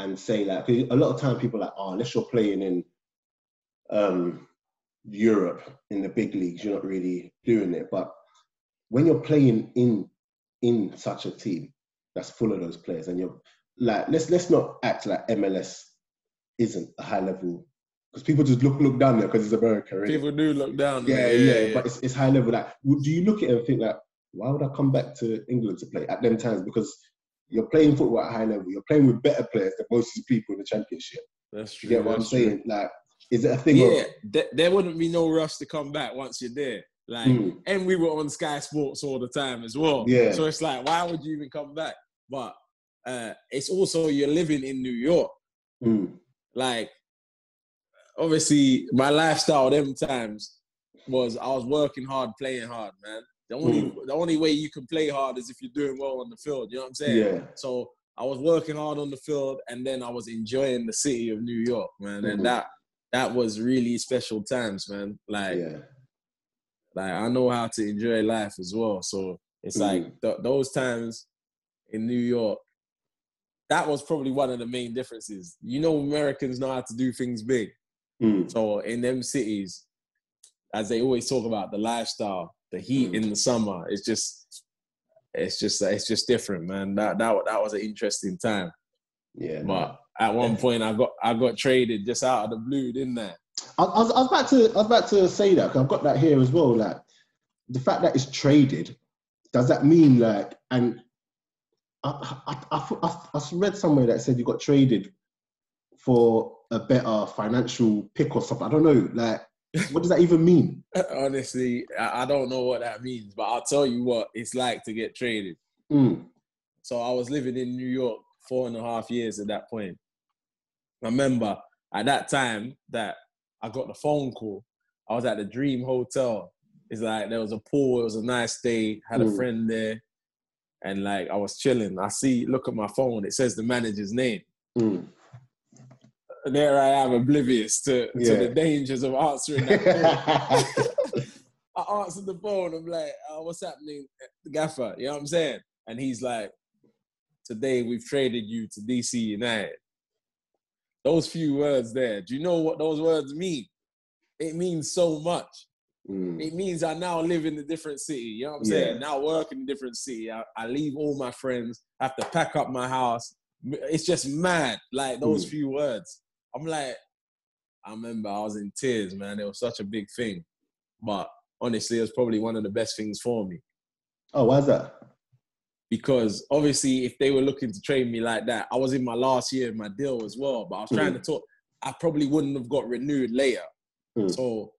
and say like 'cause a lot of time people are like oh unless you're playing in um, Europe in the big leagues you're not really doing it but when you're playing in in such a team that's full of those players and you're like let's let's not act like MLS isn't a high level because people just look look down there because it's America right? People do look down. yeah, there. yeah, but it's, it's high level. Like, do you look at it and think like, why would I come back to England to play at them times? Because you're playing football at a high level. You're playing with better players than most people in the championship. that's You get what I'm true. saying? Like, is it a thing? Yeah, Of, th- there wouldn't be no rush to come back once you're there. Like, Mm. and we were on Sky Sports all the time as well. Yeah. So it's like, why would you even come back? But uh, it's also you're living in New York. Mm, Like, obviously, my lifestyle them times was I was working hard, playing hard, man. The only Mm. the only way you can play hard is if you're doing well on the field. You know what I'm saying? yeah, So I was working hard on the field, and then I was enjoying the city of New York, man. Mhm. And that that was really special times, man. Like, yeah, like I know how to enjoy life as well. So it's Mhm. like th- those times in New York. That was probably one of the main differences. You know, Americans know how to do things big. mm, So in them cities, as they always talk about the lifestyle, the heat Mm. in the summer, it's just, it's just, it's just different, man. That that that was an interesting time. yeah. But at one point, I got I got traded just out of the blue, didn't I? I, I, was, I was about to I was about to say that 'cause I've got that here as well. Like the fact that it's traded, does that mean like and I I, I, I, I read somewhere that said you got traded for a better financial pick or something. I don't know. Like what does that even mean? Honestly, I, don't know what that means, but I'll tell you what it's like to get traded. Mm, So I was living in New York four and a half years at that point. I remember at that time that I got the phone call. I was at the Dream Hotel. It's like there was a pool. It was a nice day. Had a Mm. friend there, and like I was chilling. I see, look at my phone. It says the manager's name. mm. There I am, oblivious to, to the dangers of answering that phone. I answered the phone. I'm like, oh, "What's happening, Gaffer?" You know what I'm saying? And he's like, "Today we've traded you to DC United." Those few words there. Do you know what those words mean? It means so much. Mm, It means I now live in a different city. You know what I'm Yeah. saying? Now work in a different city. I, I leave all my friends. I have to pack up my house. It's just mad. Like those Mm. few words. I'm like, I remember I was in tears, man. It was such a big thing. But honestly, it was probably one of the best things for me. Oh, why's that? Because obviously, if they were looking to trade me like that, I was in my last year of my deal as well. But I was trying Mm. to talk, I probably wouldn't have got renewed later. Mm. So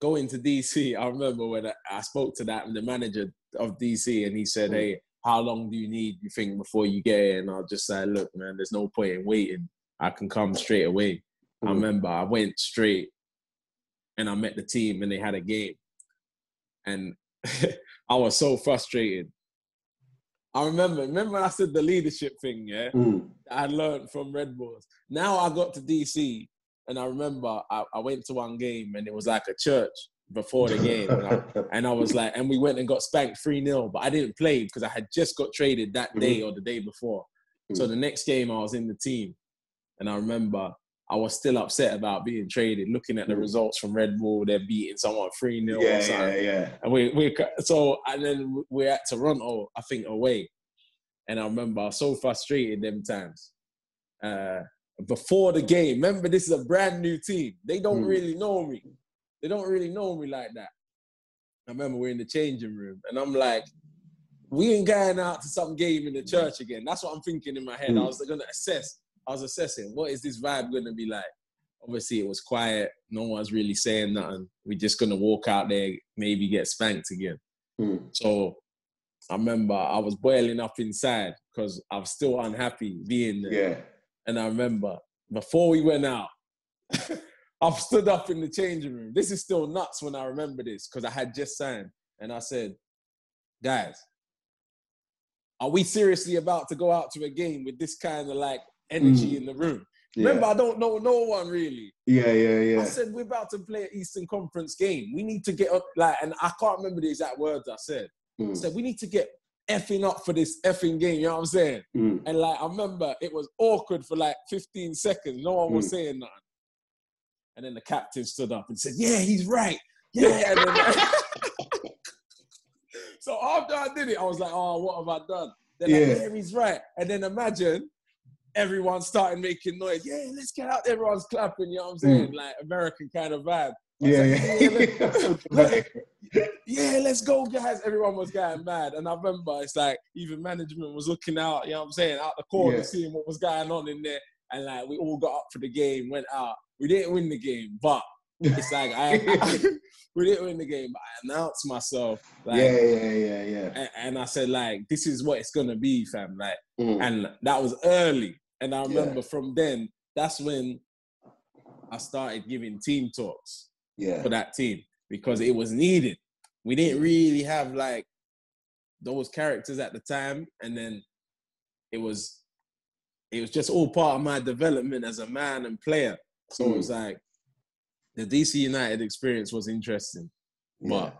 going to DC, I remember when I, I spoke to that the manager of DC, and he said, Mm. "Hey, how long do you need? You think before you get it?" And I'll just say, "Look, man, there's no point in waiting. I can come straight away." I Mm. remember I went straight and I met the team and they had a game. And I was so frustrated. I remember, remember when I said the leadership thing, yeah? Mm. I learned from Red Bulls. Now I got to DC and I remember I, I went to one game and it was like a church before the game. And I, and I was like, and we went and got spanked 3 0, but I didn't play because I had just got traded that day or the day before. So Mm. the next game I was in the team. And I remember I was still upset about being traded, looking at the Mm. results from Red Bull. They're beating someone 3 0 yeah, yeah, yeah. And we, we so and then we're at Toronto, I think away. And I remember I was so frustrated them times. Uh, before the game, remember this is a brand new team. They don't Hmm. really know me. They don't really know me like that. I remember we're in the changing room, and I'm like, we ain't going out to some game in the church again. That's what I'm thinking in my head. I Hmm. was gonna assess. I was assessing what is this vibe gonna be like. Obviously, it was quiet. No one's really saying nothing. We're just gonna walk out there, maybe get spanked again. Mm. So I remember I was boiling up inside because I was still unhappy being there. Yeah. And I remember before we went out, I've stood up in the changing room. This is still nuts when I remember this because I had just signed. And I said, guys, are we seriously about to go out to a game with this kind of like energy Mm. in the room? Yeah. Remember, I don't know no one really. yeah, yeah, yeah. I said we're about to play an Eastern Conference game. We need to get up like, and I can't remember the exact words I said. I Mm. said we need to get effing up for this effing game. You know what I'm saying? Mm. And like I remember it was awkward for like 15 seconds. No one was Mm. saying nothing. And then the captain stood up and said, "Yeah, he's right. Yeah." And then- so after I did it, I was like, "Oh, what have I done?" Like, Yeah. "Yeah, he's right." And then imagine everyone started making noise. Yeah, let's get out. Everyone's clapping. You know what I'm saying? Like American kind of vibe. Yeah, like, yeah. let's- yeah, let's go, guys. Everyone was getting mad. And I remember it's like even management was looking out, you know what I'm saying, out the corner, Yeah. seeing what was going on in there. And like we all got up for the game, went out. We didn't win the game, but it's like I, we didn't win the game, but I announced myself. Like, yeah, yeah, yeah, yeah. and, and I said, like, this is what it's gonna be, fam. Like, Mm. and that was early. And I Yeah. remember from then, that's when I started giving team talks yeah. for that team because it was needed. We didn't really have like those characters at the time, and then it was it was just all part of my development as a man and player. So it was mm. like the DC United experience was interesting, yeah. but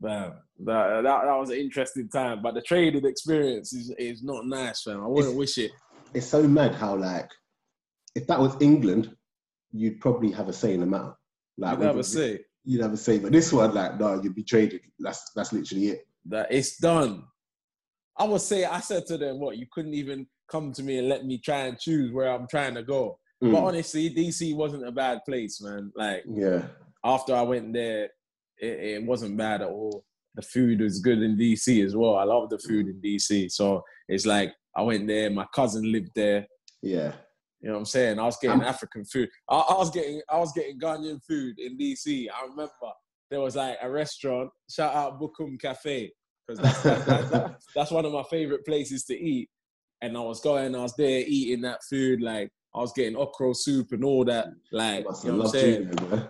man, that, that that was an interesting time. But the traded experience is is not nice, fam. I wouldn't wish it. It's so mad how like if that was England, you'd probably have a say in the matter. Like I never with- say you'd have a say, but this one, like, no, you'd be traded. That's that's literally it. that it's done. I would say I said to them, "What you couldn't even come to me and let me try and choose where I'm trying to go." Mm. But honestly, DC wasn't a bad place, man. Like yeah, after I went there, it, it wasn't bad at all. The food was good in DC as well. I love the food in DC. So it's like I went there. My cousin lived there. yeah, You know what I'm saying? I was getting Um, African food. I, I was getting I was getting Ghanaian food in DC. I remember there was like a restaurant. Shout out Bukom Cafe because that's, that's, one of my favorite places to eat. And I was going, I was there eating that food. Like I was getting okra soup and all that. Like you know what I'm you saying? there, bro.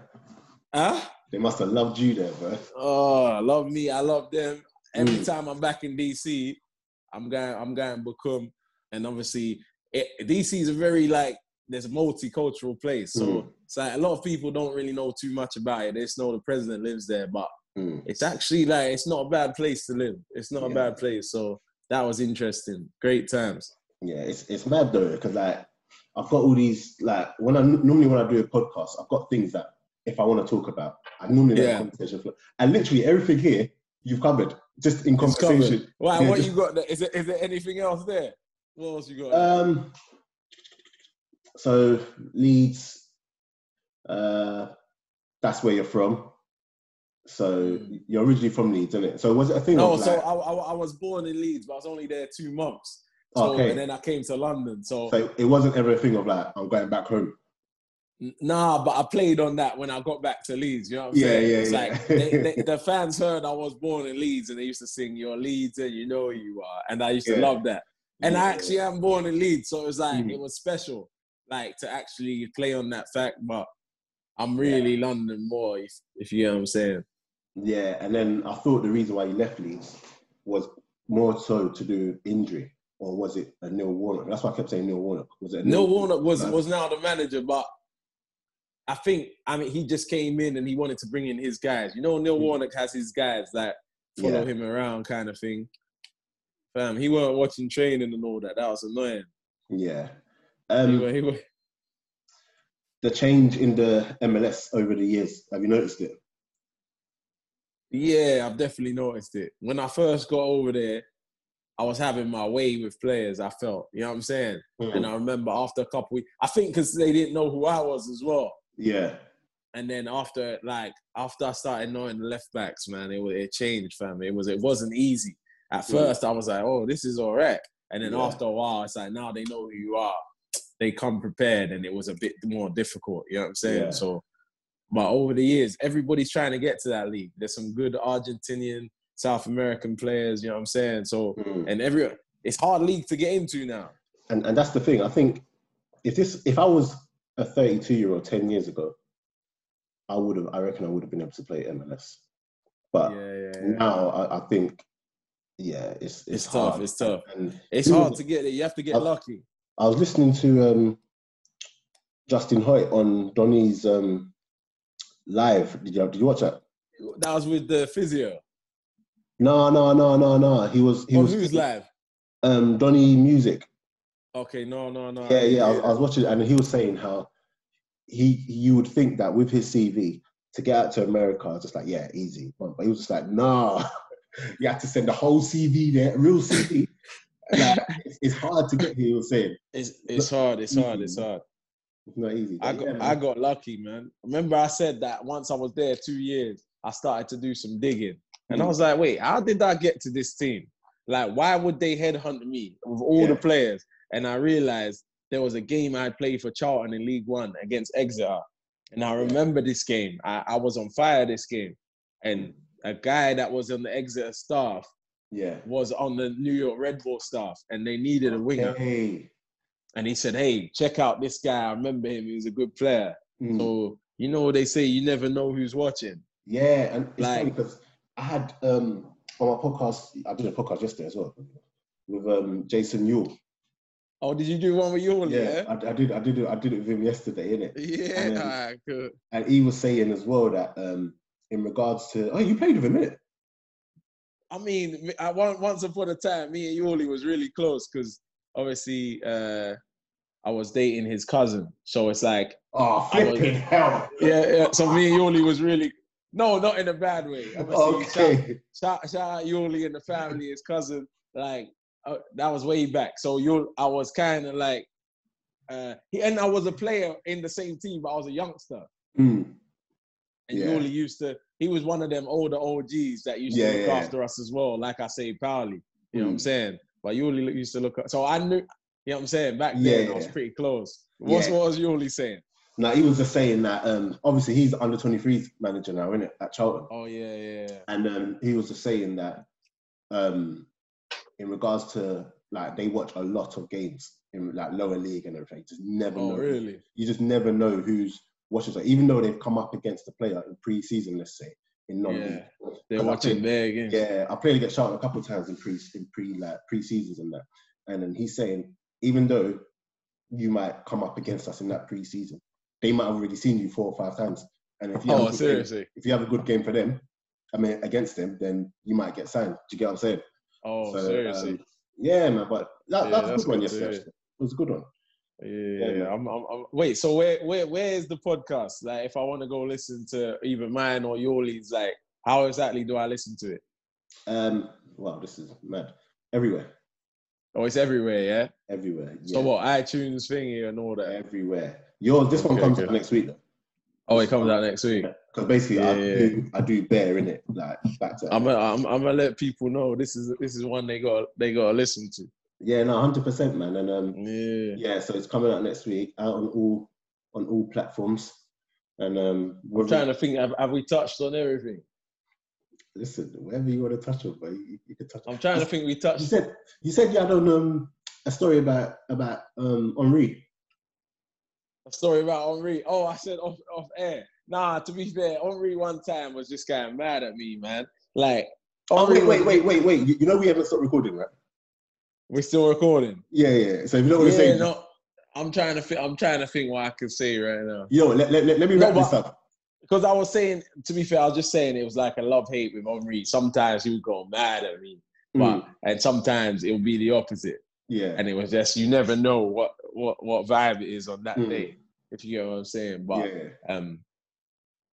Huh? They must have loved you there, bro. Oh, I love me. I love them. Every Mm. time I'm back in DC, I'm going. I'm going Bukom, and obviously it, DC is a very like there's a multicultural place. So Mm. it's like a lot of people don't really know too much about it. They just know the president lives there, but Mm. it's actually like it's not a bad place to live. It's not a bad place. So that was interesting. Great times. Yeah, it's it's mad though because like I've got all these like when I normally when I do a podcast, I've got things that if I want to talk about, I normally Yeah. the conversation flow. And literally everything here you've covered just in conversation. Why? Yeah, what just- you got? There? Is there, is there anything else there? What else you got? Um, so Leeds, uh, that's where you're from. So Mm. you're originally from Leeds, isn't it? So was it a thing? no, so like, I, I, I was born in Leeds, but I was only there two months. So, Okay. And then I came to London. So, so it wasn't ever a thing of like I'm going back home. Nah, but I played on that when I got back to Leeds. You know what I'm Yeah, saying? yeah, it's yeah. like they, they, the fans heard I was born in Leeds and they used to sing, You're Leeds and you know you are. And I used to love that. And I actually am born in Leeds. So it was like, Mm. it was special. like to actually play on that fact, but I'm really London boy, if, if you know what I'm saying. Yeah, and then I thought the reason why he left Leeds was more so to do injury, or was it a Neil Warnock? That's why I kept saying Neil Warnock. Was it a Neil Warnock was was now the manager, but I think I mean he just came in and he wanted to bring in his guys. You know, Neil Mm. Warnock has his guys that follow Yeah. him around, kind of thing. Fam, he weren't watching training and all that. That was annoying. Yeah. He Um, wa- he wa- the change in the MLS over the years. Have you noticed it? Yeah, I've definitely noticed it. When I first got over there, I was having my way with players. I felt, you know what I'm saying. And I remember after a couple weeks, I think because they didn't know who I was as well. Yeah. And then after, like, after I started knowing the left backs, man, it it changed, fam. It was it wasn't easy. At Mm. first, I was like, oh, this is all right. And then Yeah. after a while, it's like now they know who you are. They come prepared, and it was a bit more difficult. You know what I'm saying? Yeah. So, but over the years, everybody's trying to get to that league. There's some good Argentinian, South American players. You know what I'm saying? So, Mm. and every it's hard league to get into now. And and that's the thing. I think if this if I was a 32 year old 10 years ago, I would have. I reckon I would have been able to play MLS. But yeah, yeah, yeah. now I, I think, yeah, it's it's, It's tough. It's tough. And It's hard was to get it. You have to get I've- lucky. I was listening to um, Justin Hoyte on Donny's um, live. Did you did you watch that? That was with the physio. No, no, no, no, no. He was he On was who's live? um Donny Music. Okay, no, no, no. Yeah, I yeah. I was, I was watching, and he was saying how he you would think that with his CV to get out to America, just like yeah, easy. But he was just like, nah, you have to send the whole CV there, real CV. like, it's, it's hard to get here. He was saying It's it's hard. It's hard. It's hard. it's not easy. I got yeah, I got lucky, man. Remember, I said that once I was there two years, I started to do some digging, and I Mm. was like, wait, how did I get to this team? Like, why would they headhunt me with all Yeah. the players? And I realized there was a game I played for Charlton in League One against Exeter, and I remember this game. I, I was on fire this game, and a guy that was on the Exeter staff yeah. was on the New York Red Bull staff, and they needed a winger. Hey. And he said, "Hey, check out this guy. I remember him. He was a good player." Mm. So you know they say, you never know who's watching. Yeah, and it's Like- funny because I had um on my podcast, I did a podcast yesterday as well with um Jason Euell. Oh, did you do one with Euell? Yeah, Yeah. I, I did. I did. it- I did it with him yesterday, innit? Yeah, And, um, good. And he was saying as well that um in regards to oh, you played with him, innit? I mean, I, once once upon a time, me and Euell was really close because obviously uh, I was dating his cousin. So it's like, Oh, I was- flipping hell! yeah, yeah. So me and Euell was really no, not in a bad way. Obviously, shout, Okay. shout, shout out Euell and the family, his cousin. Like uh, that was way back. So you, I was kind of like, uh, he and I was a player in the same team, but I was a youngster. Mm. And Yeah. Euell used to, he was one of them older OGs that used Yeah, to look yeah, after us as well. Like I say, Pauli. You know what I'm Mm. saying? But Euell used to look. So I knew, you know what I'm saying? Back Yeah, then, I was pretty close. What's Yeah. what was Euell saying? Now he was just saying that um obviously he's under 23s manager now, isn't it, at Charlton. Oh yeah, yeah. yeah. And um, he was just saying that um, in regards to like they watch a lot of games in like lower league and everything. You just never Oh know. really? You just never know who's watching. it. even though they've come up against the player in pre-season, let's say in non-league. Yeah. They're watching their games. Yeah, I played against Charlton a couple of times in pre in pre like pre-seasons and that. And then he's saying even though you might come up against us in that pre-season, they might have already seen you four or five times. And if you Oh good game- seriously? if you have a good game for them, I mean against them, then you might get signed. Do you get what I'm saying? Oh So, seriously? um, yeah, man. But that, Yeah, that was a that's good one yesterday. It was a good one. Yeah, Yeah, yeah. I'm, I'm, I'm, wait, so where, where, where is the podcast? Like, if I want to go listen to either mine or Euell's, like, how exactly do I listen to it? Um, wow, this is mad. Everywhere, Oh, it's everywhere, yeah. everywhere. Yeah. So what? iTunes thingy and all that. Everywhere. Yours, this one Okay, comes good. out next week though. Oh, it comes out next week. Because basically, I Yeah, yeah. do I do bear in it, like back to. I'm, gonna- I'm, I'm gonna let people know this is this is one they got they got to listen to. yeah, no, hundred percent, man. And um, Yeah. yeah, so it's coming out next week, out on all on all platforms. And um, I'm trying to think. Have, have we touched on everything? listen, whatever you want to touch on, but you, you can touch. I'm trying to think. We touched. You said you said you had on um a story about about um Henry. A story about Henry. Oh, I said off off air. Nah, to be fair, Henry one time was just kind of mad at me, man. Like, Oh wait, wait, wait, wait, wait. You, know we haven't stopped recording, right? We're still recording. Yeah, yeah. So if you want to Yeah, say, no, I'm trying to think. I'm trying to think what I can say right now. yo, let, let, let, me No, wrap this up. Because I was saying, to be fair, I was just saying it was like a love hate with Henry. Sometimes he would go mad at me, but Mm, and sometimes it would be the opposite. yeah, And it was just you never know what what what vibe it is on that Mm. day, if you get what I'm saying. But yeah, um,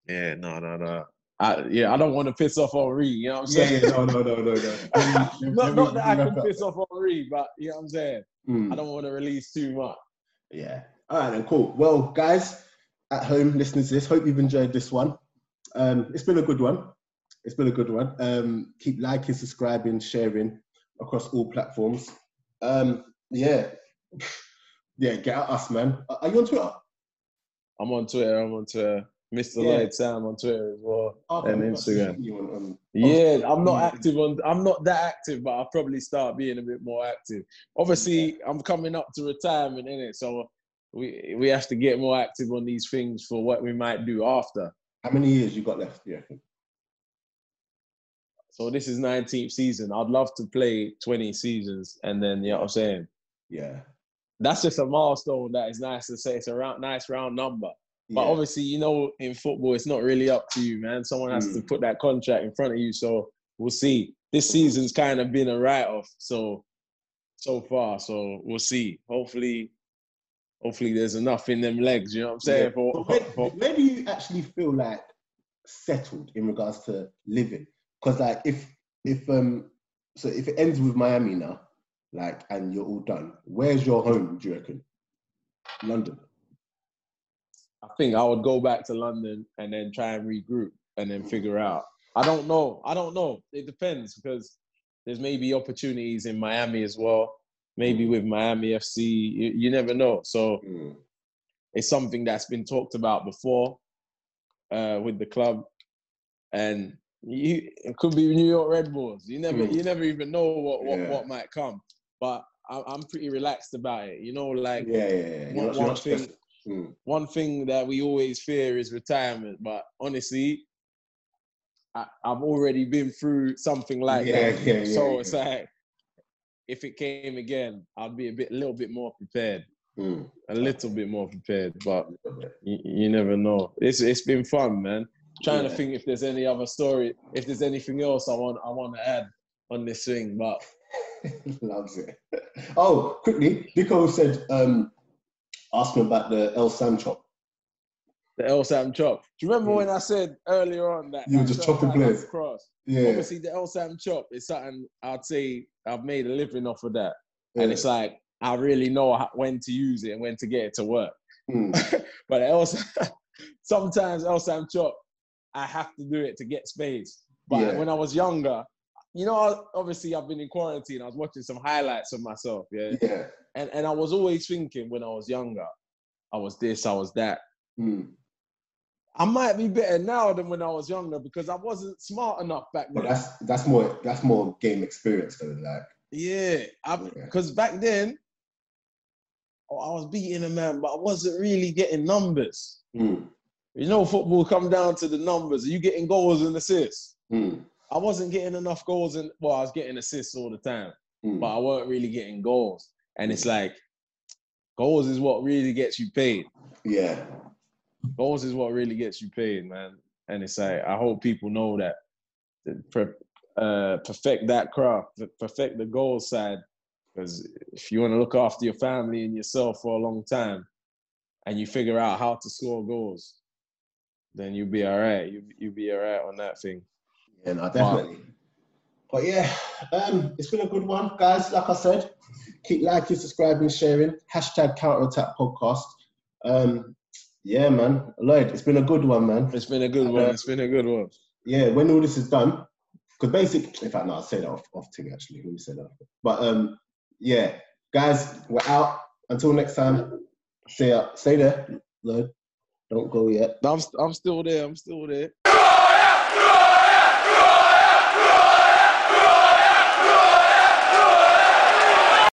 yeah, no, no, no. I, yeah, I don't want to piss off Henry. You know what I'm saying? yeah. No, no, no, no, no. Not, not that I can piss off Henry, but you know what I'm saying. Mm. I don't want to release too much. Yeah. All right, then, cool. Well, guys at home listening to this, hope you've enjoyed this one. Um, it's been a good one. It's been a good one. Um, keep liking, subscribing, sharing across all platforms. Um, yeah. Yeah, get at us, man. Are you on Twitter? I'm on Twitter. I'm on Twitter. Mr. Yeah. Lloyd Sam on Twitter as well. Okay, And Instagram. on- on- um, Yeah, I'm not active on. I'm not that active, but I'll probably start being a bit more active. Obviously, I'm coming up to retirement in it, so we we have to get more active on these things for what we might do after. How many years you got left? Yeah. So this is 19th season. I'd love to play 20 seasons, and then you know what I'm saying. Yeah. That's just a milestone that is nice to say. It's a round, nice round number. But yeah. obviously, you know, in football, it's not really up to you, man. Someone has to Mm. put that contract in front of you. So we'll see. This season's kind of been a write-off, so so far. So we'll see. Hopefully, hopefully there's enough in them legs. You know what I'm saying? Yeah. For, But where, for- where do you actually feel like settled in regards to living? Because like if if um so if it ends with Miami now, like and you're all done, where's your home? Do you reckon? London. I think I would go back to London and then try and regroup and then figure out. I don't know. I don't know. It depends because there's maybe opportunities in Miami as well. Maybe with Miami FC, you, you never know. So Mm. it's something that's been talked about before uh, with the club, and you, it could be New York Red Bulls. You never, Mm. you never even know what what, Yeah. what might come. But I, I'm pretty relaxed about it. You know, like Yeah, yeah, yeah. One, one thing. Mm. one thing that we always fear is retirement. But honestly, I, I've already been through something like Yeah, that. yeah, so yeah. it's like, if it came again, I'd be a bit, a little bit more prepared, Mm. a little bit more prepared. But you, you never know. It's it's been fun, man. Trying to think if there's any other story, if there's anything else I want I want to add on this thing. But Loves it. Oh, quickly, Nico said, um, ask me about the El Sam chop. the El Sam chop. Do you remember when I said earlier on that You were just chopping players. Cross. Yeah. Obviously, the El Sam chop is something I'd say I've made a living off of that, yeah. and it's like I really know when to use it and when to get it to work. Mm. But El Sam, sometimes El Sam chop, I have to do it to get space. But Yeah. when I was younger, you know, obviously I've been in quarantine. I was watching some highlights of myself, yeah, Yeah. and and I was always thinking when I was younger, I was this, I was that. Mm. I might be better now than when I was younger because I wasn't smart enough back then. But that's that's more that's more game experience though. Like Yeah, Yeah. because back then oh, I was beating a man, but I wasn't really getting numbers. mm. You know, football come down to the numbers. Are you getting goals and assists? Mm. I wasn't getting enough goals, and well, I was getting assists all the time, Mm. but I weren't really getting goals. And it's like, goals is what really gets you paid. yeah. Goals is what really gets you paid, man. And it's like, I hope people know that. that uh, perfect that craft, perfect the goal side. Because if you want to look after your family and yourself for a long time, and you figure out how to score goals, then you'll be all right. You you'll be all right on that thing. Yeah, no, definitely. But yeah, um, it's been a good one, guys. Like I said, keep liking, subscribing, sharing. Hashtag counterattack podcast. Um, yeah, man. Lloyd, it's been a good one, man. It's been a good And, one. uh, It's been a good one. Yeah, when all this is done, because basically, in fact, no, I'll say that off, off thing actually. Let me say that. But um, yeah, guys, we're out. Until next time, stay up, Stay there, Lloyd. Don't go yet. I'm I'm still there. I'm still there.